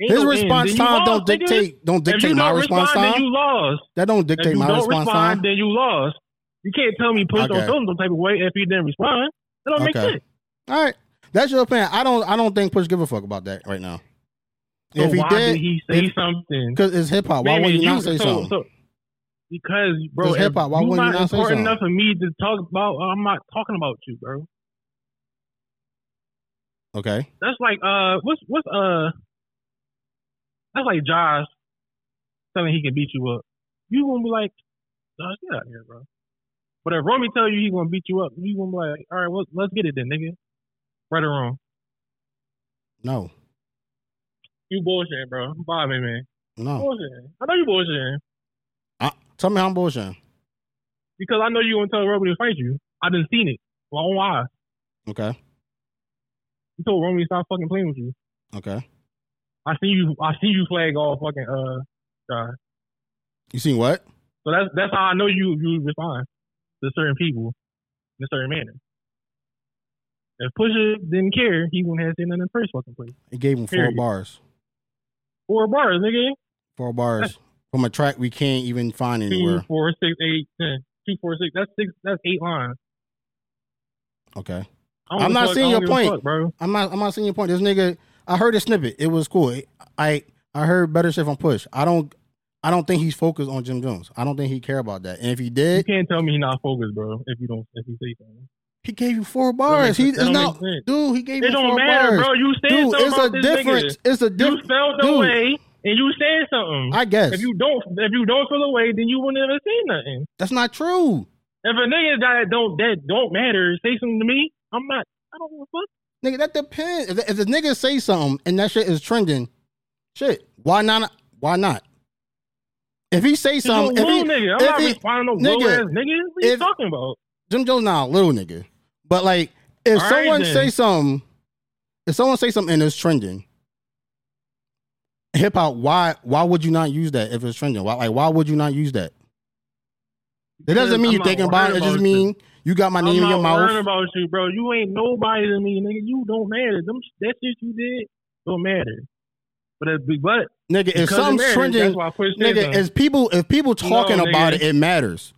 [SPEAKER 3] Ain't
[SPEAKER 4] his
[SPEAKER 3] no
[SPEAKER 4] response time don't
[SPEAKER 3] lost, nigga.
[SPEAKER 4] dictate don't dictate my response
[SPEAKER 3] respond, then
[SPEAKER 4] time.
[SPEAKER 3] you lost.
[SPEAKER 4] That don't dictate my
[SPEAKER 3] don't
[SPEAKER 4] response
[SPEAKER 3] respond,
[SPEAKER 4] time.
[SPEAKER 3] then you lost. You can't tell me push
[SPEAKER 4] Okay.
[SPEAKER 3] don't feel some type of way if you didn't respond. That don't make sense.
[SPEAKER 4] All right, that's your opinion. I don't. I don't think Push give a fuck about that right now.
[SPEAKER 3] So
[SPEAKER 4] if he
[SPEAKER 3] why
[SPEAKER 4] did,
[SPEAKER 3] did he say
[SPEAKER 4] if-
[SPEAKER 3] something?
[SPEAKER 4] because it's hip hop. Why would you
[SPEAKER 3] you-
[SPEAKER 4] not say
[SPEAKER 3] so-
[SPEAKER 4] something?
[SPEAKER 3] so- because, bro,
[SPEAKER 4] It's
[SPEAKER 3] if
[SPEAKER 4] hip-hop. Why
[SPEAKER 3] you
[SPEAKER 4] wouldn't you
[SPEAKER 3] not
[SPEAKER 4] not say something?
[SPEAKER 3] enough for me to talk about. I'm not talking about you, bro.
[SPEAKER 4] okay,
[SPEAKER 3] That's like uh, what's what's uh, that's like Josh telling he can beat you up. You gonna be like, Josh, get out of here, bro. But if Romy tell you he gonna beat you up, you gonna be like, all right, well, let's get it then, nigga. Right or wrong?
[SPEAKER 4] no,
[SPEAKER 3] You bullshit, bro. Bye, man, man.
[SPEAKER 4] no.
[SPEAKER 3] Bullshit. I know you bullshitting
[SPEAKER 4] I, tell me how I'm bullshitting.
[SPEAKER 3] because I know you gonna tell Romy to fight you. I done seen it. My own eyes.
[SPEAKER 4] Okay,
[SPEAKER 3] You told Romy to stop fucking playing with you.
[SPEAKER 4] okay.
[SPEAKER 3] I see you. I see you flag all fucking uh. Josh.
[SPEAKER 4] You seen what?
[SPEAKER 3] So that's that's how I know you you respond to certain people in a certain manner. If Pusha didn't care, he wouldn't have said nothing in the first fucking place.
[SPEAKER 4] He gave him four bars.
[SPEAKER 3] Four bars, nigga.
[SPEAKER 4] Four bars from a track we can't even find
[SPEAKER 3] Two,
[SPEAKER 4] anywhere.
[SPEAKER 3] four, six, eight, ten. Two, four, six. That's six. That's eight lines.
[SPEAKER 4] Okay. I'm not
[SPEAKER 3] fuck-
[SPEAKER 4] seeing your
[SPEAKER 3] don't give a
[SPEAKER 4] point.
[SPEAKER 3] fuck, bro.
[SPEAKER 4] I'm not. I'm not seeing your point. This nigga. I heard a snippet. It was cool. I I heard better shit from Push. I don't. I don't think he's focused on Jim Jones. I don't think he care about that. And if he did, You
[SPEAKER 3] can't tell me he's not focused, bro. If you don't, if you say something,
[SPEAKER 4] he gave you four bars. He is
[SPEAKER 3] don't
[SPEAKER 4] not. Dude, he gave
[SPEAKER 3] It
[SPEAKER 4] you
[SPEAKER 3] don't
[SPEAKER 4] four
[SPEAKER 3] matter,
[SPEAKER 4] bars.
[SPEAKER 3] bro. You said
[SPEAKER 4] Dude,
[SPEAKER 3] something
[SPEAKER 4] it's
[SPEAKER 3] about
[SPEAKER 4] a
[SPEAKER 3] this
[SPEAKER 4] difference.
[SPEAKER 3] nigga.
[SPEAKER 4] It's a
[SPEAKER 3] You felt the
[SPEAKER 4] Dude.
[SPEAKER 3] way, and you said something.
[SPEAKER 4] I guess
[SPEAKER 3] if you don't, if you don't feel the way, then you will never say nothing.
[SPEAKER 4] that's not true,
[SPEAKER 3] If a nigga that don't that don't matter say something to me, I'm not. I don't give a fuck.
[SPEAKER 4] nigga. That depends. If, if the nigga say something and that shit is trending, shit. Why not? Why not? If he say something, if he,
[SPEAKER 3] nigga. I'm
[SPEAKER 4] if
[SPEAKER 3] not
[SPEAKER 4] he-
[SPEAKER 3] responding to no
[SPEAKER 4] nigga,
[SPEAKER 3] nigga. What are you
[SPEAKER 4] if-
[SPEAKER 3] talking about?
[SPEAKER 4] Jim Jones not a little nigga, but like if
[SPEAKER 3] All right,
[SPEAKER 4] someone
[SPEAKER 3] then.
[SPEAKER 4] say something, if someone say something and it's trending, hip hop, why why would you not use that if it's trending? Why like why would you not use that? It doesn't mean
[SPEAKER 3] I'm
[SPEAKER 4] you're thinking about it. It just mean you got my
[SPEAKER 3] I'm
[SPEAKER 4] name in your mouth.
[SPEAKER 3] about you, bro. You ain't nobody to me, nigga. You don't matter. Them that shit you did don't matter. But if, but
[SPEAKER 4] Nigga, if something's trending,
[SPEAKER 3] that's why I push
[SPEAKER 4] nigga, as people if people talking
[SPEAKER 3] No,
[SPEAKER 4] about it, it matters.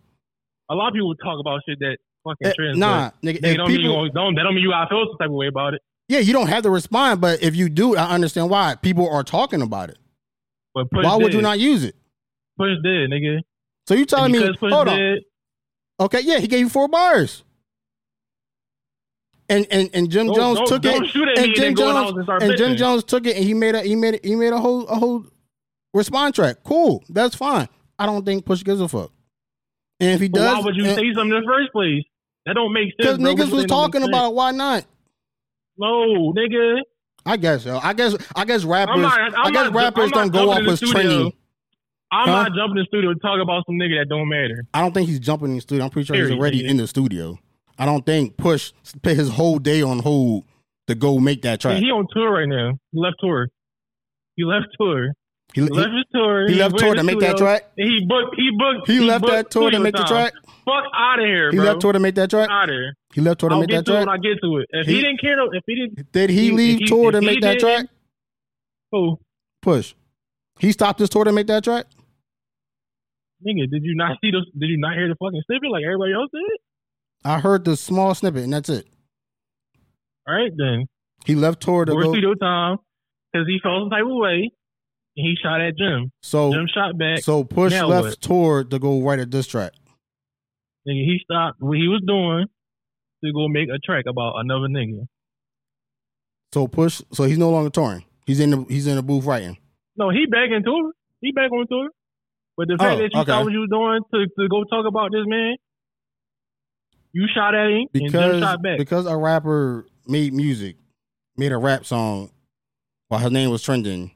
[SPEAKER 3] a lot of people talk about shit that fucking
[SPEAKER 4] Eh, nah, nigga,
[SPEAKER 3] don't mean you
[SPEAKER 4] people,
[SPEAKER 3] gonna, don't that don't mean you gotta feel some type of way about it.
[SPEAKER 4] yeah, you don't have to respond, but if you do, I understand why people are talking about it.
[SPEAKER 3] But push
[SPEAKER 4] why would you not use it?
[SPEAKER 3] push did, nigga?
[SPEAKER 4] So you telling me, hold on,
[SPEAKER 3] did,
[SPEAKER 4] okay, yeah, he gave you four bars, and and and Jim
[SPEAKER 3] don't,
[SPEAKER 4] Jones
[SPEAKER 3] don't,
[SPEAKER 4] took it, and Jim
[SPEAKER 3] and then go in the
[SPEAKER 4] Jones
[SPEAKER 3] and
[SPEAKER 4] and Jim. Jones took it, and he made a he made a, he made a whole a whole response track. Cool, that's fine. I don't think Push gives a fuck. And if he
[SPEAKER 3] But
[SPEAKER 4] does,
[SPEAKER 3] why would you
[SPEAKER 4] and-
[SPEAKER 3] say something in the first place? That don't make sense.
[SPEAKER 4] Because niggas was
[SPEAKER 3] saying don't make
[SPEAKER 4] talking about it. Why not?
[SPEAKER 3] No, nigga.
[SPEAKER 4] I guess so. I guess I guess rappers.
[SPEAKER 3] I'm not. I'm
[SPEAKER 4] I guess
[SPEAKER 3] not,
[SPEAKER 4] rappers don't go off
[SPEAKER 3] the studio. I'm
[SPEAKER 4] Huh?
[SPEAKER 3] not jumping in the studio to talk about some nigga that don't matter.
[SPEAKER 4] I don't think he's jumping in the studio. I'm pretty sure he's already in the studio. I don't think Push put his whole day on hold to go make that track.
[SPEAKER 3] He on tour right now. He left tour. He left tour.
[SPEAKER 4] He,
[SPEAKER 3] He
[SPEAKER 4] he,
[SPEAKER 3] left his tour.
[SPEAKER 4] he left tour to make that track.
[SPEAKER 3] He booked. He booked.
[SPEAKER 4] He left
[SPEAKER 3] booked
[SPEAKER 4] that tour to
[SPEAKER 3] studio
[SPEAKER 4] make the track.
[SPEAKER 3] Fuck out of here,
[SPEAKER 4] He
[SPEAKER 3] bro.
[SPEAKER 4] left tour to make that track.
[SPEAKER 3] out of here.
[SPEAKER 4] He left tour to
[SPEAKER 3] I'll
[SPEAKER 4] make
[SPEAKER 3] get
[SPEAKER 4] that
[SPEAKER 3] to when
[SPEAKER 4] track.
[SPEAKER 3] I get to it. If he,
[SPEAKER 4] He-
[SPEAKER 3] didn't care, if he didn't,
[SPEAKER 4] Did he leave
[SPEAKER 3] he-
[SPEAKER 4] tour to make that track?
[SPEAKER 3] oh,
[SPEAKER 4] Push. He stopped his tour to make that track.
[SPEAKER 3] nigga, did you not see the? Did you not hear the fucking snippet like everybody else did?
[SPEAKER 4] I heard the small snippet and that's it.
[SPEAKER 3] All right, then.
[SPEAKER 4] He left tour to
[SPEAKER 3] More
[SPEAKER 4] go.
[SPEAKER 3] studio time because he felt some type of way. He shot at Jim.
[SPEAKER 4] So
[SPEAKER 3] Jim shot back.
[SPEAKER 4] so Push
[SPEAKER 3] Now
[SPEAKER 4] left
[SPEAKER 3] what?
[SPEAKER 4] tour to go write a diss track.
[SPEAKER 3] Nigga, he stopped what he was doing to go make a track about another nigga.
[SPEAKER 4] So Push. So he's no longer touring. He's in the he's in the booth writing.
[SPEAKER 3] No, he back in tour. He back on tour. But the fact
[SPEAKER 4] Oh,
[SPEAKER 3] that you
[SPEAKER 4] okay.
[SPEAKER 3] saw what you was doing to, to go talk about this man, you shot at him
[SPEAKER 4] because
[SPEAKER 3] shot back.
[SPEAKER 4] because a rapper made music, made a rap song while his name was trending.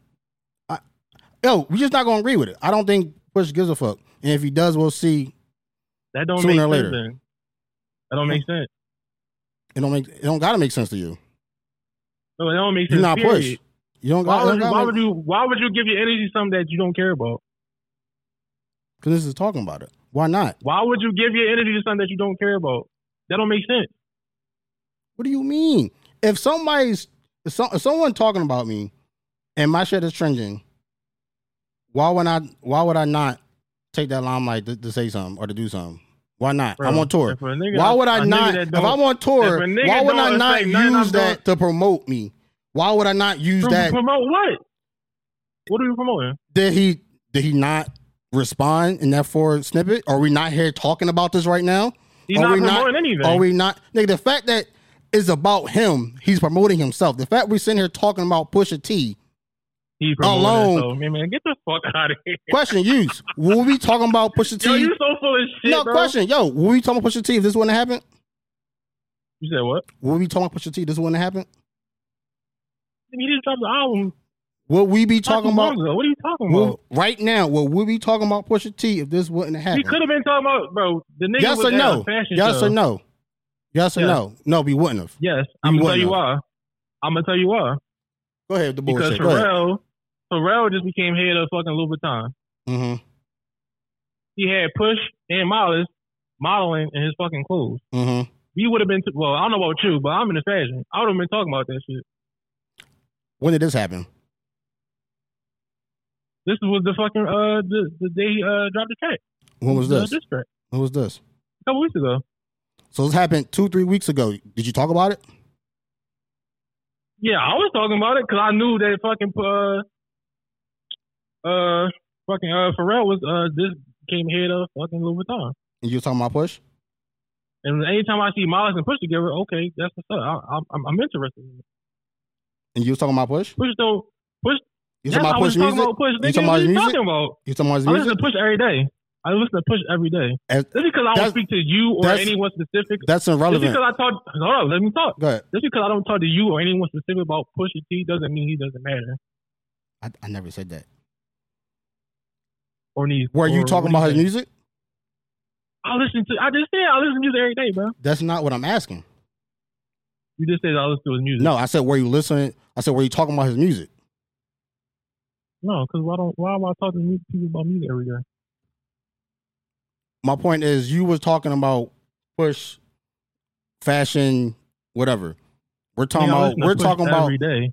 [SPEAKER 4] Yo, we're just not gonna agree with it. I don't think Push gives a fuck, and if he does, we'll see.
[SPEAKER 3] that don't
[SPEAKER 4] sooner
[SPEAKER 3] make
[SPEAKER 4] or
[SPEAKER 3] sense. Then. That don't make sense.
[SPEAKER 4] It don't make it don't gotta make sense to you.
[SPEAKER 3] No, that don't make sense.
[SPEAKER 4] You're not
[SPEAKER 3] period.
[SPEAKER 4] Push. You don't
[SPEAKER 3] Why
[SPEAKER 4] got.
[SPEAKER 3] would, you, why would you? Why would you give your energy something that you don't care about?
[SPEAKER 4] Because this is talking about it. Why not?
[SPEAKER 3] Why would you give your energy to something that you don't care about? That don't make sense.
[SPEAKER 4] What do you mean? If somebody's if, some, if someone talking about me, and my shit is trending, why would I? Why would I not take that limelight to, to say something or to do something? Why not? I'm on tour. Why would I not? If I'm on tour,
[SPEAKER 3] if a nigga
[SPEAKER 4] why would I not
[SPEAKER 3] affect nothing I'm
[SPEAKER 4] use that to promote me? Why would I not use
[SPEAKER 3] Prom-
[SPEAKER 4] that?
[SPEAKER 3] promote what? What are you promoting?
[SPEAKER 4] Did he? Did he not respond in that four snippet? Are we not here talking about this right now?
[SPEAKER 3] He's
[SPEAKER 4] Are
[SPEAKER 3] not
[SPEAKER 4] we not-
[SPEAKER 3] promoting anything.
[SPEAKER 4] Are we not? Nigga, the fact that it's about him, he's promoting himself. The fact we're sitting here talking about Pusha T.
[SPEAKER 3] He's oh, promoting
[SPEAKER 4] alone?
[SPEAKER 3] himself. Man, man, get the fuck out of here.
[SPEAKER 4] Question use. Will we be talking about Pusha T?
[SPEAKER 3] Yo, you so full of shit,
[SPEAKER 4] no
[SPEAKER 3] bro.
[SPEAKER 4] question. Yo, will we talking about Pusha T if this wouldn't happen?
[SPEAKER 3] You said what?
[SPEAKER 4] Will we be talking about Pusha T if this wouldn't happen?
[SPEAKER 3] He just dropped the album.
[SPEAKER 4] Will we be talking about
[SPEAKER 3] ago. What are you talking
[SPEAKER 4] will,
[SPEAKER 3] about?
[SPEAKER 4] right now? Will we be talking about Pusha T if this wouldn't happen?
[SPEAKER 3] We could have been talking about, bro. The nigga
[SPEAKER 4] Yes
[SPEAKER 3] was
[SPEAKER 4] or no?
[SPEAKER 3] fashion
[SPEAKER 4] Yes
[SPEAKER 3] show.
[SPEAKER 4] or no? Yes or
[SPEAKER 3] Yes.
[SPEAKER 4] no? No, we wouldn't have.
[SPEAKER 3] Yes, I'm gonna tell you why. I'm gonna tell you why.
[SPEAKER 4] Go ahead, the bullshit. Ahead.
[SPEAKER 3] Pharrell, Pharrell just became head of fucking Louis Vuitton.
[SPEAKER 4] Mm-hmm.
[SPEAKER 3] He had Push and Malice modeling in his fucking clothes.
[SPEAKER 4] Mm-hmm.
[SPEAKER 3] We would have been, well, I don't know about you, but I'm in the fashion. I would have been talking about that shit.
[SPEAKER 4] When did this happen?
[SPEAKER 3] This was the fucking uh the, the day he uh dropped the track.
[SPEAKER 4] When was this?
[SPEAKER 3] diss track.
[SPEAKER 4] When was this?
[SPEAKER 3] A couple weeks ago.
[SPEAKER 4] So this happened two, three weeks ago. Did you talk about it?
[SPEAKER 3] Yeah, I was talking about it because I knew that fucking uh uh fucking uh Pharrell was uh this came head of fucking Louis Vuitton.
[SPEAKER 4] And you talking about Push?
[SPEAKER 3] And anytime I see Malice and Push together, okay, that's what's up. I, I'm I'm interested. in it.
[SPEAKER 4] And you talking about Push?
[SPEAKER 3] Push though, Push.
[SPEAKER 4] You talking about
[SPEAKER 3] how I was
[SPEAKER 4] Push music?
[SPEAKER 3] Push.
[SPEAKER 4] You talking about music?
[SPEAKER 3] talking about?
[SPEAKER 4] You talking about his
[SPEAKER 3] I listen to Push every day. I listen to Push every day.
[SPEAKER 4] As-
[SPEAKER 3] Just because I don't speak to you or anyone specific.
[SPEAKER 4] That's irrelevant.
[SPEAKER 3] Just because I talk, hold on, let me talk.
[SPEAKER 4] Go ahead.
[SPEAKER 3] Just because I don't talk to you or anyone specific about Pusha T doesn't mean he doesn't matter
[SPEAKER 4] I, I never said that.
[SPEAKER 3] Or needs.
[SPEAKER 4] Were you talking about his music?
[SPEAKER 3] I listen to. I just said I listen to music every day, bro.
[SPEAKER 4] That's not what I'm asking.
[SPEAKER 3] You just said I listen to his music.
[SPEAKER 4] No, I said were you listening? I said were you talking about his music?
[SPEAKER 3] no, because why don't why am I talking to people about music every day?
[SPEAKER 4] my point is, you was talking about push, fashion, whatever. We're talking
[SPEAKER 3] I
[SPEAKER 4] about. We're talking about.
[SPEAKER 3] every day.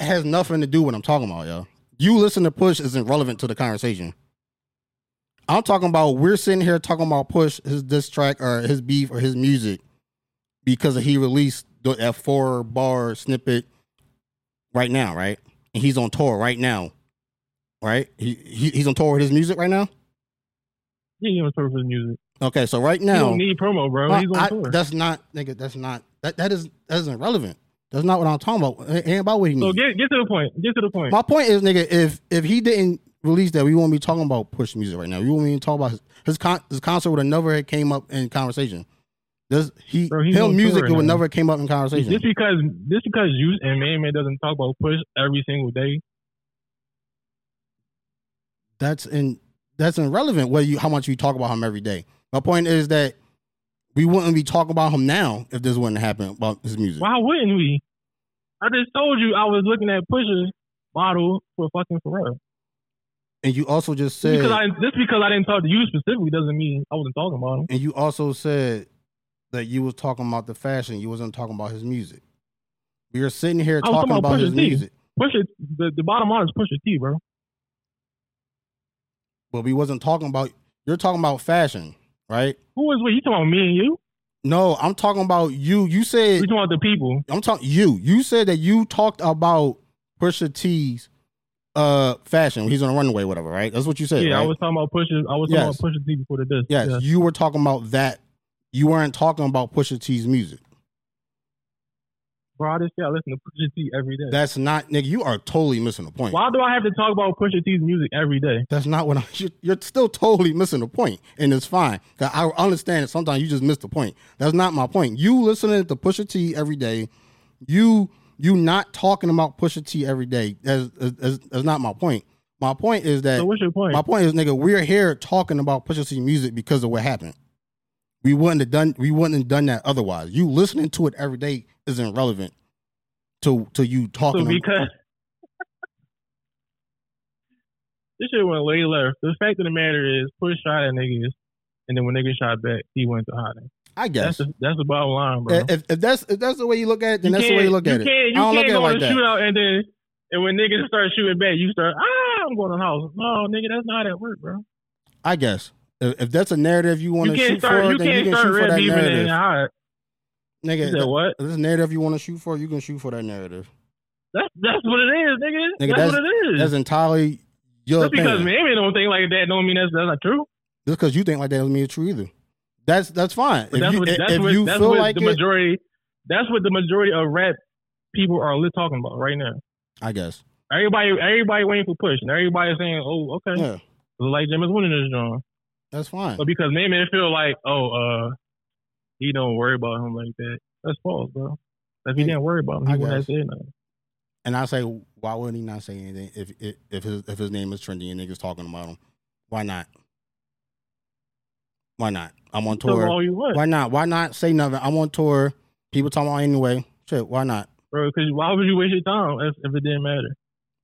[SPEAKER 4] Has nothing to do with what I'm talking about, yo. You listen to push isn't relevant to the conversation. I'm talking about. We're sitting here talking about push his diss track or his beef or his music because he released the that four bar snippet right now, right? And he's on tour right now, right? He, he he's on tour with his music right now.
[SPEAKER 3] Yeah, he on tour for his music.
[SPEAKER 4] Okay, so right
[SPEAKER 3] He
[SPEAKER 4] now,
[SPEAKER 3] don't need promo, bro.
[SPEAKER 4] I-
[SPEAKER 3] He's on
[SPEAKER 4] I-
[SPEAKER 3] tour.
[SPEAKER 4] that's not nigga. That's not that. That is that isn't relevant. That's not what I'm talking about. It ain't about what he
[SPEAKER 3] so get get to the point. Get to the point.
[SPEAKER 4] My point is, nigga, if if he didn't release that, we won't be talking about push music right now. We won't even talk about his his, con- his concert would have never came up in conversation. This he
[SPEAKER 3] Bro,
[SPEAKER 4] him music would never came up in conversation.
[SPEAKER 3] Just because just because you and Man Man doesn't talk about push every single day.
[SPEAKER 4] that's in that's irrelevant whether you how much you talk about him every day. My point is that we wouldn't be talking about him now if this wouldn't happen about his music.
[SPEAKER 3] Why wouldn't we? I just told you I was looking at Pusha's model for fucking Pharrell.
[SPEAKER 4] And you also just said
[SPEAKER 3] because I just because I didn't talk to you specifically doesn't mean I wasn't talking about him.
[SPEAKER 4] and you also said that you was talking about the fashion, you wasn't talking about his music. We are sitting here talking
[SPEAKER 3] talking about
[SPEAKER 4] about his
[SPEAKER 3] T.
[SPEAKER 4] music,
[SPEAKER 3] Pusha the, the bottom line is Pusha T, bro.
[SPEAKER 4] but we wasn't talking about you're talking about fashion, right?
[SPEAKER 3] Who is what? You talking about me and you?
[SPEAKER 4] No, I'm talking about you. You said
[SPEAKER 3] We talking about the people.
[SPEAKER 4] I'm talking you. You said that you talked about Pusha T's uh fashion. He's on a runway, whatever, right? That's what you said.
[SPEAKER 3] yeah,
[SPEAKER 4] right?
[SPEAKER 3] I was talking about Pusha. I was
[SPEAKER 4] Yes.
[SPEAKER 3] talking about Pusha T before the disc.
[SPEAKER 4] Yes,
[SPEAKER 3] Yeah.
[SPEAKER 4] you were talking about that. You weren't talking about Pusha T's music.
[SPEAKER 3] Bro, I just yeah, I listen to Pusha T every day.
[SPEAKER 4] That's not, nigga. You are totally missing the point.
[SPEAKER 3] Why do I have to talk about Pusha T's music every day?
[SPEAKER 4] That's not what I'm. You're, you're still totally missing the point, and it's fine. I understand that sometimes you just miss the point. That's not my point. You listening to Pusha T every day. You you not talking about Pusha T every day. That's, that's, that's not my point. My point is that
[SPEAKER 3] So what's your point?
[SPEAKER 4] my point is, nigga, we're here talking about Pusha T music because of what happened. We wouldn't have done. We wouldn't have done that otherwise. You listening to it every day isn't relevant to to you talking.
[SPEAKER 3] So because this shit went way left. The fact of the matter is, Push shot at niggas, and then when niggas shot back, he went to hiding.
[SPEAKER 4] I
[SPEAKER 3] That's
[SPEAKER 4] guess
[SPEAKER 3] that's the bottom line, bro.
[SPEAKER 4] if, if that's if that's the way you look at it, then
[SPEAKER 3] You
[SPEAKER 4] that's the way you look at it.
[SPEAKER 3] Can't, you
[SPEAKER 4] I don't look
[SPEAKER 3] can't
[SPEAKER 4] at it
[SPEAKER 3] go
[SPEAKER 4] like
[SPEAKER 3] to
[SPEAKER 4] that.
[SPEAKER 3] shootout and then and when niggas start shooting back, you start ah, I'm going to the house. No, nigga, that's not how that work, bro.
[SPEAKER 4] I guess if, if that's a narrative you want to shoot
[SPEAKER 3] start.
[SPEAKER 4] for,
[SPEAKER 3] You
[SPEAKER 4] then you
[SPEAKER 3] can't
[SPEAKER 4] can shoot for that narrative, nigga. If
[SPEAKER 3] what?
[SPEAKER 4] if this narrative you want to shoot for, you can shoot for that narrative.
[SPEAKER 3] That's that's what it is, nigga.
[SPEAKER 4] Nigga,
[SPEAKER 3] that's, what it is.
[SPEAKER 4] That's entirely your
[SPEAKER 3] Just because
[SPEAKER 4] opinion.
[SPEAKER 3] maybe don't think like that don't mean that's that's not true.
[SPEAKER 4] Just because you think like that doesn't mean it's true either. That's that's fine.
[SPEAKER 3] But
[SPEAKER 4] if
[SPEAKER 3] that's
[SPEAKER 4] you,
[SPEAKER 3] what
[SPEAKER 4] if
[SPEAKER 3] that's what
[SPEAKER 4] you
[SPEAKER 3] that's
[SPEAKER 4] feel
[SPEAKER 3] what
[SPEAKER 4] like
[SPEAKER 3] the
[SPEAKER 4] it,
[SPEAKER 3] majority. That's what the majority of rap people are talking about right now.
[SPEAKER 4] I guess.
[SPEAKER 3] Everybody, everybody waiting for push, and everybody saying, "Oh, okay,
[SPEAKER 4] Yeah,
[SPEAKER 3] like Jim is winning this John."
[SPEAKER 4] that's fine.
[SPEAKER 3] But because they feel like, "Oh, uh, he don't worry about him like that." That's false, bro. If he
[SPEAKER 4] Yeah,
[SPEAKER 3] didn't worry about him,
[SPEAKER 4] I
[SPEAKER 3] he wouldn't have
[SPEAKER 4] guess.
[SPEAKER 3] said nothing.
[SPEAKER 4] And I say, why wouldn't he not say anything if if if his if his name is trending and niggas talking about him? Why not? Why not? I'm on tour.
[SPEAKER 3] all you want,
[SPEAKER 4] Why not? Why not say nothing? I'm on tour. People talking about anyway. Shit, why not?
[SPEAKER 3] bro. Because why would you waste your time if, if it didn't matter?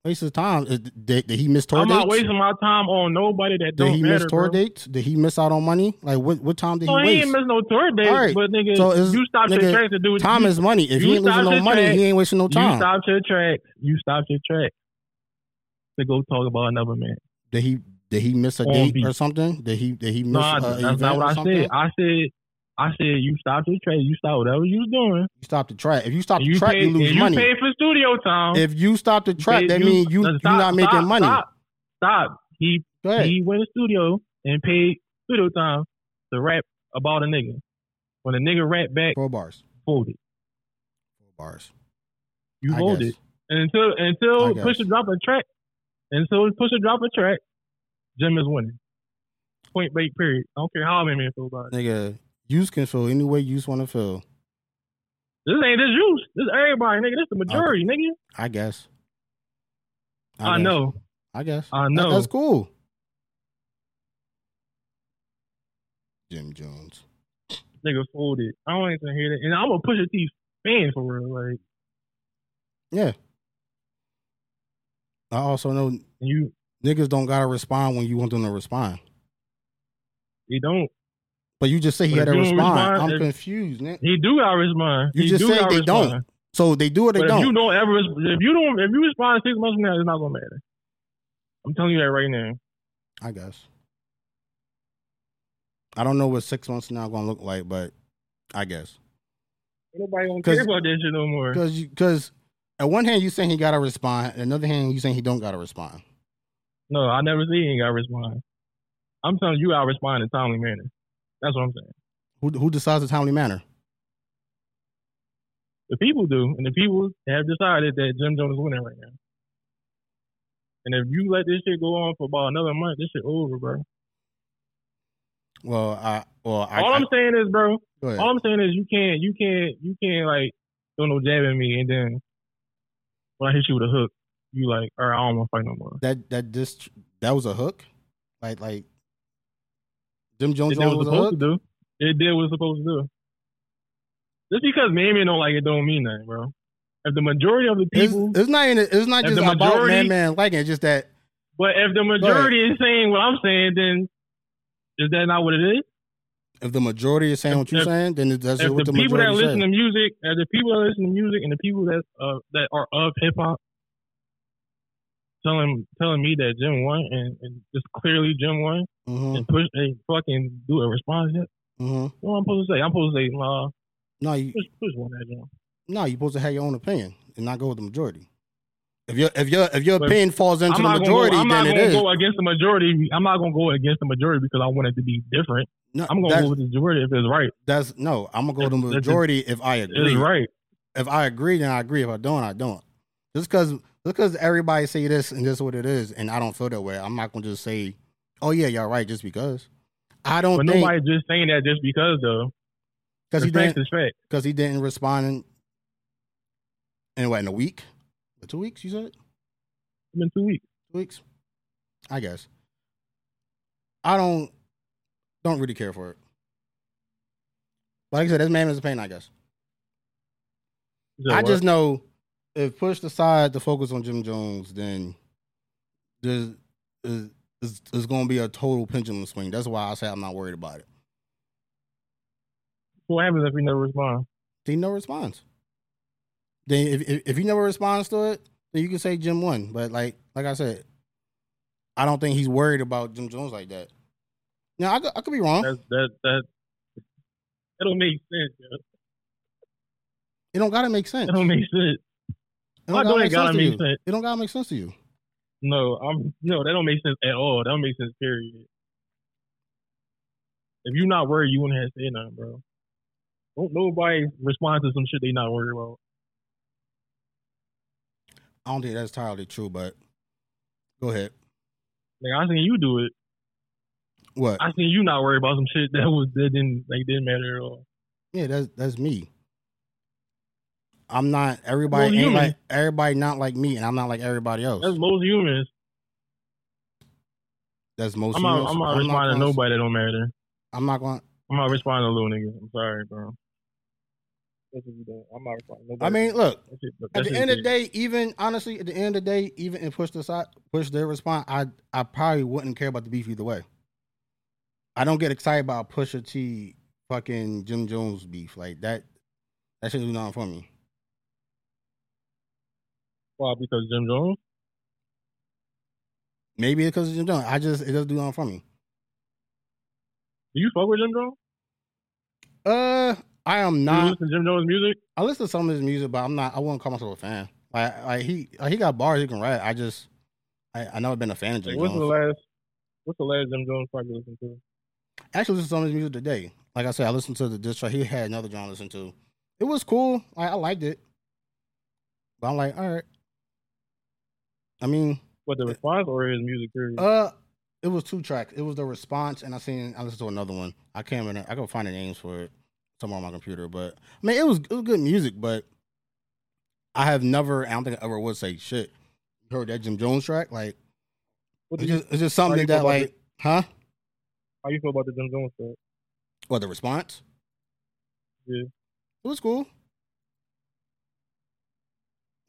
[SPEAKER 4] Waste his time. Did, did he miss tour
[SPEAKER 3] I'm
[SPEAKER 4] dates?
[SPEAKER 3] not wasting my time on nobody that
[SPEAKER 4] did
[SPEAKER 3] don't matter.
[SPEAKER 4] Did he
[SPEAKER 3] matter,
[SPEAKER 4] miss tour
[SPEAKER 3] bro.
[SPEAKER 4] dates? Did he miss out on money? Like what? What time did
[SPEAKER 3] So
[SPEAKER 4] he
[SPEAKER 3] he
[SPEAKER 4] waste?
[SPEAKER 3] ain't miss no tour dates,
[SPEAKER 4] right.
[SPEAKER 3] but nigga,
[SPEAKER 4] So
[SPEAKER 3] you stopped
[SPEAKER 4] nigga,
[SPEAKER 3] your track to do what
[SPEAKER 4] time
[SPEAKER 3] you,
[SPEAKER 4] is money. If
[SPEAKER 3] you
[SPEAKER 4] he ain't losing no money,
[SPEAKER 3] track.
[SPEAKER 4] he ain't wasting no time.
[SPEAKER 3] You stopped your track. You stopped your track to go talk about another man.
[SPEAKER 4] Did he? Did he miss a date
[SPEAKER 3] beat.
[SPEAKER 4] or something? Did he? Did he miss?
[SPEAKER 3] No,
[SPEAKER 4] a
[SPEAKER 3] that's not what I said. I said, I said you stopped your track. You stopped whatever you was doing.
[SPEAKER 4] You stop the track. If you stop the track,
[SPEAKER 3] paid,
[SPEAKER 4] you lose
[SPEAKER 3] and you
[SPEAKER 4] money.
[SPEAKER 3] paid for studio time.
[SPEAKER 4] if you stop the track, that means you
[SPEAKER 3] no,
[SPEAKER 4] you
[SPEAKER 3] stop,
[SPEAKER 4] not making
[SPEAKER 3] stop,
[SPEAKER 4] money.
[SPEAKER 3] Stop, stop. He he went to studio and paid studio time to rap about a nigga. When a nigga rap back,
[SPEAKER 4] Four bars.
[SPEAKER 3] folded.
[SPEAKER 4] Four bars.
[SPEAKER 3] You
[SPEAKER 4] I
[SPEAKER 3] folded.
[SPEAKER 4] guess.
[SPEAKER 3] And until until. Pusha drop a track, until Pusha drop a track, Jim is winning. Point blank. Period. I don't care how many men feel about it.
[SPEAKER 4] Nigga, you can feel any way you want to feel.
[SPEAKER 3] This ain't this juice. This is everybody, nigga. This the majority, nigga.
[SPEAKER 4] I guess.
[SPEAKER 3] I,
[SPEAKER 4] guess.
[SPEAKER 3] know.
[SPEAKER 4] I guess.
[SPEAKER 3] I
[SPEAKER 4] That-
[SPEAKER 3] know.
[SPEAKER 4] that's cool. Jim Jones.
[SPEAKER 3] Nigga folded. I don't even hear that. And I'm a Pusha T fan for real. Like
[SPEAKER 4] Yeah. I also know
[SPEAKER 3] you,
[SPEAKER 4] niggas don't gotta respond when you want them to respond.
[SPEAKER 3] they don't.
[SPEAKER 4] But you just say he
[SPEAKER 3] But
[SPEAKER 4] had to respond.
[SPEAKER 3] respond,
[SPEAKER 4] I'm confused, Nick.
[SPEAKER 3] He do gotta respond.
[SPEAKER 4] You
[SPEAKER 3] He
[SPEAKER 4] just say
[SPEAKER 3] gotta
[SPEAKER 4] they don't. So they do or they
[SPEAKER 3] But
[SPEAKER 4] don't.
[SPEAKER 3] you don't ever, if you don't, if you respond six months from now, it's not gonna matter. I'm telling you that right now.
[SPEAKER 4] I guess. I don't know what six months now to look like, but I guess
[SPEAKER 3] Nobody gonna care about that shit no more.
[SPEAKER 4] because because at one hand you saying he got to respond, at another hand you saying he don't got to respond.
[SPEAKER 3] No, I never see he ain't gotta respond. I'm telling you, gotta respond in a timely manner. That's what I'm saying.
[SPEAKER 4] Who who decides the timely manner?
[SPEAKER 3] The people do, and the people have decided that Jim Jones is winning right now. And if you let this shit go on for about another month, this shit over, bro.
[SPEAKER 4] Well, I well I,
[SPEAKER 3] all
[SPEAKER 4] I
[SPEAKER 3] I'm saying is, bro, all I'm saying is you can't, you can't, you can't like throw no jab at me, and then when I hit you with a hook, you like, all right, I don't want to fight no more.
[SPEAKER 4] that that just that was a hook, like like Jim Jones
[SPEAKER 3] It
[SPEAKER 4] was a
[SPEAKER 3] was
[SPEAKER 4] hook.
[SPEAKER 3] supposed to do. It did what it was supposed to do. Just because man don't like it don't mean nothing, bro. If the majority of the
[SPEAKER 4] It's,
[SPEAKER 3] people,
[SPEAKER 4] it's not even, it's not just
[SPEAKER 3] the
[SPEAKER 4] about
[SPEAKER 3] majority-
[SPEAKER 4] man man liking it. It's just that
[SPEAKER 3] but if the majority is saying what I'm saying, then is that not what it is?
[SPEAKER 4] if the majority is saying what you're
[SPEAKER 3] If-
[SPEAKER 4] saying, then that's
[SPEAKER 3] if
[SPEAKER 4] what
[SPEAKER 3] the
[SPEAKER 4] the
[SPEAKER 3] people that listen to music, if the people that listen to music, and the people that uh that are of hip hop, telling telling me that Jim won and, and just clearly Jim won
[SPEAKER 4] hmm
[SPEAKER 3] and push a fucking do a response yet,
[SPEAKER 4] hmm
[SPEAKER 3] what am I supposed to say? I'm supposed to say, nah,
[SPEAKER 4] No, you
[SPEAKER 3] push push one that Jim.
[SPEAKER 4] no, you're supposed to have your own opinion and not go with the majority. If your if your if your
[SPEAKER 3] But
[SPEAKER 4] opinion falls into
[SPEAKER 3] I'm
[SPEAKER 4] the majority,
[SPEAKER 3] go, I'm
[SPEAKER 4] then
[SPEAKER 3] not gonna go against the majority. I'm not gonna go against the majority because I want it to be different.
[SPEAKER 4] No,
[SPEAKER 3] I'm gonna go with the majority if it's right.
[SPEAKER 4] that's no. I'm gonna go with the majority if I agree.
[SPEAKER 3] It's right.
[SPEAKER 4] If I agree, then I agree. If I don't, I don't. Just because because everybody say this and this is what it is, and I don't feel that way, I'm not gonna just say, "Oh yeah, y'all right," just because. I don't
[SPEAKER 3] But
[SPEAKER 4] think
[SPEAKER 3] nobody's just saying that just because though.
[SPEAKER 4] because he didn't because he didn't respond in, in what in a week, two weeks. You said
[SPEAKER 3] It's been two weeks.
[SPEAKER 4] two weeks, I guess. I don't don't really care for it. Like I said, this man is a pain. I guess. I
[SPEAKER 3] what?
[SPEAKER 4] just know if pushed aside to focus on Jim Jones, then there's is is, is going to be a total pendulum swing. That's why I say I'm not worried about it.
[SPEAKER 3] what happens if he never respond?
[SPEAKER 4] He never responds. Then if, if if he never responds to it, then you can say Jim won. But like like I said, I don't think he's worried about Jim Jones like that. Now I could, I could be wrong.
[SPEAKER 3] That's that that that don't make sense. Yo.
[SPEAKER 4] It don't gotta make sense.
[SPEAKER 3] That don't make sense.
[SPEAKER 4] It don't
[SPEAKER 3] don't it gotta
[SPEAKER 4] to
[SPEAKER 3] make sense?
[SPEAKER 4] It don't gotta make sense to you.
[SPEAKER 3] No, I'm no, that don't make sense at all. That don't make sense. Period. If you're not worried, you wouldn't have said nothing, bro. Don't nobody respond to some shit they not worried about.
[SPEAKER 4] I don't think that's entirely true, but go ahead.
[SPEAKER 3] Like I seen you do it.
[SPEAKER 4] What?
[SPEAKER 3] I seen you not worry about some shit that was that didn't like didn't matter at all.
[SPEAKER 4] Yeah, that's that's me. I'm not everybody
[SPEAKER 3] Well,
[SPEAKER 4] ain't like everybody not like me, and I'm not like everybody else.
[SPEAKER 3] That's most humans.
[SPEAKER 4] That's most.
[SPEAKER 3] I'm not. I'm not
[SPEAKER 4] I'm
[SPEAKER 3] responding to
[SPEAKER 4] gonna-
[SPEAKER 3] nobody that don't matter.
[SPEAKER 4] I'm not going.
[SPEAKER 3] I'm not responding to little niggas. I'm sorry, bro. That's what you doing. I'm not responding. to
[SPEAKER 4] I mean, look.
[SPEAKER 3] That shit- that
[SPEAKER 4] At the end of the day, even honestly, at the end of the day, even if push aside, push their response, I I probably wouldn't care about the beef either way. I don't get excited about Pusha T fucking Jim Jones beef like that. That shit do nothing for me.
[SPEAKER 3] Why? Because Jim Jones.
[SPEAKER 4] Maybe because of Jim Jones. I just it doesn't do nothing for me.
[SPEAKER 3] Do you fuck with Jim Jones?
[SPEAKER 4] Uh, I am
[SPEAKER 3] Do you
[SPEAKER 4] not.
[SPEAKER 3] listen to Jim Jones music?
[SPEAKER 4] I listen to some of his music, but I'm not. I wouldn't call myself a fan. Like, like he, like he got bars he can rap. I just, I, I never been a fan of Jim
[SPEAKER 3] Like, what's the
[SPEAKER 4] Jones.
[SPEAKER 3] last? What's the last Jim Jones probably listen to?
[SPEAKER 4] Actually, listened to some of his music today. Like I said, I listened to the diss track. He had another John listen to. It was cool. I, I liked it. But I'm like, all right. I mean,
[SPEAKER 3] What the response or his music period?
[SPEAKER 4] uh, it was two tracks. It was the response, and I seen I listened to another one. I can't remember. I can find the names for it somewhere on my computer. But I mean, it was it was good music. But I have never. I don't think I ever would say shit. You heard that Jim Jones track? Like it's just, it's just something that like, huh?
[SPEAKER 3] how you feel about the Jim Jones stuff?
[SPEAKER 4] What the response?
[SPEAKER 3] Yeah.
[SPEAKER 4] It was cool.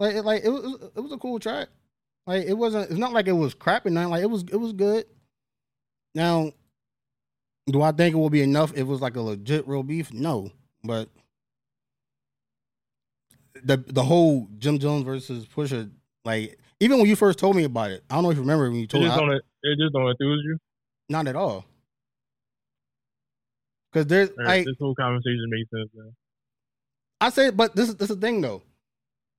[SPEAKER 4] Like, it, like it was, it was a cool track. Like, it wasn't. It's not like it was crap and nothing. Like, it was, it was good. Now, Do I think it will be enough if it was like a legit real beef? No, but the the whole Jim Jones versus Pusha, like even when you first told me about it, I don't know if you remember when you
[SPEAKER 3] It
[SPEAKER 4] told me.
[SPEAKER 3] just don't it just don't enthuse you.
[SPEAKER 4] not at all. Because there's
[SPEAKER 3] Or
[SPEAKER 4] like
[SPEAKER 3] this whole conversation makes sense. Now.
[SPEAKER 4] I said, but this is this is the thing though.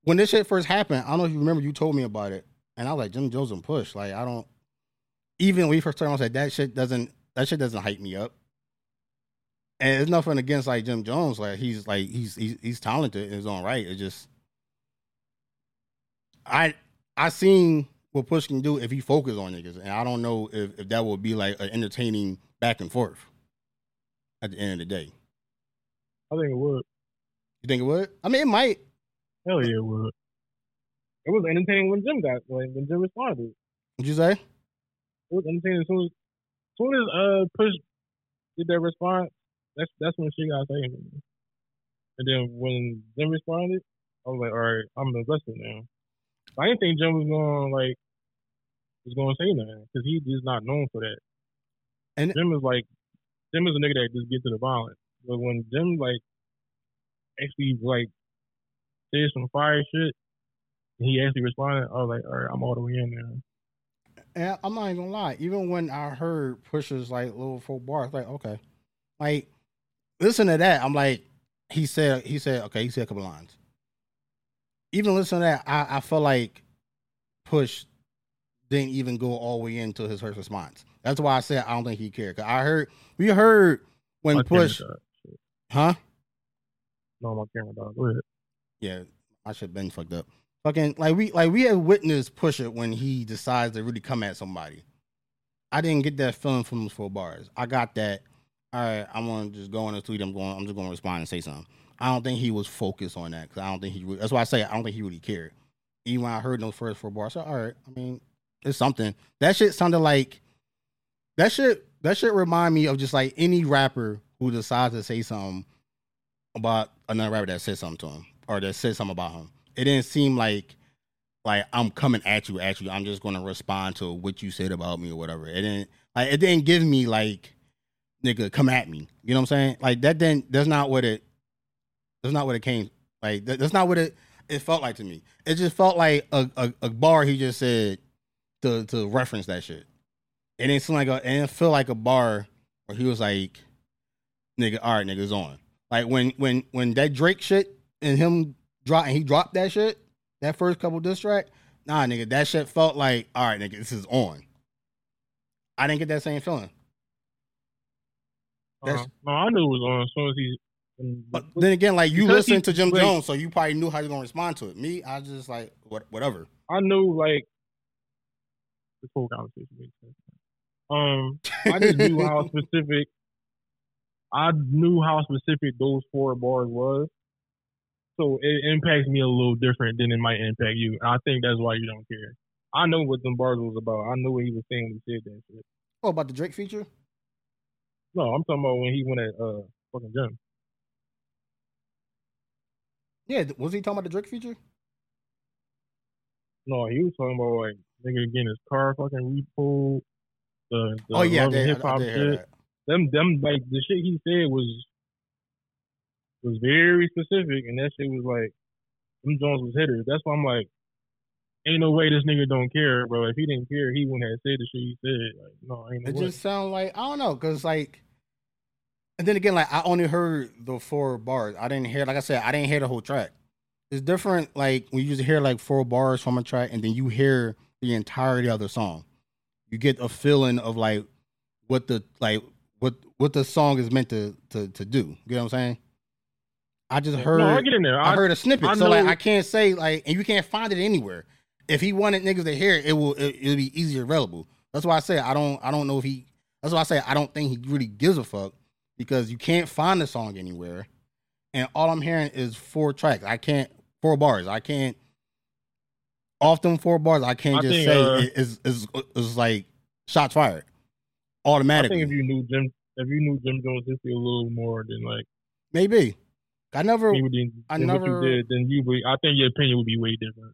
[SPEAKER 4] When this shit first happened, I don't know if you remember. You told me about it, and I was like, Jim Jones and Push. Like I don't. Even when we first started, I was like, that shit doesn't that shit doesn't hype me up. And it's nothing against like Jim Jones. Like he's like he's he's he's talented in his own right. It just I I seen what Push can do if he focus on niggas, and I don't know if, if that would be like an entertaining back and forth. At the end of the day,
[SPEAKER 3] I think it would.
[SPEAKER 4] you think it would? I mean, it might.
[SPEAKER 3] Hell yeah, it would. It was entertaining when Jim got when, when Jim responded.
[SPEAKER 4] Would you say?
[SPEAKER 3] It was entertaining as soon as, as soon as uh Push did that response. That's that's when she got saying. And then when Jim responded, I was like, all right, I'm invested now. I didn't think Jim was going to like was going to say nothing because he is not known for that.
[SPEAKER 4] And-
[SPEAKER 3] Jim is like Jim is a nigga that just gets to the violence. But when Jim like actually like said some fire shit, he actually responded, I was like, all right, I'm all the way in there.
[SPEAKER 4] And I'm not even gonna lie. Even when I heard Pusha's like little four bars, like okay, like listen to that. I'm like, he said, he said, okay, he said a couple lines. Even listen to that, I, I felt like Push didn't even go all the way into his first response. That's why I said I don't think he cared. Cause I heard we heard when
[SPEAKER 3] My
[SPEAKER 4] Push, huh?
[SPEAKER 3] No, my camera ahead.
[SPEAKER 4] Yeah, I should have been fucked up. Fucking like we like we have witnessed Pusha when he decides to really come at somebody. I didn't get that feeling from those four bars. I got that. All right, I'm gonna just go on the tweet. I'm going. I'm just gonna respond and say something. I don't think he was focused on that because I don't think he. Re- that's why I say I don't think he really cared. Even when I heard those first four bars, I said, all right. I mean, it's something. That shit sounded like that shit. That shit remind me of just like any rapper who decides to say something about another rapper that said something to him or that said something about him. It didn't seem like like I'm coming at you. Actually, I'm just gonna respond to what you said about me or whatever. It didn't like it didn't give me like nigga come at me. You know what I'm saying? Like that didn't. That's not what it. That's not what it came. Like that, that's not what it. It felt like to me. It just felt like a, a, a bar he just said to to reference that shit. It didn't seem like a. It didn't feel like a bar where he was like, "Nigga, all right, niggas on." Like when when when that Drake shit and him drop and he dropped that shit, that first couple diss track, nah, nigga, that shit felt like, all right, nigga, this is on. I didn't get that same feeling.
[SPEAKER 3] Uh, no, I knew it was on as soon as he.
[SPEAKER 4] But then again, like you listened to Jim
[SPEAKER 3] wait.
[SPEAKER 4] Jones, so you probably knew how you're gonna respond to it. Me, I just like what whatever.
[SPEAKER 3] I knew like this whole conversation makes sense. Um, I just knew how specific. I knew how specific those four bars was, so it impacts me a little different than it might impact you. And I think that's why you don't care. I know what them bars was about. I know what he was saying when he said that shit.
[SPEAKER 4] Oh, about the Drake feature?
[SPEAKER 3] No, I'm talking about when he went at uh fucking Jim.
[SPEAKER 4] Yeah, was he talking about the Drake feature?
[SPEAKER 3] No, he was talking about like nigga getting his car fucking repo. The, the
[SPEAKER 4] oh yeah,
[SPEAKER 3] hip hop shit. them them like the shit he said was was very specific, and that shit was like them Jones was hitters. That's why I'm like, ain't no way this nigga don't care, bro. If he didn't care, he wouldn't have said the shit he said. Like, no, ain't no
[SPEAKER 4] It
[SPEAKER 3] way.
[SPEAKER 4] just sound like I don't know, cause like, and then again, like I only heard the four bars. I didn't hear, like I said, I didn't hear the whole track. It's different, like when you just hear like four bars from a track, and then you hear the entirety of the song. You get a feeling of like what the like what what the song is meant to to to do. You know what I'm saying? I just heard.
[SPEAKER 3] no, I get in there.
[SPEAKER 4] I
[SPEAKER 3] I,
[SPEAKER 4] heard a snippet,
[SPEAKER 3] I
[SPEAKER 4] so like I can't say like, and you can't find it anywhere. If he wanted niggas to hear it, it will it, it'll be easier available. That's why I say I don't I don't know if he. That's why I say I don't think he really gives a fuck because you can't find the song anywhere, and all I'm hearing is four tracks. I can't four bars. I can't. Off them four bars, I can't
[SPEAKER 3] I
[SPEAKER 4] just
[SPEAKER 3] think,
[SPEAKER 4] say
[SPEAKER 3] uh,
[SPEAKER 4] it- it's, it's it's like shots fired
[SPEAKER 3] I
[SPEAKER 4] automatically.
[SPEAKER 3] think if you knew Jim, if you knew Jim Jones history a little more than like
[SPEAKER 4] Maybe I never.
[SPEAKER 3] than,
[SPEAKER 4] I
[SPEAKER 3] than
[SPEAKER 4] never-
[SPEAKER 3] you did, then you would. I think your opinion would be way different.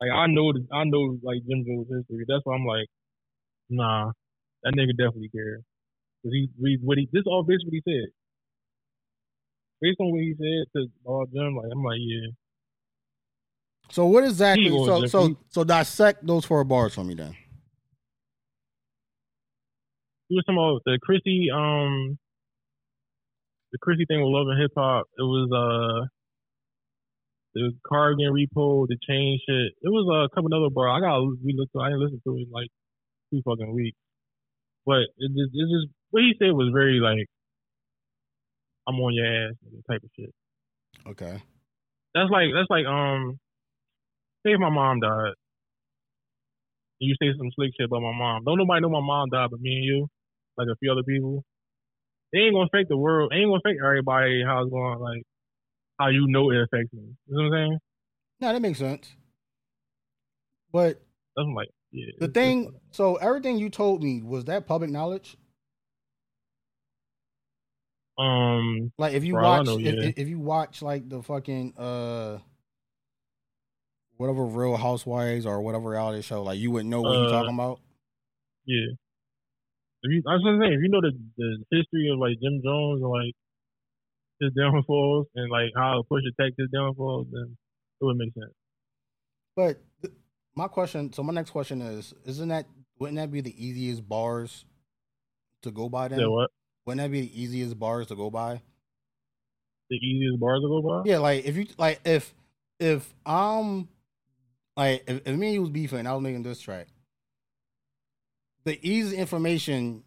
[SPEAKER 3] Like I know, I know like Jim Jones history. That's why I'm like, nah, that nigga definitely cares. 'Cause he, we, what he, this all based what he said. Based on what he said to all Jim, like I'm like, yeah.
[SPEAKER 4] So what exactly?
[SPEAKER 3] He
[SPEAKER 4] So so so dissect those four bars for me then.
[SPEAKER 3] He was talking about the Chrissy, um, the Chrissy thing with Love and Hip Hop. It was uh, the car getting repoed, the chain shit. It was uh, a couple other bars. I gotta re-listen. to. I didn't listen to it in like two fucking weeks. But it just, it just what he said was very like, I'm on your ass type of shit.
[SPEAKER 4] Okay.
[SPEAKER 3] That's like that's like um, say if my mom died, and you say some slick shit about my mom. Don't nobody know my mom died but me and you, like a few other people. It ain't gonna affect the world. It ain't gonna affect everybody how it's going like how you know it affects me. You know what I'm saying?
[SPEAKER 4] No, that makes sense. But
[SPEAKER 3] That's like yeah.
[SPEAKER 4] the thing, so everything you told me was that public knowledge.
[SPEAKER 3] um,
[SPEAKER 4] Like if you
[SPEAKER 3] I
[SPEAKER 4] watch,
[SPEAKER 3] know,
[SPEAKER 4] if,
[SPEAKER 3] yeah.
[SPEAKER 4] if you watch like the fucking uh, whatever Real Housewives or whatever reality show, like you wouldn't know what you're
[SPEAKER 3] Uh,
[SPEAKER 4] talking about.
[SPEAKER 3] yeah. If you, I was gonna say, if you know the the history of like Jim Jones and like his downfalls and like how to push attacked his downfalls, then it would make sense.
[SPEAKER 4] But th- my question, so my next question is, isn't that wouldn't that be the easiest bars to go by then?
[SPEAKER 3] Yeah, what?
[SPEAKER 4] Wouldn't that be the easiest bars to go by?
[SPEAKER 3] The easiest bars to go by?
[SPEAKER 4] Yeah, like if you like if if I'm like if, if me and you was beefing and I was making this track, the easy information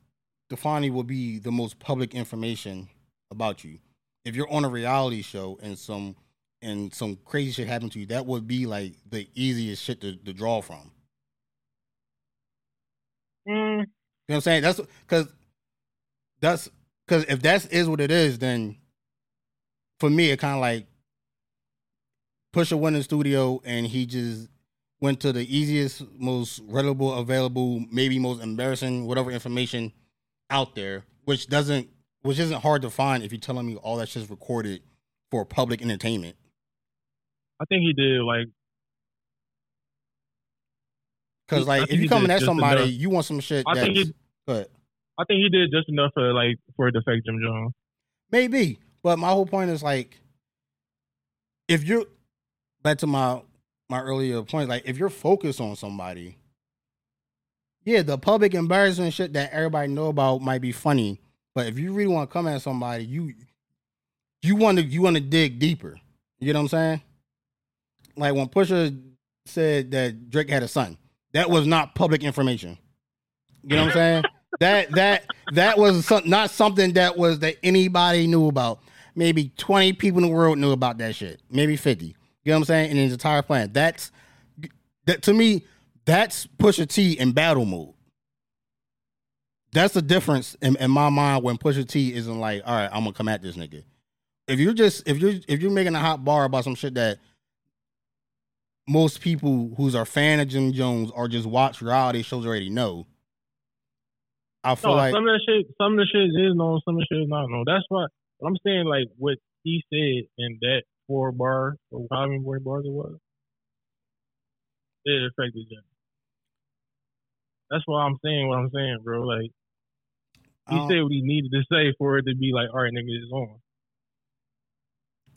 [SPEAKER 4] to find will be the most public information about you. If you're on a reality show and some and some crazy shit happened to you, that would be like the easiest shit to, to draw from.
[SPEAKER 3] Mm,
[SPEAKER 4] You know what I'm saying? That's because that's because if that is what it is, then for me it kind of like Pusha went in the studio and he just went to the easiest, most readable, available, maybe most embarrassing, whatever information out there, which doesn't, which isn't hard to find if you're telling me all that's just recorded for public entertainment.
[SPEAKER 3] I think he did like
[SPEAKER 4] Because like if you coming at somebody,
[SPEAKER 3] enough.
[SPEAKER 4] you want some shit
[SPEAKER 3] I
[SPEAKER 4] that's
[SPEAKER 3] think he-
[SPEAKER 4] good.
[SPEAKER 3] I think he did just enough for like for it to affect Jim Jones.
[SPEAKER 4] Maybe, but my whole point is like, if you're back to my my earlier point, like if you're focused on somebody, yeah, the public embarrassment shit that everybody know about might be funny, but if you really want to come at somebody, you you want to you want to dig deeper. You know what I'm saying? Like when Pusha said that Drake had a son, that was not public information. You know what I'm saying? that that that was some, not something that was that anybody knew about. Maybe 20 people in the world knew about that shit. Maybe 50. You know what I'm saying? In his entire plan. That's that to me, that's Pusha T in battle mode. That's the difference in, in my mind when Pusha T isn't like, all right, I'm gonna come at this nigga. If you're just if you're if you're making a hot bar about some shit that most people who's are fan of Jim Jones or just watch reality shows already know. I feel
[SPEAKER 3] No,
[SPEAKER 4] like
[SPEAKER 3] some of that shit, some of the shit is known, some of the shit is not known. That's why I'm saying like what he said in that four bar or however many bars it was, it affected Jim. That's why I'm saying what I'm saying, bro. Like he
[SPEAKER 4] don't-
[SPEAKER 3] said what he needed to say for it to be like, all right, nigga, it's on.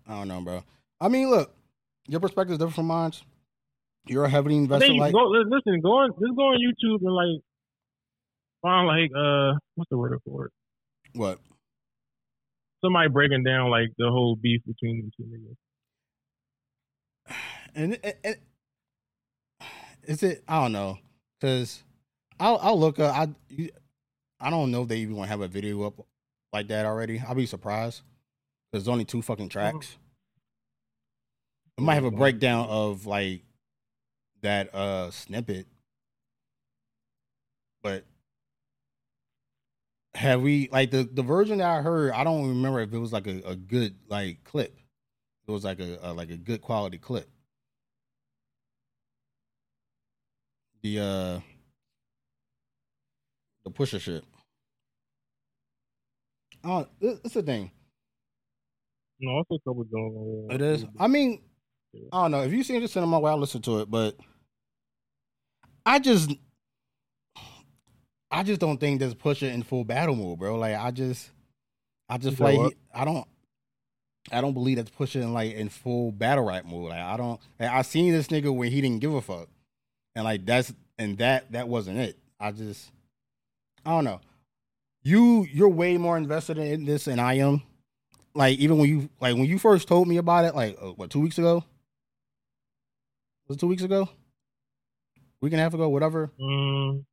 [SPEAKER 4] I don't know, bro. I mean, look, your perspective is different from mine. You're a heavily
[SPEAKER 3] I
[SPEAKER 4] invested, like
[SPEAKER 3] go, listen, go on, just go on YouTube and like find like uh, what's the word for it?
[SPEAKER 4] what?
[SPEAKER 3] Somebody breaking down like the whole beef between the two niggas.
[SPEAKER 4] And, and, and is it? I don't know, cause I'll I'll look up. I you, I don't know if they even want to have a video up like that already. I'll be surprised. Cause there's only two fucking tracks. It might have a breakdown of like that uh snippet, but have we like the the version that I heard? I don't remember if it was like a, a good like clip. It was like a, a like a good quality clip. The uh the Pusha shit. Oh, it's a thing.
[SPEAKER 3] No, a couple Jones. on there.
[SPEAKER 4] It is. I mean, I don't know. If you seen the cinema way, I'll listen to it, but I just I just don't think there's Pusha in full battle mode, bro. Like I just, I just
[SPEAKER 3] You know
[SPEAKER 4] like he- I don't, I don't believe that's Pusha in like in full battle rap mode. Like I don't. Like, I seen this nigga when he didn't give a fuck, and like that's and that that wasn't it. I just, I don't know. You you're way more invested in this than I am. Like even when you like when you first told me about it, like uh, what two weeks ago? Was it two weeks ago? Week and a half ago, whatever.
[SPEAKER 3] Mm,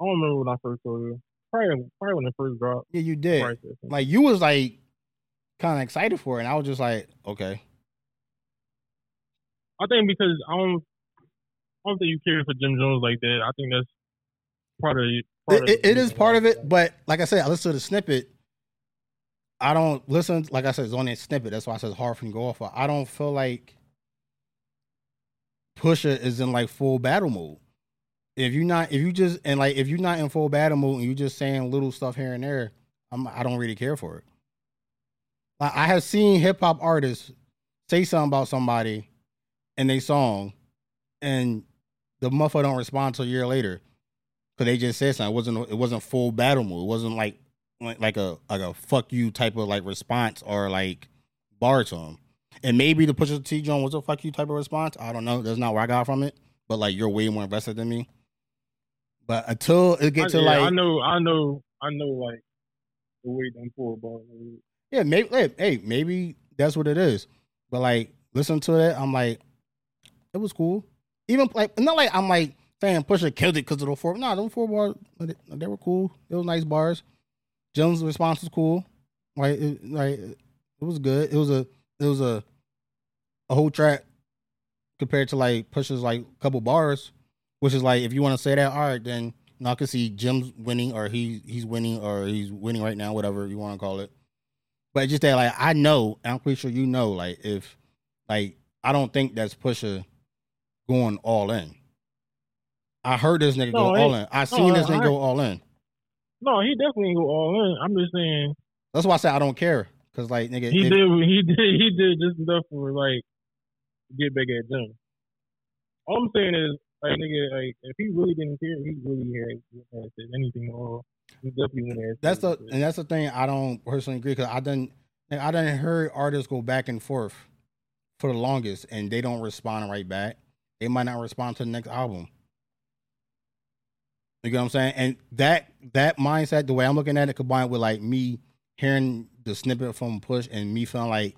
[SPEAKER 3] I don't remember when I first told you. Probably, probably when it first dropped.
[SPEAKER 4] Yeah, you did. Like you was like kind of excited for it, and I was just like, okay.
[SPEAKER 3] I think because I don't, I don't think you care for Jim Jones like that. I think that's part of part
[SPEAKER 4] It,
[SPEAKER 3] of
[SPEAKER 4] it, it is part of it, but like I said, I listen to the snippet. I don't listen. Like I said, it's on that snippet. That's why I said it's hard for me to go off. of. I don't feel like Pusha is in like full battle mode. If you not, if you just and like if you're not in full battle mode and you just saying little stuff here and there, I'm I don't really care for it. Like I have seen hip hop artists say something about somebody in their song, and the motherfucker don't respond till a year later because they just said something. It wasn't it wasn't full battle mode. It wasn't like like like a like a fuck you type of like response or like bar to him. And maybe the Pusha T Joint was a fuck you type of response. I don't know. That's not where I got from it. But like you're way more invested than me. But until it
[SPEAKER 3] I,
[SPEAKER 4] gets to
[SPEAKER 3] yeah,
[SPEAKER 4] like
[SPEAKER 3] I know, I know, I know, like the way them four bars.
[SPEAKER 4] Yeah, maybe hey, hey, maybe that's what it is. But like listen to it, I'm like, it was cool. Even like not like I'm like saying Pusha killed it because of the four. No, those four bars they were cool. It was nice bars. Jim's response was cool. Like it, like it was good. It was a it was a a whole track compared to like Pusha's like couple bars, which is like if you want to say that, all right, then you know, I can see Jim's winning or he he's winning or he's winning right now, whatever you want to call it. But just that like I know, and I'm pretty sure you know, like if like I don't think that's Pusha going all in. I heard this nigga
[SPEAKER 3] No,
[SPEAKER 4] go all in. I seen this
[SPEAKER 3] I-
[SPEAKER 4] nigga go all in.
[SPEAKER 3] No, he definitely go all in. I'm just saying
[SPEAKER 4] That's why I said I don't care. Cause like nigga,
[SPEAKER 3] he
[SPEAKER 4] if-
[SPEAKER 3] did, he did, he did just enough for like get back at Jim. All I'm saying is like nigga, like if he really didn't care, he really had, had said anything all. He definitely wouldn't have.
[SPEAKER 4] that's the
[SPEAKER 3] it.
[SPEAKER 4] and that's the thing I don't personally agree because I done I done heard artists go back and forth for the longest and they don't respond right back. They might not respond to the next album. You get what I'm saying? And that that mindset, the way I'm looking at it, combined with like me hearing the snippet from Push and me feeling like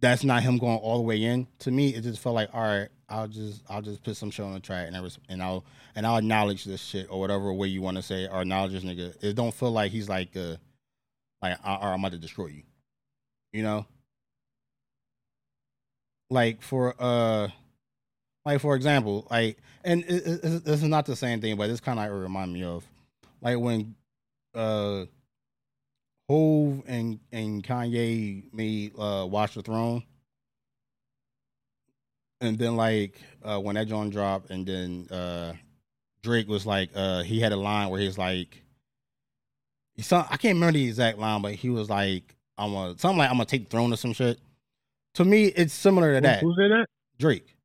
[SPEAKER 4] that's not him going all the way in. To me, it just felt like, all right, I'll just I'll just put some shit on the track and I res- and I'll and I'll acknowledge this shit or whatever way you want to say or acknowledge this nigga. It don't feel like he's like uh like uh, or I'm about to destroy you. You know? Like for uh like for example, like and it, it, it- this is not the same thing, but this kind of remind me of like when uh Hove and and Kanye made uh Watch the Throne. And then like uh when that joint dropped and then uh Drake was like uh he had a line where he's like he some I can't remember the exact line, but he was like I'm a something like I'm gonna take the throne or some shit. To me, it's similar to that.
[SPEAKER 3] Who said that?
[SPEAKER 4] Drake.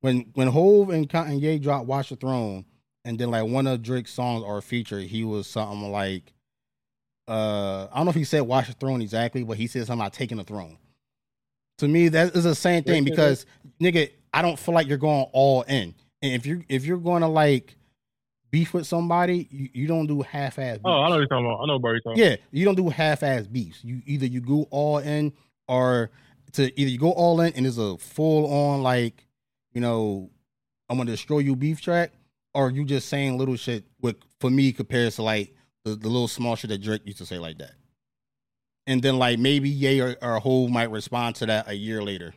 [SPEAKER 4] When when Hove and Kanye dropped Watch the Throne, and then like one of Drake's songs or featured, he was something like uh I don't know if he said Watch the Throne exactly, but he said something about taking the throne. To me, that is the same thing because nigga, I don't feel like you're going all in. And if you if you're going to like beef with somebody, you, you don't do half ass.
[SPEAKER 3] Oh, I know what you're talking about. I know what you're talking.
[SPEAKER 4] Yeah, you don't do half-ass beefs. You either you go all in, or to either you go all in and it's a full-on like, you know, I'm gonna destroy you beef track, or you just saying little shit. With for me compares to like the, the little small shit that Drake used to say like that, and then like maybe Ye or, or Hove might respond to that a year later.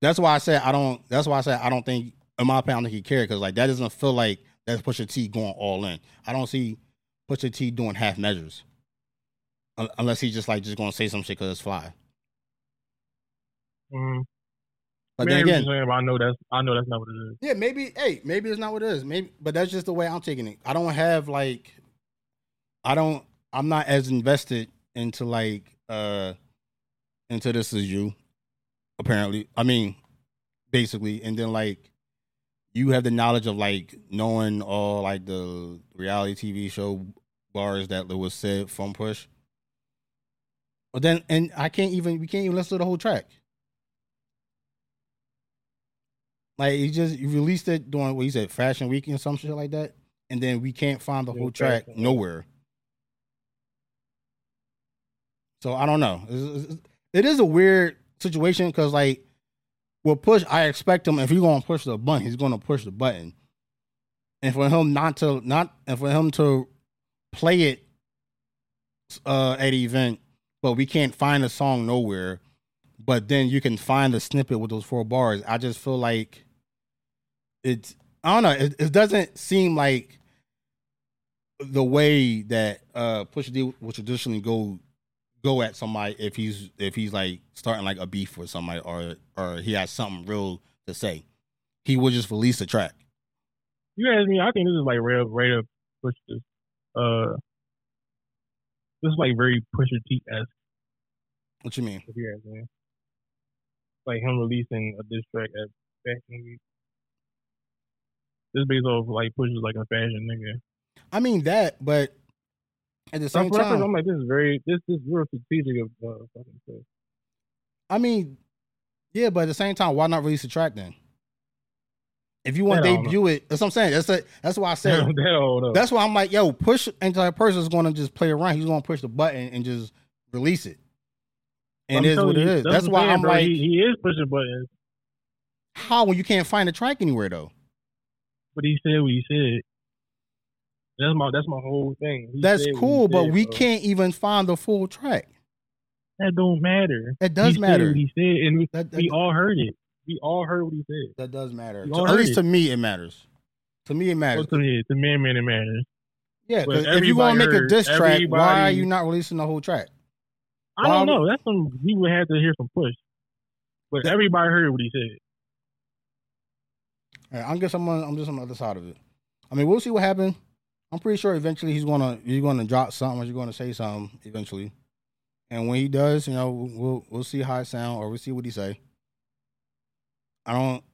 [SPEAKER 4] That's why I said I don't. That's why I said I don't think. In my opinion, I think he cared because like that doesn't feel like that's Pusha T going all in. I don't see Pusha T doing half measures, Un- unless he's just like just gonna say some shit because it's fly.
[SPEAKER 3] Mm-hmm.
[SPEAKER 4] But
[SPEAKER 3] I
[SPEAKER 4] then again,
[SPEAKER 3] I know that's I know that's not what it is.
[SPEAKER 4] yeah, maybe hey, maybe it's not what it is. Maybe, but that's just the way I'm taking it. I don't have like, I don't. I'm not as invested into like uh into this is you. Apparently, I mean, basically, and then like you have the knowledge of like knowing all like the reality TV show bars that was said from Push. But then, and I can't even we can't even listen to the whole track. Like he just you released it during what he said Fashion Week and some shit like that, and then we can't find the whole track nowhere. So I don't know. It's- it's- It is a weird situation because like with push, I expect him if he's gonna push the button, he's gonna push the button. And for him not to not and for him to play it uh at event, but we can't find the song nowhere. But then you can find the snippet with those four bars. I just feel like it's I don't know. It, it doesn't seem like the way that uh Pusha T would traditionally go go at somebody if he's if he's like starting like a beef with somebody or or he has something real to say. He would just release a track.
[SPEAKER 3] You ask me, I think this is like real up push this. Uh, this is like very Pusha T esque.
[SPEAKER 4] What you mean?
[SPEAKER 3] If you ask me, like him releasing a diss track at Fashion Week. This based off like pushes like a fashion nigga.
[SPEAKER 4] I mean that, but at the same time,
[SPEAKER 3] I'm like, this is very this this is real strategic of uh, fucking stuff.
[SPEAKER 4] I mean, yeah, but at the same time, why not release a track then? If you want to debut it, that's what I'm saying. That's a, that's why I said
[SPEAKER 3] I don't know.
[SPEAKER 4] that's why I'm like, yo, push entire person is going to just play around. He's going to push the button and just release it. And it is what it
[SPEAKER 3] you,
[SPEAKER 4] is. That's
[SPEAKER 3] what
[SPEAKER 4] why I'm
[SPEAKER 3] bro.
[SPEAKER 4] like,
[SPEAKER 3] he, he is pushing buttons,
[SPEAKER 4] how when you can't find a track anywhere though?
[SPEAKER 3] but he said what he said. That's my that's my whole thing. He
[SPEAKER 4] That's
[SPEAKER 3] said what he
[SPEAKER 4] cool, but
[SPEAKER 3] said,
[SPEAKER 4] we
[SPEAKER 3] bro.
[SPEAKER 4] can't even find the full track.
[SPEAKER 3] That don't matter.
[SPEAKER 4] It does
[SPEAKER 3] he
[SPEAKER 4] matter.
[SPEAKER 3] He said, and we,
[SPEAKER 4] That, that,
[SPEAKER 3] we all heard it. We all heard what he said.
[SPEAKER 4] that does matter. To- at least
[SPEAKER 3] it.
[SPEAKER 4] to me, it matters. To me, it matters.
[SPEAKER 3] What's the it? The man, man, it matters.
[SPEAKER 4] Yeah, if you want to make a diss track, why are you not releasing the whole track?
[SPEAKER 3] I
[SPEAKER 4] Why
[SPEAKER 3] don't know. That's some we would have to hear some Push. But everybody heard what he said.
[SPEAKER 4] Right, I'm just I'm on, I'm just on the other side of it. I mean, we'll see what happens. I'm pretty sure eventually he's gonna he's gonna drop something. Or he's gonna say something eventually, and when he does, you know, we'll we'll see how it sound or we'll see what he say. I don't,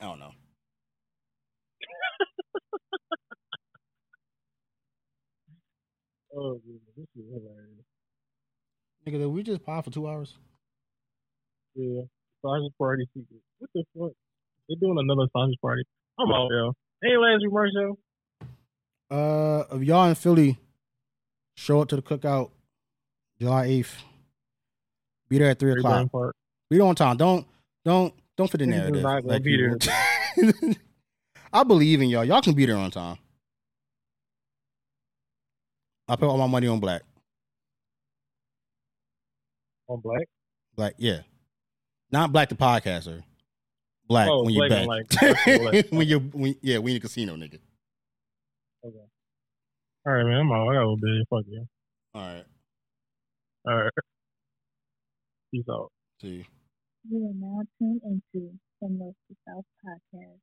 [SPEAKER 4] I don't know.
[SPEAKER 3] Oh, man, this is hilarious.
[SPEAKER 4] Nigga, did we just pause for two hours?
[SPEAKER 3] Yeah. Sausage party secret. What the fuck? They're doing another sausage party. I'm out, yo. Hey, Lance Marshall.
[SPEAKER 4] Uh, if y'all in Philly, show up to the cookout July eighth. Be there at three o'clock. Be there on time. Don't don't don't fit the narrative. like
[SPEAKER 3] be there.
[SPEAKER 4] I believe in y'all. Y'all can be there on time. I put all my money on black.
[SPEAKER 3] On black?
[SPEAKER 4] Black, yeah. Not black the podcaster. Black
[SPEAKER 3] Oh,
[SPEAKER 4] when you
[SPEAKER 3] black
[SPEAKER 4] bet.
[SPEAKER 3] like,
[SPEAKER 4] when you when yeah, we in a casino, nigga.
[SPEAKER 3] Okay. All right, man. I'm out. I got a little bit. Fuck you.
[SPEAKER 4] All right.
[SPEAKER 3] All right. Peace out.
[SPEAKER 4] See.
[SPEAKER 2] You are now tuned into the North to South podcast.